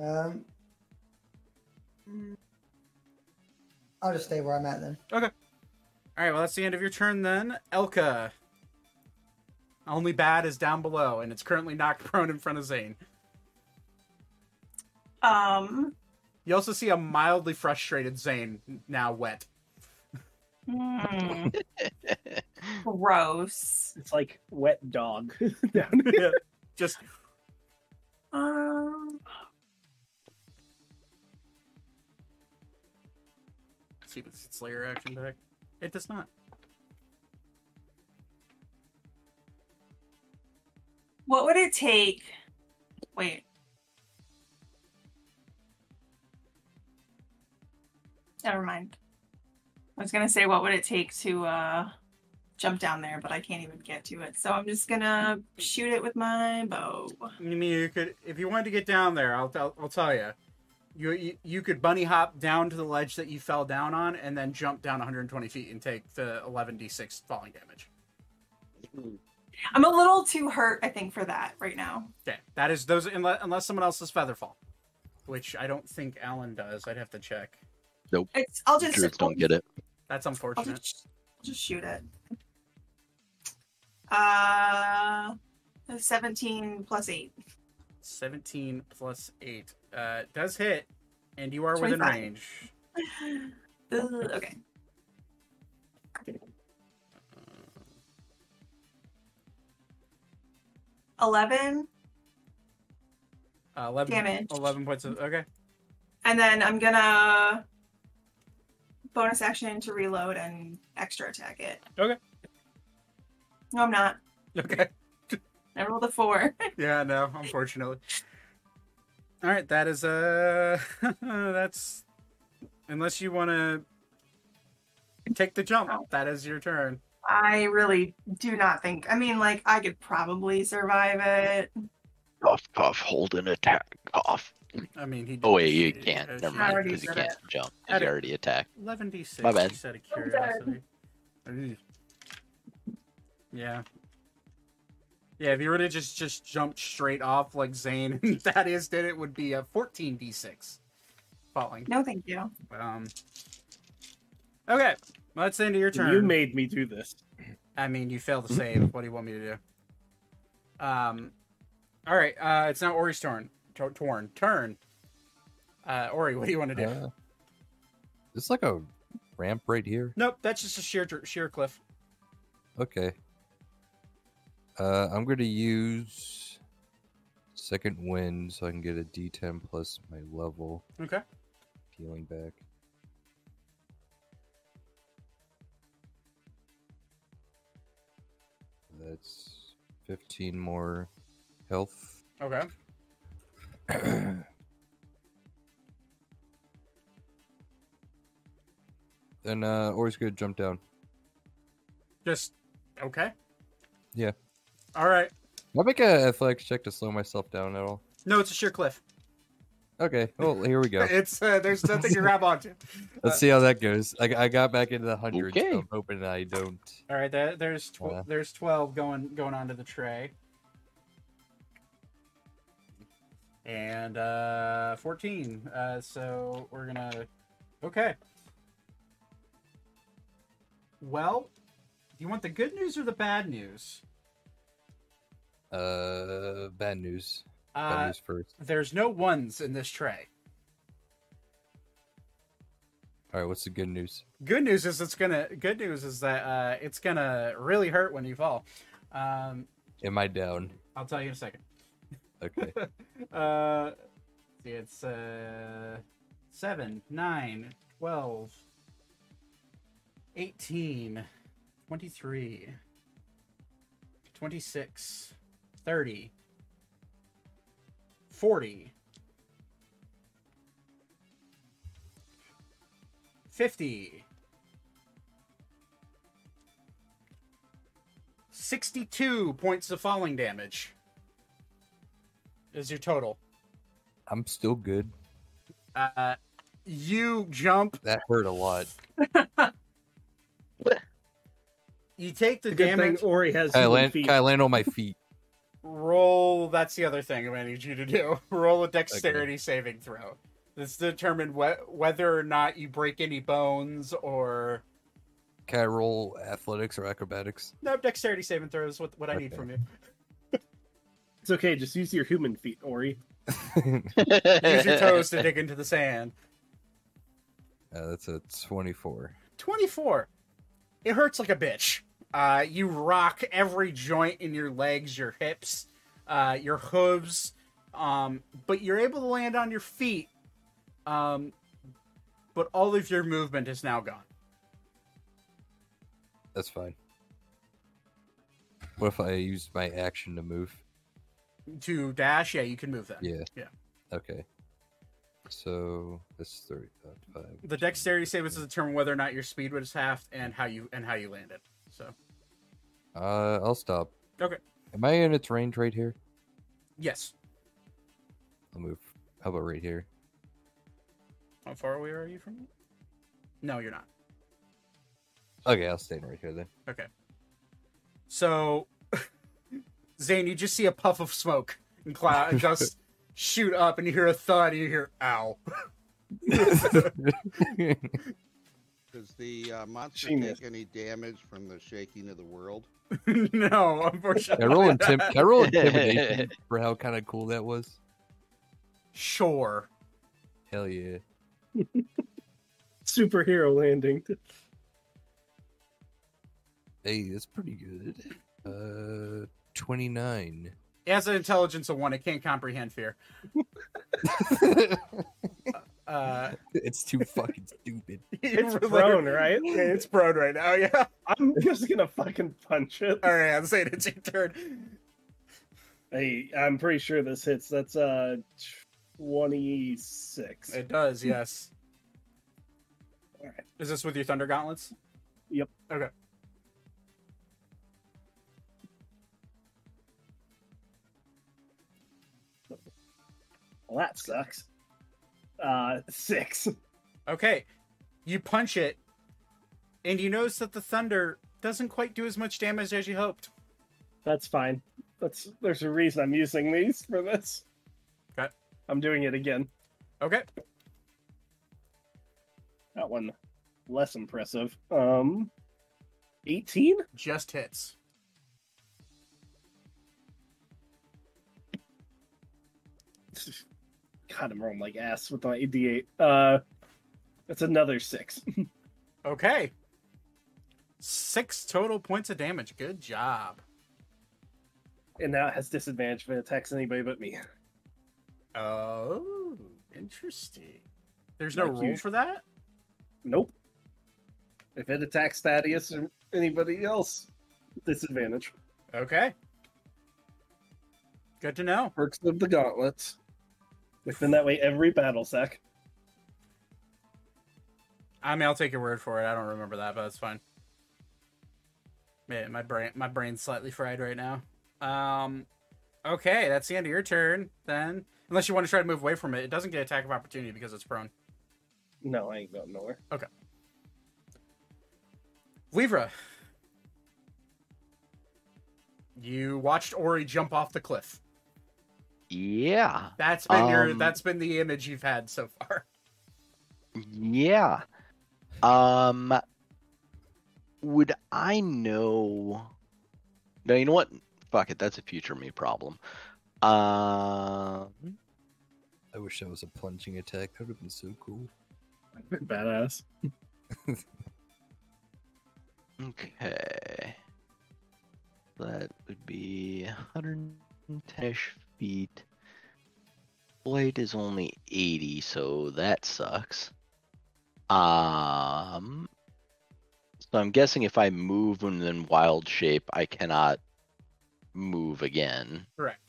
Um, I'll just stay where I'm at then. Okay. All right, well, that's the end of your turn then. Elka. Only bad is down below, and it's currently knocked prone in front of Zane. Um. You also see a mildly frustrated Zane now wet. hmm, gross. It's like wet dog down Yeah. Just Um. see if its lair action back. It does not. What would it take? Wait. Never mind. I was gonna say what would it take to uh jump down there, but I can't even get to it. So I'm just gonna shoot it with my bow. I mean, you could, if you wanted to get down there, I'll, I'll, I'll tell you. You, you, you could bunny hop down to the ledge that you fell down on, and then jump down 120 feet and take the 11d6 falling damage. I'm a little too hurt, I think, for that right now. Okay, that is those unless, unless someone else has featherfall, which I don't think Alan does. I'd have to check. Nope. It's I'll just Druids don't get it. That's I'll unfortunate. just, I'll just shoot it. Uh, 17 plus 8. 17 plus 8 uh, does hit, and you are within range. Okay. Eleven, Uh, 11, Damage. 11 points of. Okay. and then I'm gonna bonus action to reload and extra attack it. Okay. No, I'm not. Okay. I rolled a four. Yeah, no, unfortunately. All right, that is uh that's unless you want to take the jump, No. that is your turn. I really do not think. I mean, like I could probably survive it. Cough, cough, hold an attack, cough. I mean, he. Oh wait, you can't. Never mind, already because you can't it. jump. 'cause Edit. you already attacked. 11d6. My bad. Just out of curiosity. Yeah. Yeah, if you were to just just jump straight off like Zane and Thaddeus did, it would be a 14d6 falling. No, thank you. Um. Okay, let's the end of your turn. You made me do this. I mean, you failed to save. what do you want me to do? Um. All right. Uh, it's now Ori's turn. Tor- Torn turn. Uh, Ori, what do you want to do? Uh, it's like a ramp right here. nope, that's just a sheer dr- sheer cliff. Okay. Uh, I'm going to use second wind so I can get a D10 plus my level Okay. healing back. That's 15 more health. Okay. then uh, Ori's to jump down. Just okay. Yeah. All right. I'll make an athletics check to slow myself down at all. No, it's a sheer cliff. Okay. Well, here we go. It's uh, there's nothing to grab onto. Let's see how that goes. I, I got back into the hundreds. Okay. So I'm hoping I don't. All right, there, there's tw- Yeah. there's twelve going going onto the tray, and uh, fourteen. Uh, so we're gonna okay. Well, do you want the good news or the bad news? Uh, bad news. Uh, first. there's no ones in this tray. All right. What's the good news? Good news is it's gonna. Good news is that uh, it's gonna really hurt when you fall. Um, Am I down? I'll tell you in a second. Okay. uh, see, it's uh, 7, 9, 12, 18, 23, 26, 30, 40, 50, 62 points of falling damage is your total. I'm still good. Uh, you jump, That hurt a lot. you take the The good damage, thing Ori has Can I, land, feet. can I land on my feet? Roll. That's the other thing I need you to do. Roll a dexterity saving throw. This determine whe- whether or not you break any bones or Can I roll athletics or acrobatics? no dexterity saving throws. What what I need from you. It's okay, just use your human feet, Ori. Use your toes to dig into the sand. Uh, that's a 24. 24. It hurts like a bitch. Uh, you rock every joint in your legs, your hips, uh, your hooves, um, but you're able to land on your feet. Um, but all of your movement is now gone. That's fine. What if I used my action to move? To dash, yeah, you can move that. Yeah. Yeah. Okay. So that's 35. The dexterity save is to determine whether or not your speed was halved and how you and how you landed. So Uh, I'll stop. Okay. Am I in its range right here? yes. I'll move. How about right here? How far away are you from me? No, you're not. Okay, I'll stay right here then. Okay. So, Zane, you just see a puff of smoke and cloud just shoot up, and you hear a thud, and you hear "ow." Does the uh, monster Genius. take any damage from the shaking of the world? no, Can I unfortunately. roll, intim- can I roll intimidation for how kind of cool that was? Sure. Hell yeah. Superhero landing. Hey, that's pretty good. Uh, 29. It has an intelligence of one. It can't comprehend fear. Uh, it's too fucking stupid. It's really- prone, right? Yeah, it's prone right now. Yeah. I'm just gonna fucking punch it. All right, I'm saying it's your turn. Hey, I'm pretty sure this hits. That's uh, twenty six. It does, yes. All right. Is this with your thunder gauntlets? Yep. Okay. Well, that sucks. Uh, six. Okay. You punch it, and you notice that the thunder doesn't quite do as much damage as you hoped. That's fine. That's there's a reason I'm using these for this. Okay. I'm doing it again. Okay. That one less impressive. Um, eighteen. Just hits. God, I'm rolling like ass with my D8. Uh, that's another six. Okay. Six total points of damage. Good job. and now it has disadvantage if it attacks anybody but me. Oh, interesting. There's no Like rule you- for that? Nope. If it attacks Thaddeus or anybody else, disadvantage. Okay. Good to know. Perks of the gauntlets. It's been that way every battle sec. I mean, I'll take your word for it. I don't remember that, but that's fine. Man, my brain, my brain's slightly fried right now. Um, okay, that's the end of your turn. Then, unless you want to try to move away from it, it doesn't get attack of opportunity because it's prone. No, I ain't going nowhere. Okay. Livra, you watched Ori jump off the cliff. Yeah. That's been your. Um, That's been the image you've had so far. Yeah. Um would I know No, you know what? Fuck it, that's a future me problem. Um I wish that was a plunging attack. That would have been so cool. Been badass. okay. That would be 110ish feet. Blade is only 80, so that sucks. Um so I'm guessing if I move and then wild shape, I cannot move again. Correct.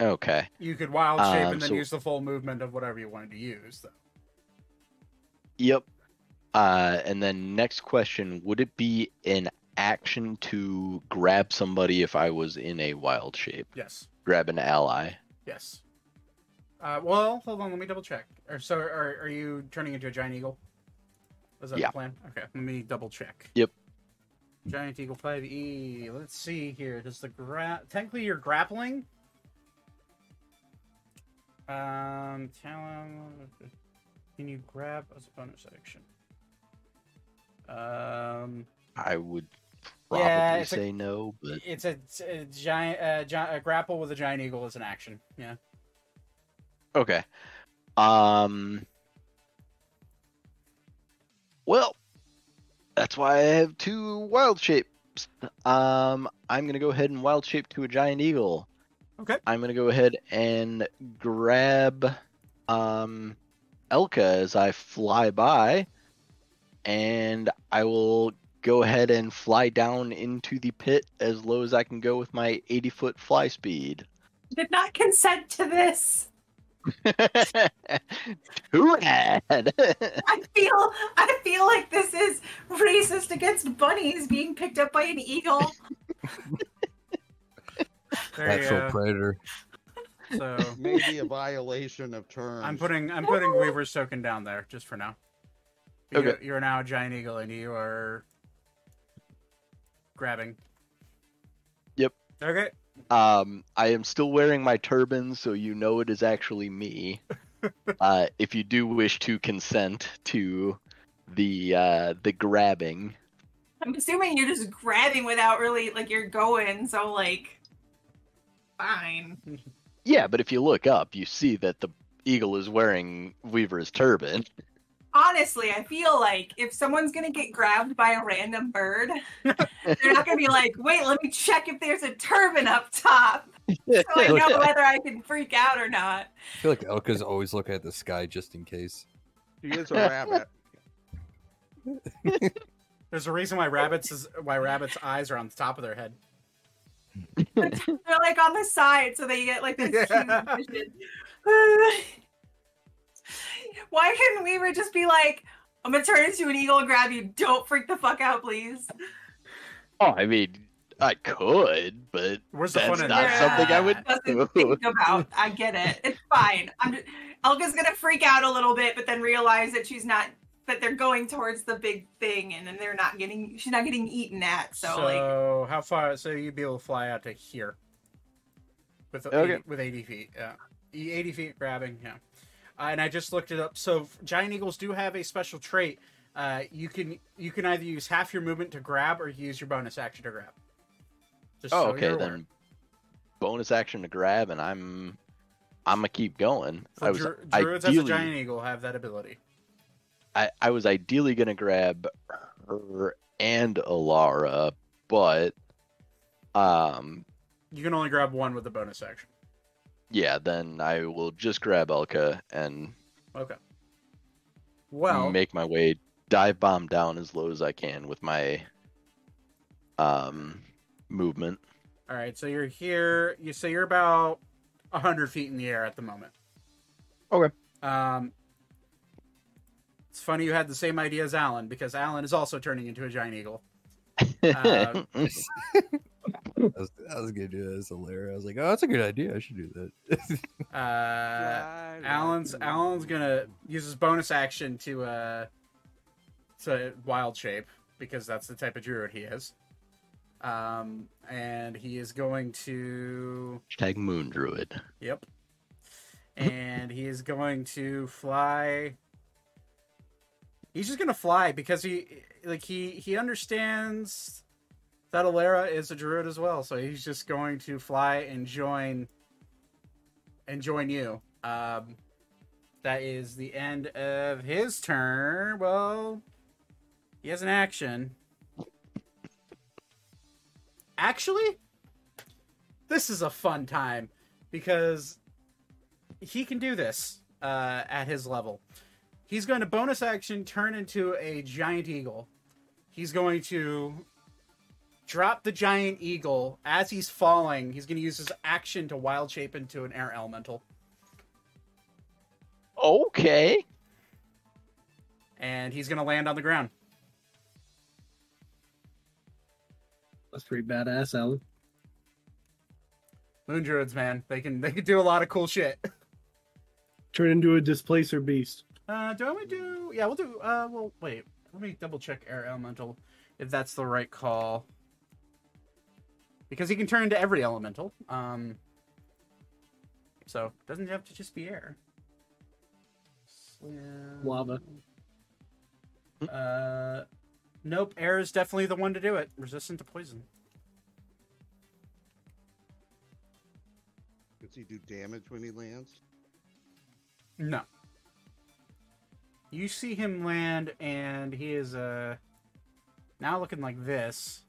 Okay. You could wild shape Um, and then so- use the full movement of whatever you wanted to use. Though. Yep. Uh, and then next question: Would it be an action to grab somebody if I was in a wild shape? Yes. Grab an ally. Yes. Uh, well, hold on. Let me double check. Or so, are, are you turning into a giant eagle? Is that Yeah. the plan? Okay. Let me double check. Yep. Giant eagle five E. Let's see here. Does the gra- technically you're grappling? Um, talon. Can you grab as a bonus action? Um, I would probably Yeah, it's a- say no, but it's a, it's a giant uh, gi- a grapple with a giant eagle is an action. Yeah. Okay. Um. Well, that's why I have two wild shapes. Um, I'm gonna go ahead and wild shape to a giant eagle. Okay. I'm gonna go ahead and grab um Elka as I fly by, and I will go ahead and fly down into the pit as low as I can go with my 80 foot fly speed. Did not consent to this. Too bad. I feel I feel like this is racist against bunnies being picked up by an eagle. There you Natural predator. So Maybe a violation of terms. I'm putting I'm putting Weaver's token down there just for now. Okay. You're, you're now a giant eagle and you are grabbing. Yep. Okay. Um, I am still wearing my turban, so you know it is actually me. uh, if you do wish to consent to the uh, the grabbing, I'm assuming you're just grabbing without really like you're going, so like fine. yeah. But if you look up, you see that the eagle is wearing Weaver's turban. Honestly, I feel like if someone's gonna get grabbed by a random bird, they're not gonna be like, wait, let me check if there's a turban up top. So I know whether I can freak out or not. I feel like Elka's always looking at the sky just in case. He is a rabbit. There's a reason why rabbits is why rabbits' eyes are on the top of their head. They're like on the side, so they get like this huge Yeah. Vision. Why couldn't Weaver just be like, I'm gonna turn into an eagle and grab you? Don't freak the fuck out, please. Oh, I mean, I could, but Where's the that's fun in not that? something I would Doesn't do. think about. I get it. It's fine. I'm. Just, Elka's gonna freak out a little bit, but then realize that she's not. That they're going towards the big thing, and then they're not getting. She's not getting eaten at. So, like, So how far? So you'd be able to fly out to here with Okay. 80, with 80 feet. Yeah, E- 80 feet grabbing. Yeah, uh, and I just looked it up. So giant eagles do have a special trait. Uh, you can you can either use half your movement to grab or use your bonus action to grab. Just Oh, so okay then. aware. Bonus action to grab, and I'm I'm gonna keep going. So I was dru- druids as a ideally giant eagle have that ability. I, I was ideally gonna grab her and Alara, but um You can only grab one with the bonus action. Yeah, then I will just grab Elka and Okay. Well, make my way dive bomb down as low as I can with my um movement. all right. So you're here. You say you're about hundred feet in the air at the moment. Okay. Um, it's funny you had the same idea as Alan because Alan is also turning into a giant eagle. Uh, I was, I was gonna do that. It's hilarious. I was like, oh, that's a good idea. I should do that. Uh, Alan's Alan's gonna use his bonus action to uh to wild shape because that's the type of druid he is. Um, and he is going to Hashtag Moon Druid. Yep. And he is going to fly. He's just gonna fly because he like he he understands that Alara is a druid as well, so he's just going to fly and join and join you. Um that is the end of his turn. Well, he has an action. Actually, this is a fun time because he can do this uh, at his level. He's going to bonus action turn into a giant eagle. He's going to drop the giant eagle as he's falling. He's going to use his action to wild shape into an air elemental. Okay. And he's going to land on the ground. That's pretty badass, Alan. Moon druids, man, they can they can do a lot of cool shit. Turn into a displacer beast. Uh, do I want to do? Yeah, we'll do. Uh, well, wait. Let me double check air elemental if that's the right call. Because he can turn into every elemental. Um. So doesn't have to just be air. Swim. Lava. Uh, nope. Air is definitely the one to do it. Resistant to poison. Does he do damage when he lands? No. You see him land, and he is uh now looking like this.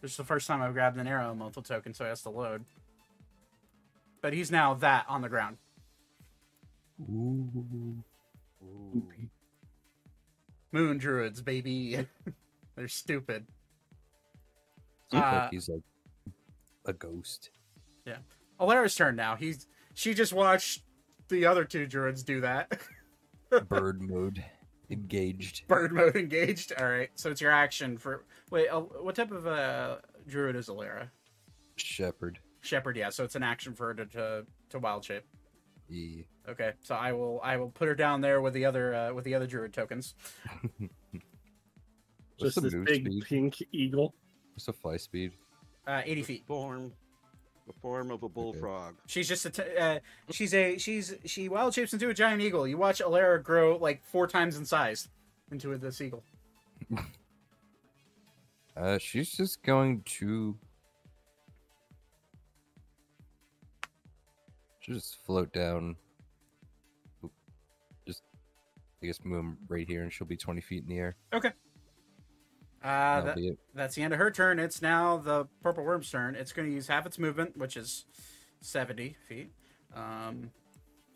This is the first time I've grabbed an air elemental token, so he has to load. But he's now that on the ground. Ooh. Ooh. Moon druids, baby. They're stupid. Seems Uh, like he's like a ghost. Yeah. Alara's turn now. He's she just watched the other two druids do that. Bird mode. Engaged. Bird mode engaged. All right, so it's your action for wait. Uh, what type of uh, druid is Alara? Shepherd. Shepherd. Yeah, so it's an action for her to to, to wild shape. Yeah. Okay, so I will I will put her down there with the other uh, with the other druid tokens. Just the this big speed? pink eagle. What's the fly speed? Uh, Eighty feet. Form, the form of a bullfrog. She's just a t- uh, she's a she's she wild shapes into a giant eagle. You watch Alara grow like four times in size into this eagle. Uh, she's just going to she'll just float down. Just, I guess, move 'em right here, and she'll be twenty feet in the air. Uh, that, that's the end of her turn. It's now the purple worm's turn. It's going to use half its movement, which is seventy feet. Um,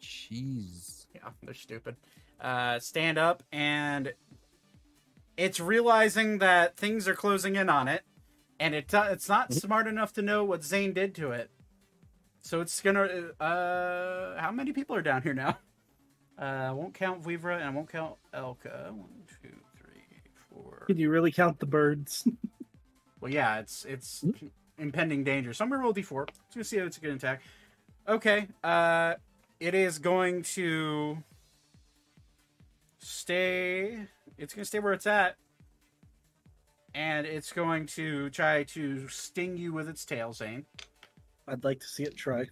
Jeez. yeah, they're stupid. Uh, stand up, and it's realizing that things are closing in on it, and it it's not smart enough to know what Zane did to it. So it's gonna. Uh, how many people are down here now? Uh, I won't count Vivra and I won't count Elka. One, two, three, four. Can you really count the birds? Well, yeah, it's it's impending danger. So I'm gonna roll d4. Let's gonna see if it's a good attack. Okay, uh, it is going to stay. It's gonna stay where it's at, and it's going to try to sting you with its tail, Zane. I'd like to see it try.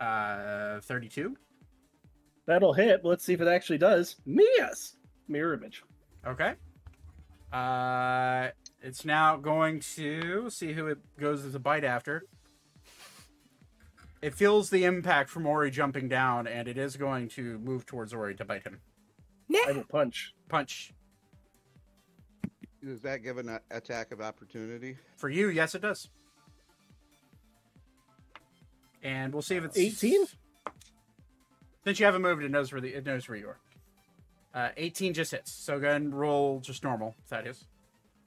Uh, 32. That'll hit. Let's see if it actually does. Yes. Mirror image. Okay. Uh, it's now going to see who it goes as a bite after. It feels the impact from Ori jumping down, and it is going to move towards Ori to bite him. I will punch. Punch. Does that give an attack of opportunity? For you, yes, it does. And we'll see if it's 18? Since you haven't moved, it knows where the it knows where you are. Uh, 18 just hits. So go ahead and roll just normal. Thaddeus.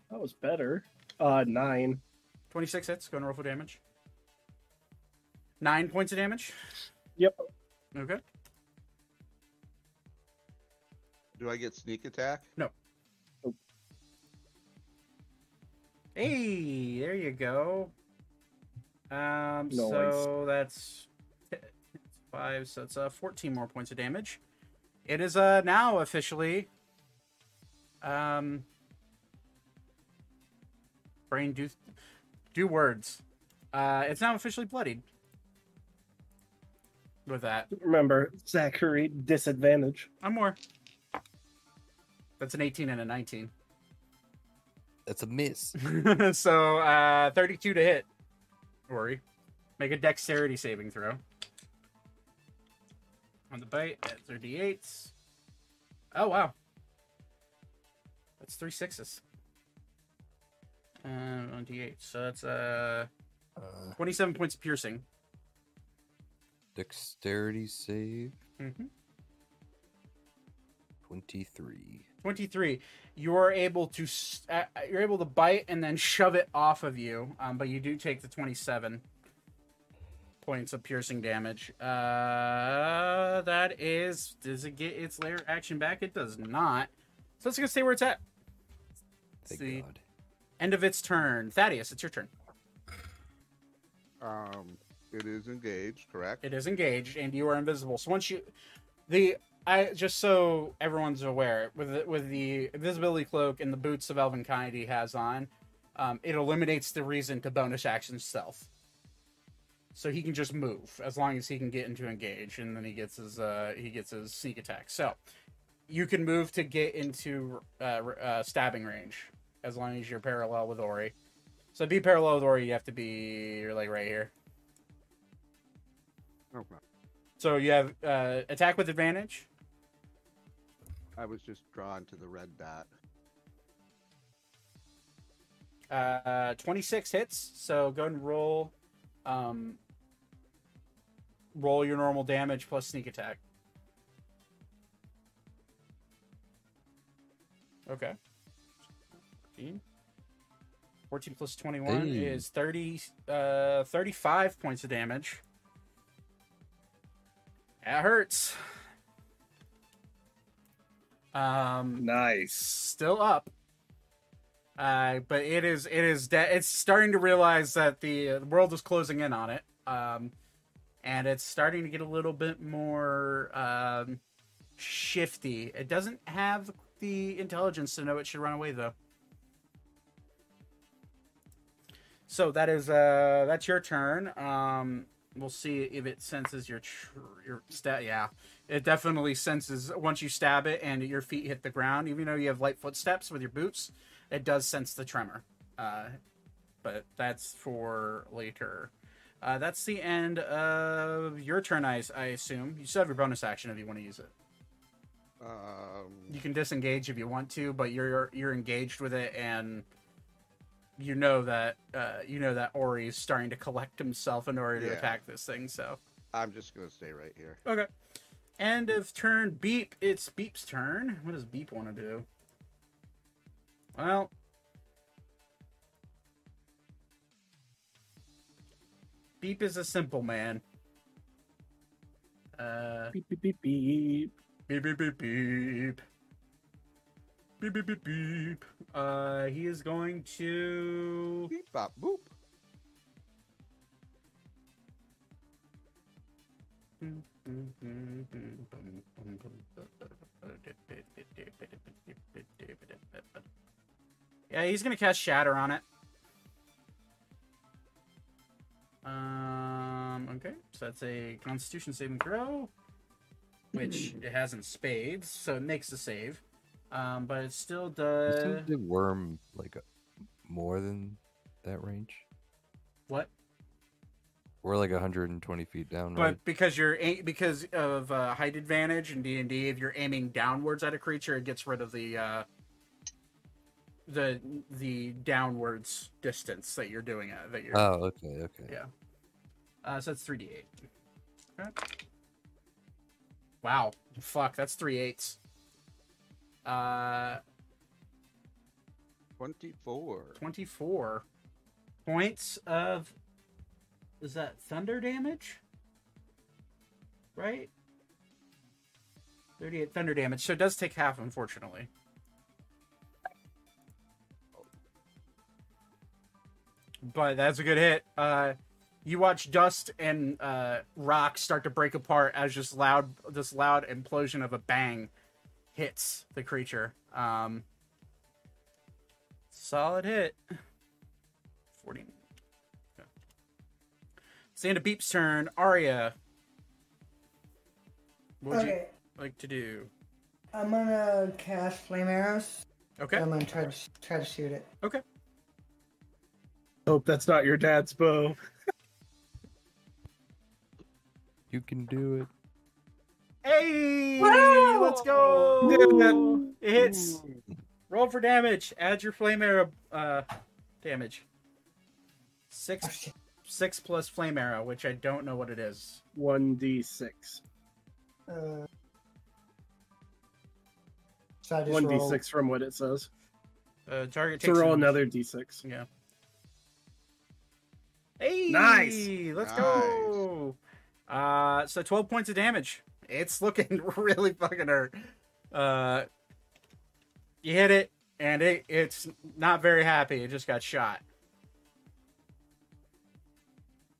That was better. Uh, nine. 26 hits. Go and roll for damage. Nine points of damage. Yep. Okay. Do I get sneak attack? No. Hey, there you go. Um, Nice. so that's five. So it's uh, 14 more points of damage. It is uh now officially. Um, brain do do words. Uh, it's now officially bloodied. With that, Remember, Zachary disadvantage. I'm more. That's an 18 and a 19. That's a miss. so uh 32 to hit. Ori. Make a dexterity saving throw. On the bite, at their d8s. Oh wow. That's three sixes. Um on d8. So that's uh Uh, 27 points of piercing. dexterity save Mm-hmm. twenty-three. 23 you're able to uh, you're able to bite and then shove it off of you um, but you do take the 27 points of piercing damage uh that is does it get its lair action back it does not so it's gonna stay where it's at Thank See. God. end of its turn thaddeus it's your turn Um, it is engaged, correct? it is engaged and you are invisible so once you the I just so everyone's aware with the, with the invisibility cloak and the boots of Elvenkind he has on, um, it eliminates the reason to bonus action stealth. So he can just move as long as he can get into engage, and then he gets his uh, he gets his sneak attack. So you can move to get into uh, uh, stabbing range as long as you're parallel with Ori. So be parallel with Ori, you have to be you're like right here. Okay. So you have uh, attack with advantage. I was just drawn to the red dot. Uh, 26 hits. So go and roll. Um, roll your normal damage plus sneak attack. Okay. 14. 14 plus 21 Hey. is 30, uh, 35 points of damage. That hurts. Um, Nice. still up. Uh, but it is it is de- it's starting to realize that the, uh, the world is closing in on it. Um, and it's starting to get a little bit more um, shifty. It doesn't have the intelligence to know it should run away though. So that is uh that's your turn. Um, we'll see if it senses your tr- your stat. Yeah, it definitely senses once you stab it and your feet hit the ground. Even though you have light footsteps with your boots, it does sense the tremor. Uh, but that's for later. Uh, that's the end of your turn, I, I assume. You still have your bonus action if you want to use it. Um, You can disengage if you want to, but you're you're engaged with it, and you know that uh, you know that Ori is starting to collect himself in order to Yeah. attack this thing. So I'm just gonna stay right here. okay. End of turn. Beep. It's Beep's turn. What does Beep want to do? Well, Beep is a simple man. Uh, Beep beep beep beep. beep beep beep beep. Beep beep beep beep. Uh, he is going to. Beep bop boop. Yeah, he's gonna cast Shatter on it. Um. Okay, so that's a Constitution saving throw, which it has in spades, so it makes the save. Um, but it still does. Isn't the worm like more than that range? What? We're like 120 feet down, But right? because you're a- because of uh, height advantage in D and D, if you're aiming downwards at a creature, it gets rid of the uh, the the downwards distance that you're doing at that you're. Oh, okay, okay. Yeah. Uh, so that's three d eight. Okay. Wow, fuck, that's three eights. Uh, Twenty-four. twenty four points of. Is that thunder damage? Right. Thirty eight thunder damage, so it does take half, unfortunately. But that's a good hit. Uh, you watch dust and uh, rock start to break apart as just loud this loud implosion of a bang hits the creature. Um, solid hit. Forty. Okay. It's the end of Beep's turn. Aria, what would Okay, you like to do? I'm gonna cast flame arrows. Okay. I'm gonna try to try to shoot it. Hope that's not your dad's bow. You can do it. Hey, Wow! let's go! Did It hits. Roll for damage. Add your flame arrow uh, damage. Six, six plus flame arrow, which I don't know what it is. One d six. Uh, so I just One d roll- six from what it says. Uh, target So takes roll an- another d six. Yeah. Hey, Nice. Let's go. Uh, so twelve points of damage. It's looking really fucking hurt. Uh, you hit it, and it it's not very happy. It just got shot.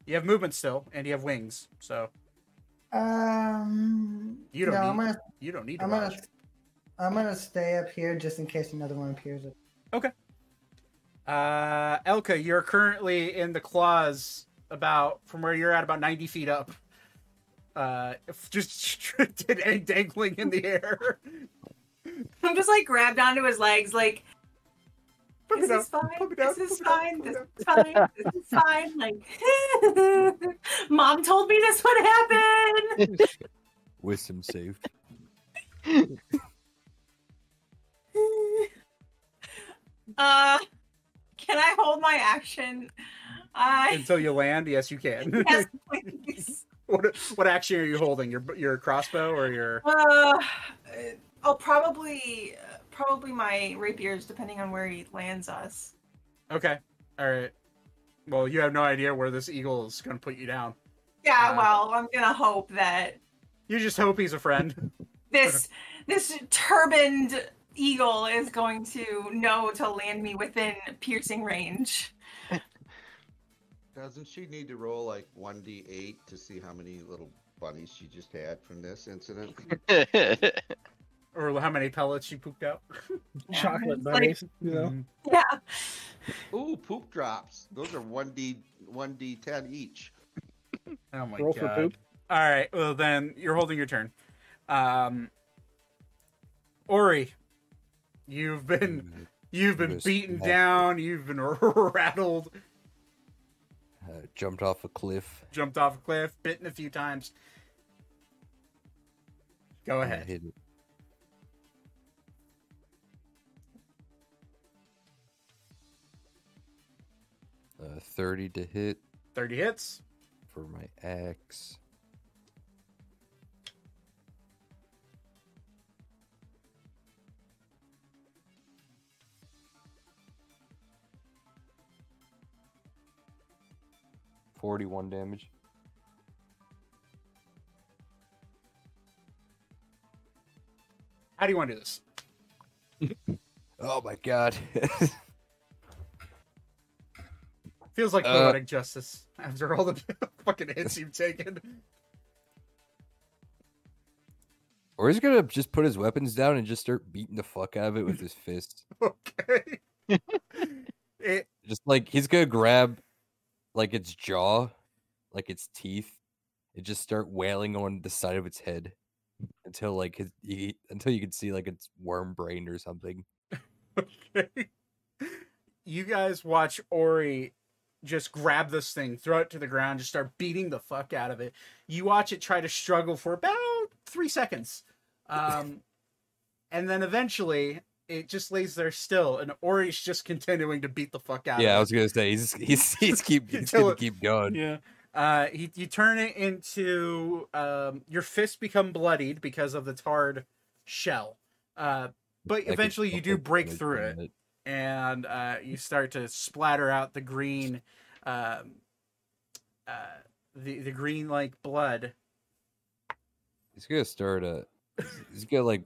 You have movement still, and you have wings, so Um, You don't no, I'm need- gonna you don't need to I'm rush. gonna I'm gonna stay up here just in case another one appears. Uh, Elka, you're currently in the claws about from where you're at about 90 feet up. Uh, just did dangling in the air. I'm just like grabbed onto his legs, like, Put this is fine. put This is put me down, fine. put This is fine. This is fine. Like, mom told me this would happen. Wisdom saved. Uh, can I hold my action? I Until you land, yes, you can. yes, please. what what action are you holding? Your your crossbow or your? Uh, I'll probably probably my rapiers, depending on where he lands us. Okay, all right. Well, you have no idea where this eagle is going to put you down. Yeah, Uh, well, I'm gonna hope that You just hope he's a friend. this this turbaned eagle is going to know to land me within piercing range. Doesn't she need to roll like 1d8 to see how many little bunnies she just had from this incident? or how many pellets she pooped out. Chocolate It's like- you know. Yeah. Ooh, poop drops. Those are 1d 1d10 each. Oh my Roll god. for poop. All right. Well, then you're holding your turn. Um, Ori, you've been you've been beaten down. You've been rattled. Uh, jumped off a cliff. Jumped off a cliff. Bitten a few times. Go ahead. Uh, 30 to hit Thirty hits. for my axe. Forty-one damage. How do you want to do this? Oh my god! Feels like Uh, poetic justice after all the fucking hits you've taken. or he's gonna just put his weapons down and just start beating the fuck out of it with his fist. Okay. it, Just like he's gonna grab like its jaw, like its teeth, it just start wailing on the side of its head until like his he, until you can see like its worm brain or something. okay. You guys watch Ori just grab this thing, throw it to the ground, just start beating the fuck out of it. You watch it try to struggle for about three seconds. Um, and then eventually it just lays there still, and Ori's just continuing to beat the fuck out Yeah, I was gonna say he's he's he's keep he's gonna it- keep going. Yeah. Uh, he, you turn it into um, your fists become bloodied because of the tarred shell. Uh, but Like, eventually you do break through that. it. and uh, you start to splatter out the green, um, uh, the the green like blood. He's gonna start uh he's gonna like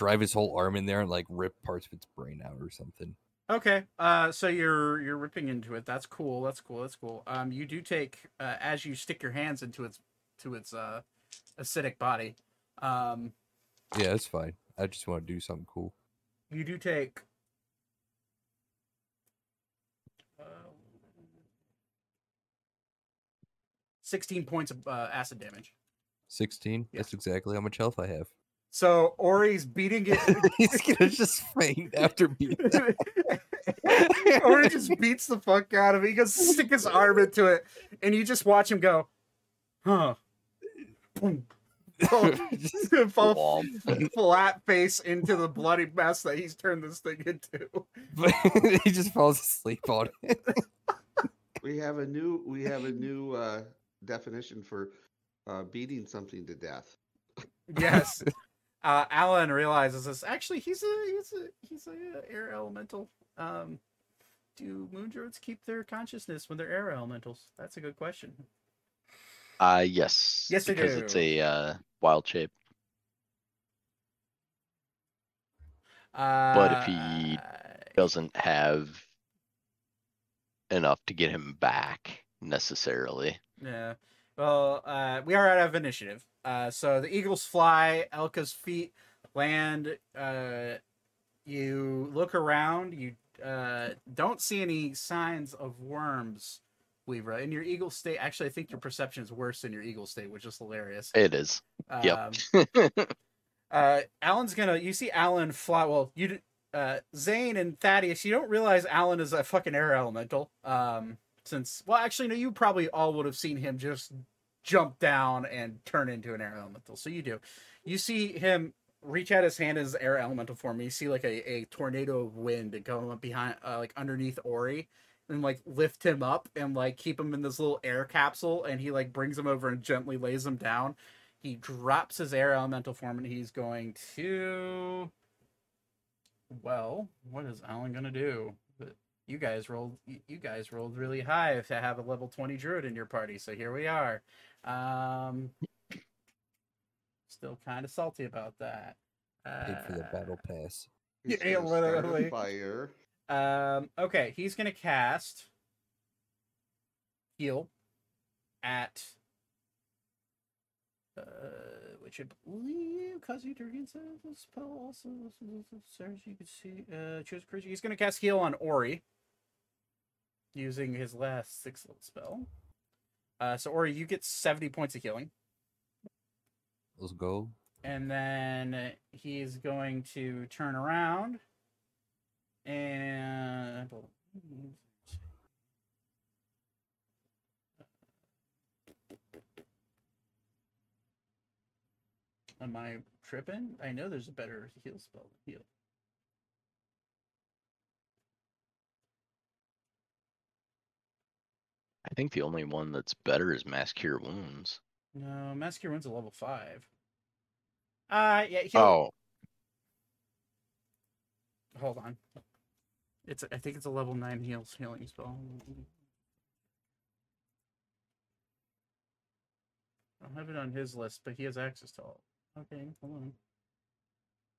drive his whole arm in there and like rip parts of its brain out or something. Okay, uh, so you're you're ripping into it. That's cool. That's cool. That's cool. Um, you do take uh, as you stick your hands into its to its uh acidic body. Um, Yeah, that's fine. I just want to do something cool. you do take. Uh, 16 points of uh, acid damage. Sixteen. Yeah. That's exactly how much health I have. So Ori's beating it. he's gonna just faint after being. or he just beats the fuck out of it. He goes stick his arm into it, and you just watch him go, huh? Boom. Fall, fall flat face into the bloody mess that he's turned this thing into. But he just falls asleep on it. We have a new we have a new uh, definition for uh, beating something to death. Yes. Uh, Alan realizes this. Actually, he's a he's a he's a uh, air elemental. Um, do moon druids keep their consciousness when they're air elementals? That's a good question. Uh yes. Yes, they because it's a uh, wild shape. Uh, But if he Doesn't have enough to get him back necessarily. Yeah. Well, uh, we are out of initiative. Uh, so the eagles fly. Elka's feet land. Uh, you look around. You uh, don't see any signs of worms, Weaver. In your eagle state, actually, I think your perception is worse than your eagle state, which is hilarious. It is. Yep. Um, uh, Alan's gonna. You see Alan fly. Well, you, uh, Zane and Thaddeus. You don't realize Alan is a fucking air elemental. Um, since well, actually, no. You probably all would have seen him just jump down and turn into an air elemental. So you do. You see him reach out his hand as air elemental form. You see like a, a tornado of wind go up behind, uh, like underneath Ori, and like lift him up and like keep him in this little air capsule. And he like brings him over and gently lays him down. He drops his air elemental form and he's going to. Well, what is Alan gonna do? You guys rolled. You guys rolled really high to have a level twenty druid in your party. So here we are. Um, still kind of salty about that. Paid for the Uh, battle pass. He's Yeah, gonna start a literally. Fire. Um, okay, he's gonna cast heal at uh, which I believe Kazi Durgan says the spell also serves you can see uh choose a creature. He's gonna cast heal on Ori using his last six level spell. Uh, so Ori, you get seventy points of healing. Let's go. and then he's going to turn around and am I tripping? I know there's a better heal spell than heal. I think the only one that's better is Mass Cure Wounds. No, Mass Cure Wounds a level five. Uh yeah, heal. Oh, hold on. It's I think it's a level nine heals healing spell. I don't have it on his list, but he has access to all. Okay, hold on.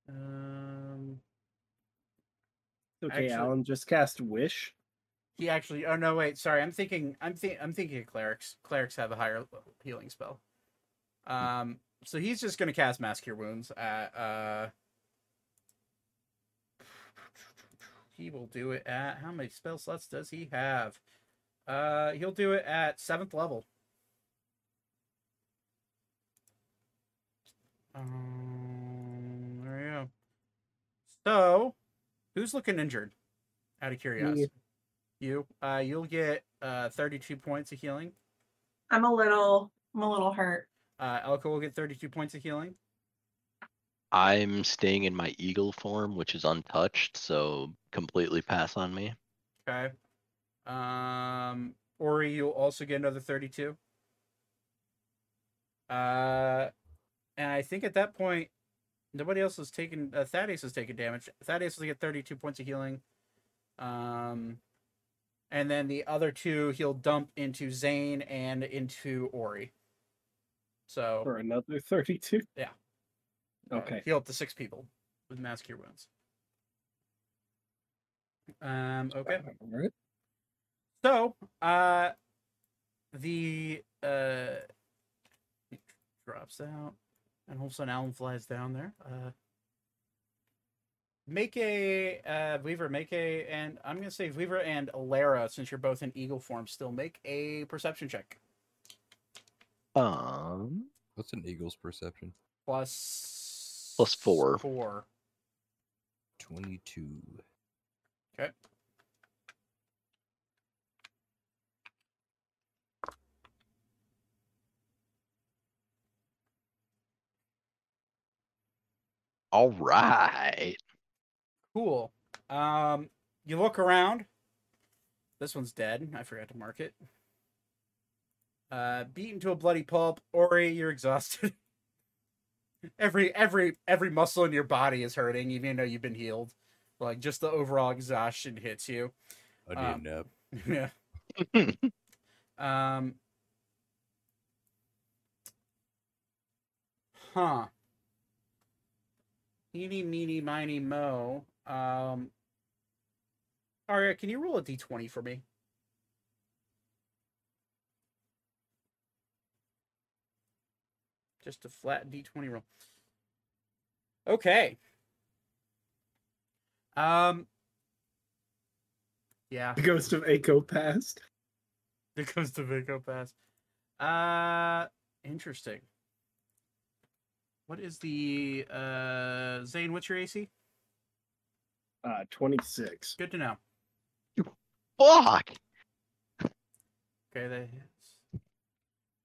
Um, Okay, Actually- Alan, just cast Wish. He actually. Oh no, wait. Sorry, I'm thinking. I'm think. I'm thinking of clerics. Clerics have a higher healing spell. Um, so he's just gonna cast Mass Cure Wounds at. Uh, he will do it at how many spell slots does he have? Uh, he'll do it at seventh level. Um, there you go. So, who's looking injured? Out of curiosity, you. Uh, you'll get uh 32 points of healing. I'm a little, I'm a little hurt. Uh, Elka will get 32 points of healing. I'm staying in my eagle form, which is untouched, so completely pass on me. Okay. Um, Ori, you'll also get another 32. Uh, and I think at that point, nobody else has taken. Uh, Thaddeus has taken damage. Thaddeus will get 32 points of healing. Um, and then the other two he'll dump into Zane and into Ori. So For another 32? Yeah. uh, Okay. heal up to six people with mass cure wounds. Um, okay. Alright. So, uh, the uh drops out, and all of a sudden Alan flies down there. Uh, make a uh Weaver, make a, and I'm gonna say Weaver and Alara, since you're both in eagle form, still make a perception check. Um, What's an eagle's perception? Plus Plus four. Four. 22. Okay. all right. Cool. Um, you look around. This one's dead. I forgot to mark it. Uh, beaten to a bloody pulp. Ori, you're exhausted. every every every muscle in your body is hurting, even though you've been healed. Like just the overall exhaustion hits you. I need Um, a nap. yeah. Um. Huh. Eeny, meeny, miny, mo. Um. Aria, can you roll a d20 for me? Just a flat d20 roll. Okay. Um. Yeah. The ghost of Echo passed. It goes to Vico Pass. Uh interesting. What is the uh Zane, what's your AC? Uh, 26. Good to know. Fuck. Okay, that hits.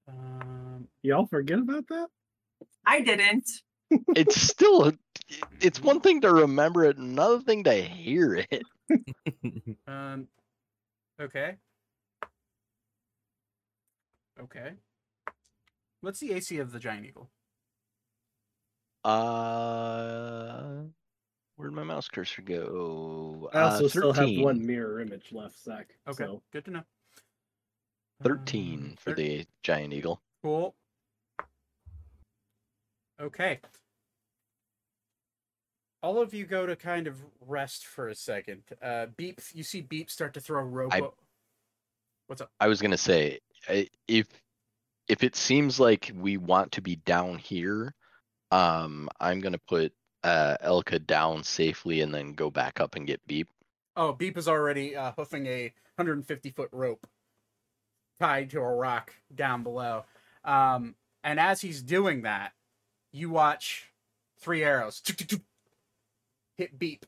Um, Y'all forget about that? I didn't. It's still a, it's one thing to remember it, another thing to hear it. um, okay. Okay. What's the AC of the giant eagle? Uh, where'd my mouse cursor go? I also uh, still have one mirror image left, Zach. Okay, So good to know. 13 Um, for thir- the giant eagle. Cool. Okay. All of you go to kind of rest for a second. Uh, Beep, you see Beep start to throw rope. I- o- What's up? I was gonna say, if if it seems like we want to be down here, um, I'm gonna put uh Elka down safely and then go back up and get Beep. Oh, Beep is already uh, hoofing a 150 foot rope tied to a rock down below. Um, and as he's doing that, you watch three arrows hit Beep.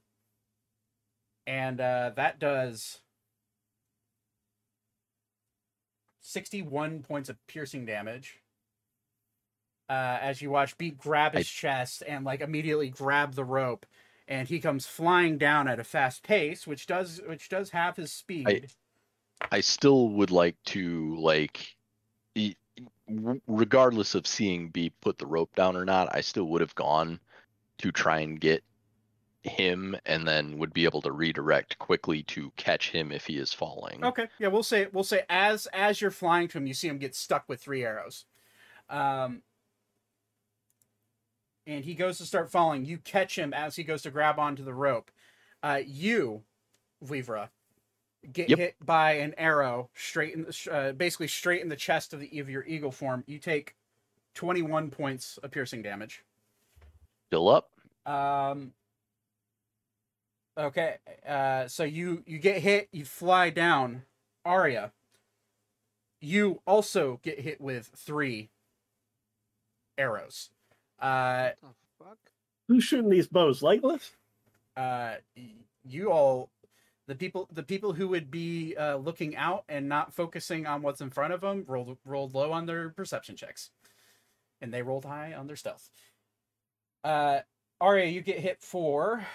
And uh, that does 61 points of piercing damage. Uh, as you watch Beep grab his I- chest and like immediately grab the rope and he comes flying down at a fast pace, which does which does have his speed. I I still would like to like, regardless of seeing Beep put the rope down or not, I still would have gone to try and get him, and then would be able to redirect quickly to catch him if he is falling. Okay, yeah, we'll say we'll say as as you're flying to him, you see him get stuck with three arrows, um, and he goes to start falling. You catch him as he goes to grab onto the rope. Uh, you, Vivra, get Yep. hit by an arrow straight in the, uh, basically straight in the chest of the of your eagle form. You take twenty one points of piercing damage. Still up. Um. Okay. Uh. So you you get hit. You fly down. Aria. You also get hit with three arrows. Uh. Fuck? who's shooting these bows? Lightless? Uh. You all. The people, the people who would be uh, looking out and not focusing on what's in front of them, rolled rolled low on their perception checks, and they rolled high on their stealth. Uh, Aria, you get hit for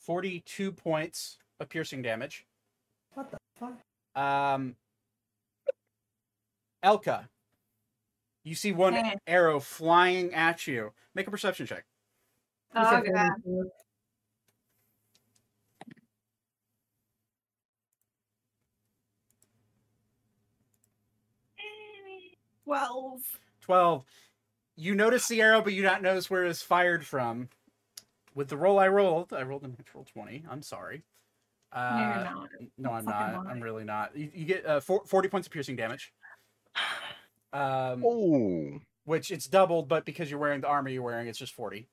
42 points of piercing damage. What the fuck? Um, Elka, you see one Eh. arrow flying at you. Make a perception check. You Oh, said God. Twelve. 12. You notice the arrow, but you not notice where it's fired from. With the roll I rolled, I rolled a natural 20. I'm sorry. Uh, No, you're not. No, I'm not. lie. I'm really not. You, you get uh, 40 points of piercing damage. Um, Oh, which it's doubled, but because you're wearing the armor you're wearing, it's just 40.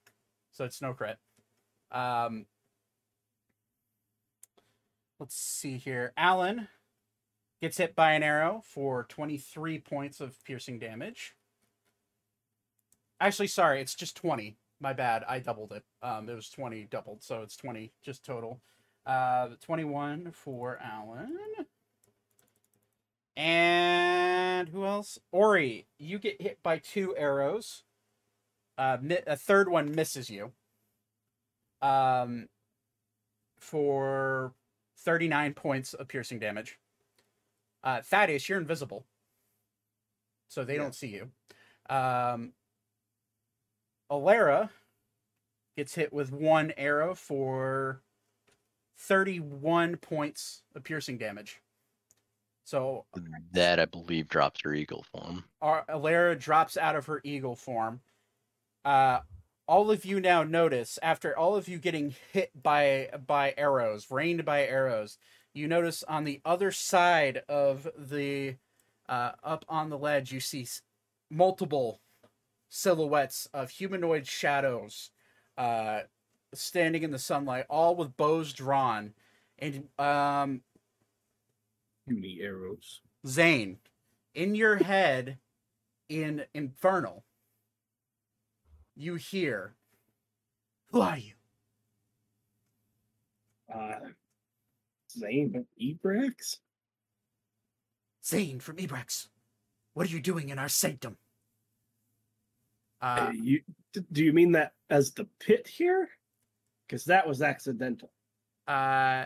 So it's no crit. Um, let's see here. Alan gets hit by an arrow for 23 points of piercing damage. Actually, sorry, it's just 20. My bad. I doubled it. Um, it was 20 doubled, so it's 20 just total. Uh, 21 for Alan. And who else? Ori, you get hit by two arrows. Uh, a third one misses you. Um, for 39 points of piercing damage. Uh, Thaddeus, you're invisible. So they Yeah. don't see you. Um, Alara gets hit with one arrow for 31 points of piercing damage. So that I believe drops her eagle form. our Alara drops out of her eagle form. Uh, all of you now notice after all of you getting hit by by arrows, rained by arrows, you notice on the other side of the uh, up on the ledge, you see multiple silhouettes of humanoid shadows uh, standing in the sunlight, all with bows drawn. And um, Many arrows. Zane, in your head, in Infernal, you hear, Who are you? Uh, Zane Ebrax? Zane from Ebrax. What are you doing in our sanctum? Uh, Uh, you do you mean that as the pit here? Because that was accidental. uh,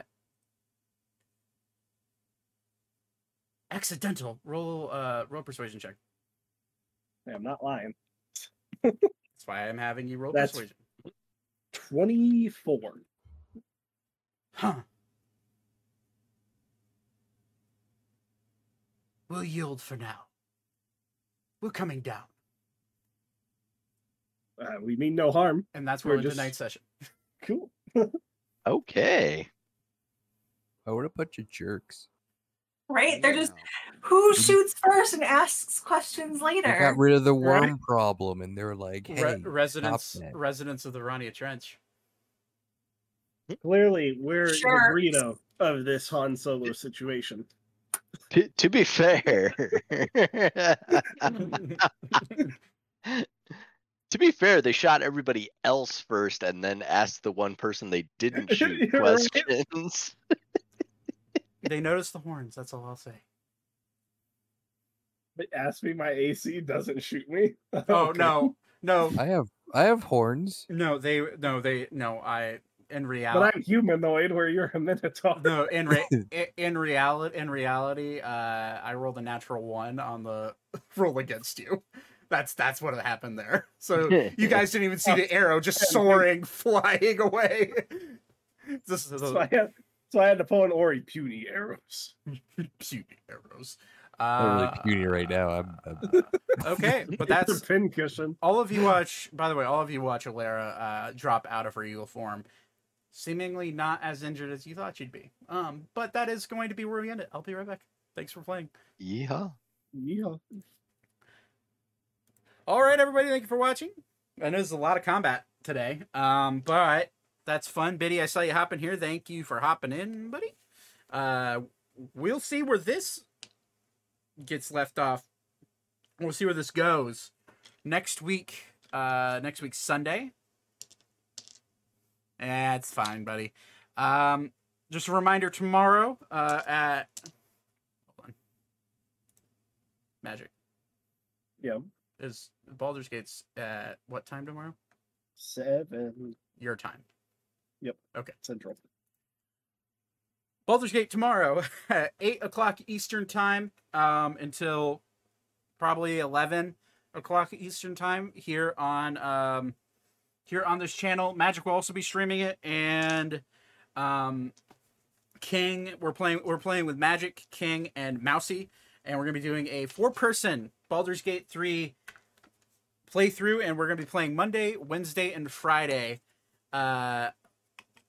accidental. Roll, uh, roll persuasion check. Yeah, I'm not lying. That's why I'm having you roll That's- persuasion. Twenty-four. Huh. We'll yield for now. We're coming down. Uh, we mean no harm. And that's where we're just- tonight's session. Cool. Okay. I what a bunch of jerks. Right? They're just who mm-hmm. shoots first and asks questions They later. got rid of the Right. worm problem, and they're like, "Hey, Re- residents, residents of the Rannia Trench. Clearly, we're Sure. the Greedo of this Han Solo situation. To, to be fair, to be fair, they shot everybody else first and then asked the one person they didn't shoot questions. they noticed the horns. That's all I'll say. But ask me, my AC doesn't shoot me. Oh Okay. no, no, I have, I have horns." no. They no. They no. I in reality, But. I'm humanoid, where you're a minotaur. No, in re- i- in reality, in reality, uh, I rolled a natural one on the roll against you. That's that's what happened there. So you guys didn't even see the arrow just soaring, flying away. This is So I had, so I had to pull an Ori puny arrows. puny arrows. I'm really Uh, puny right now. I'm, I'm okay, but that's a pin cushion. all of you watch. By the way, all of you watch Alara uh, drop out of her eagle form, seemingly not as injured as you thought she'd be. Um, but that is going to be where we end it. I'll be right back. Thanks for playing. Yeehaw. Yeah. All right, everybody, thank you for watching. I know there's a lot of combat today, um, but that's fun. Biddy, I saw you hopping here. Thank you for hopping in, buddy. Uh, we'll see where this gets left off. We'll see where this goes next week. Uh, next week Sunday. That's fine, buddy. Um, just a reminder tomorrow uh, at hold on. Magic Yeah. is Baldur's Gate's at what time tomorrow? Seven Your time. Central. Baldur's Gate tomorrow at eight o'clock Eastern time um, until probably eleven o'clock Eastern time here on um, here on this channel. Magic will also be streaming it, and um, King we're playing we're playing with Magic King and Mousy, and we're gonna be doing a four person Baldur's Gate three playthrough, and we're gonna be playing Monday, Wednesday, and Friday. Uh,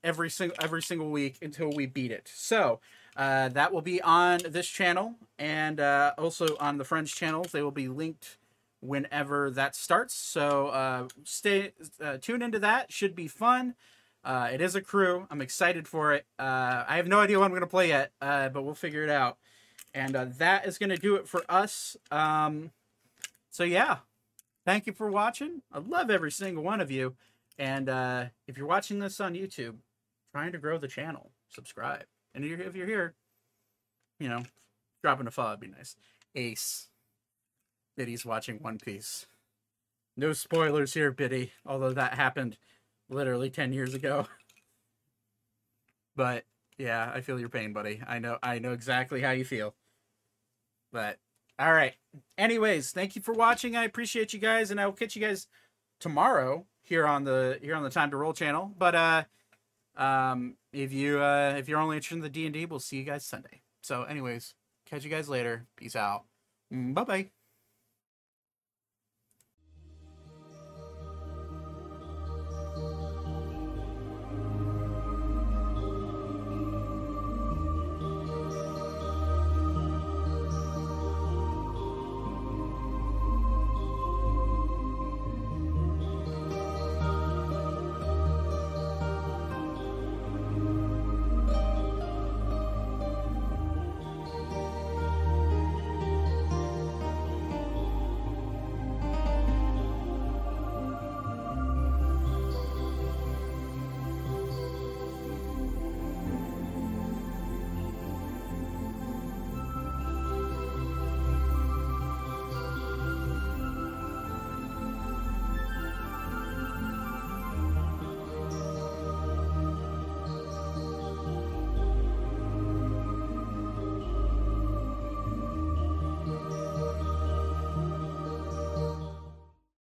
every single every single week until we beat it. So uh, that will be on this channel and uh, also on the friends channels. They will be linked whenever that starts. So uh, stay uh, tune into that. Should be fun. Uh, it is a crew. I'm excited for it. Uh, I have no idea what I'm gonna play yet, but we'll figure it out. And that is gonna do it for us. Um, so yeah, thank you for watching. I love every single one of you. And uh, if you're watching this on YouTube, trying to grow the channel, subscribe. And if you're, if you're here, you know, dropping a follow would be nice. Ace. Biddy's watching One Piece. No spoilers here, Biddy, although that happened literally 10 years ago. But yeah, I feel your pain, buddy. I know I know exactly how you feel. But all right. Anyways, thank you for watching. I appreciate you guys and I will catch you guys tomorrow here on the here on the Time to Role channel. But uh um if you uh if you're only interested in the D&D, we'll see you guys Sunday. So anyways, catch you guys later. Peace out. Bye bye.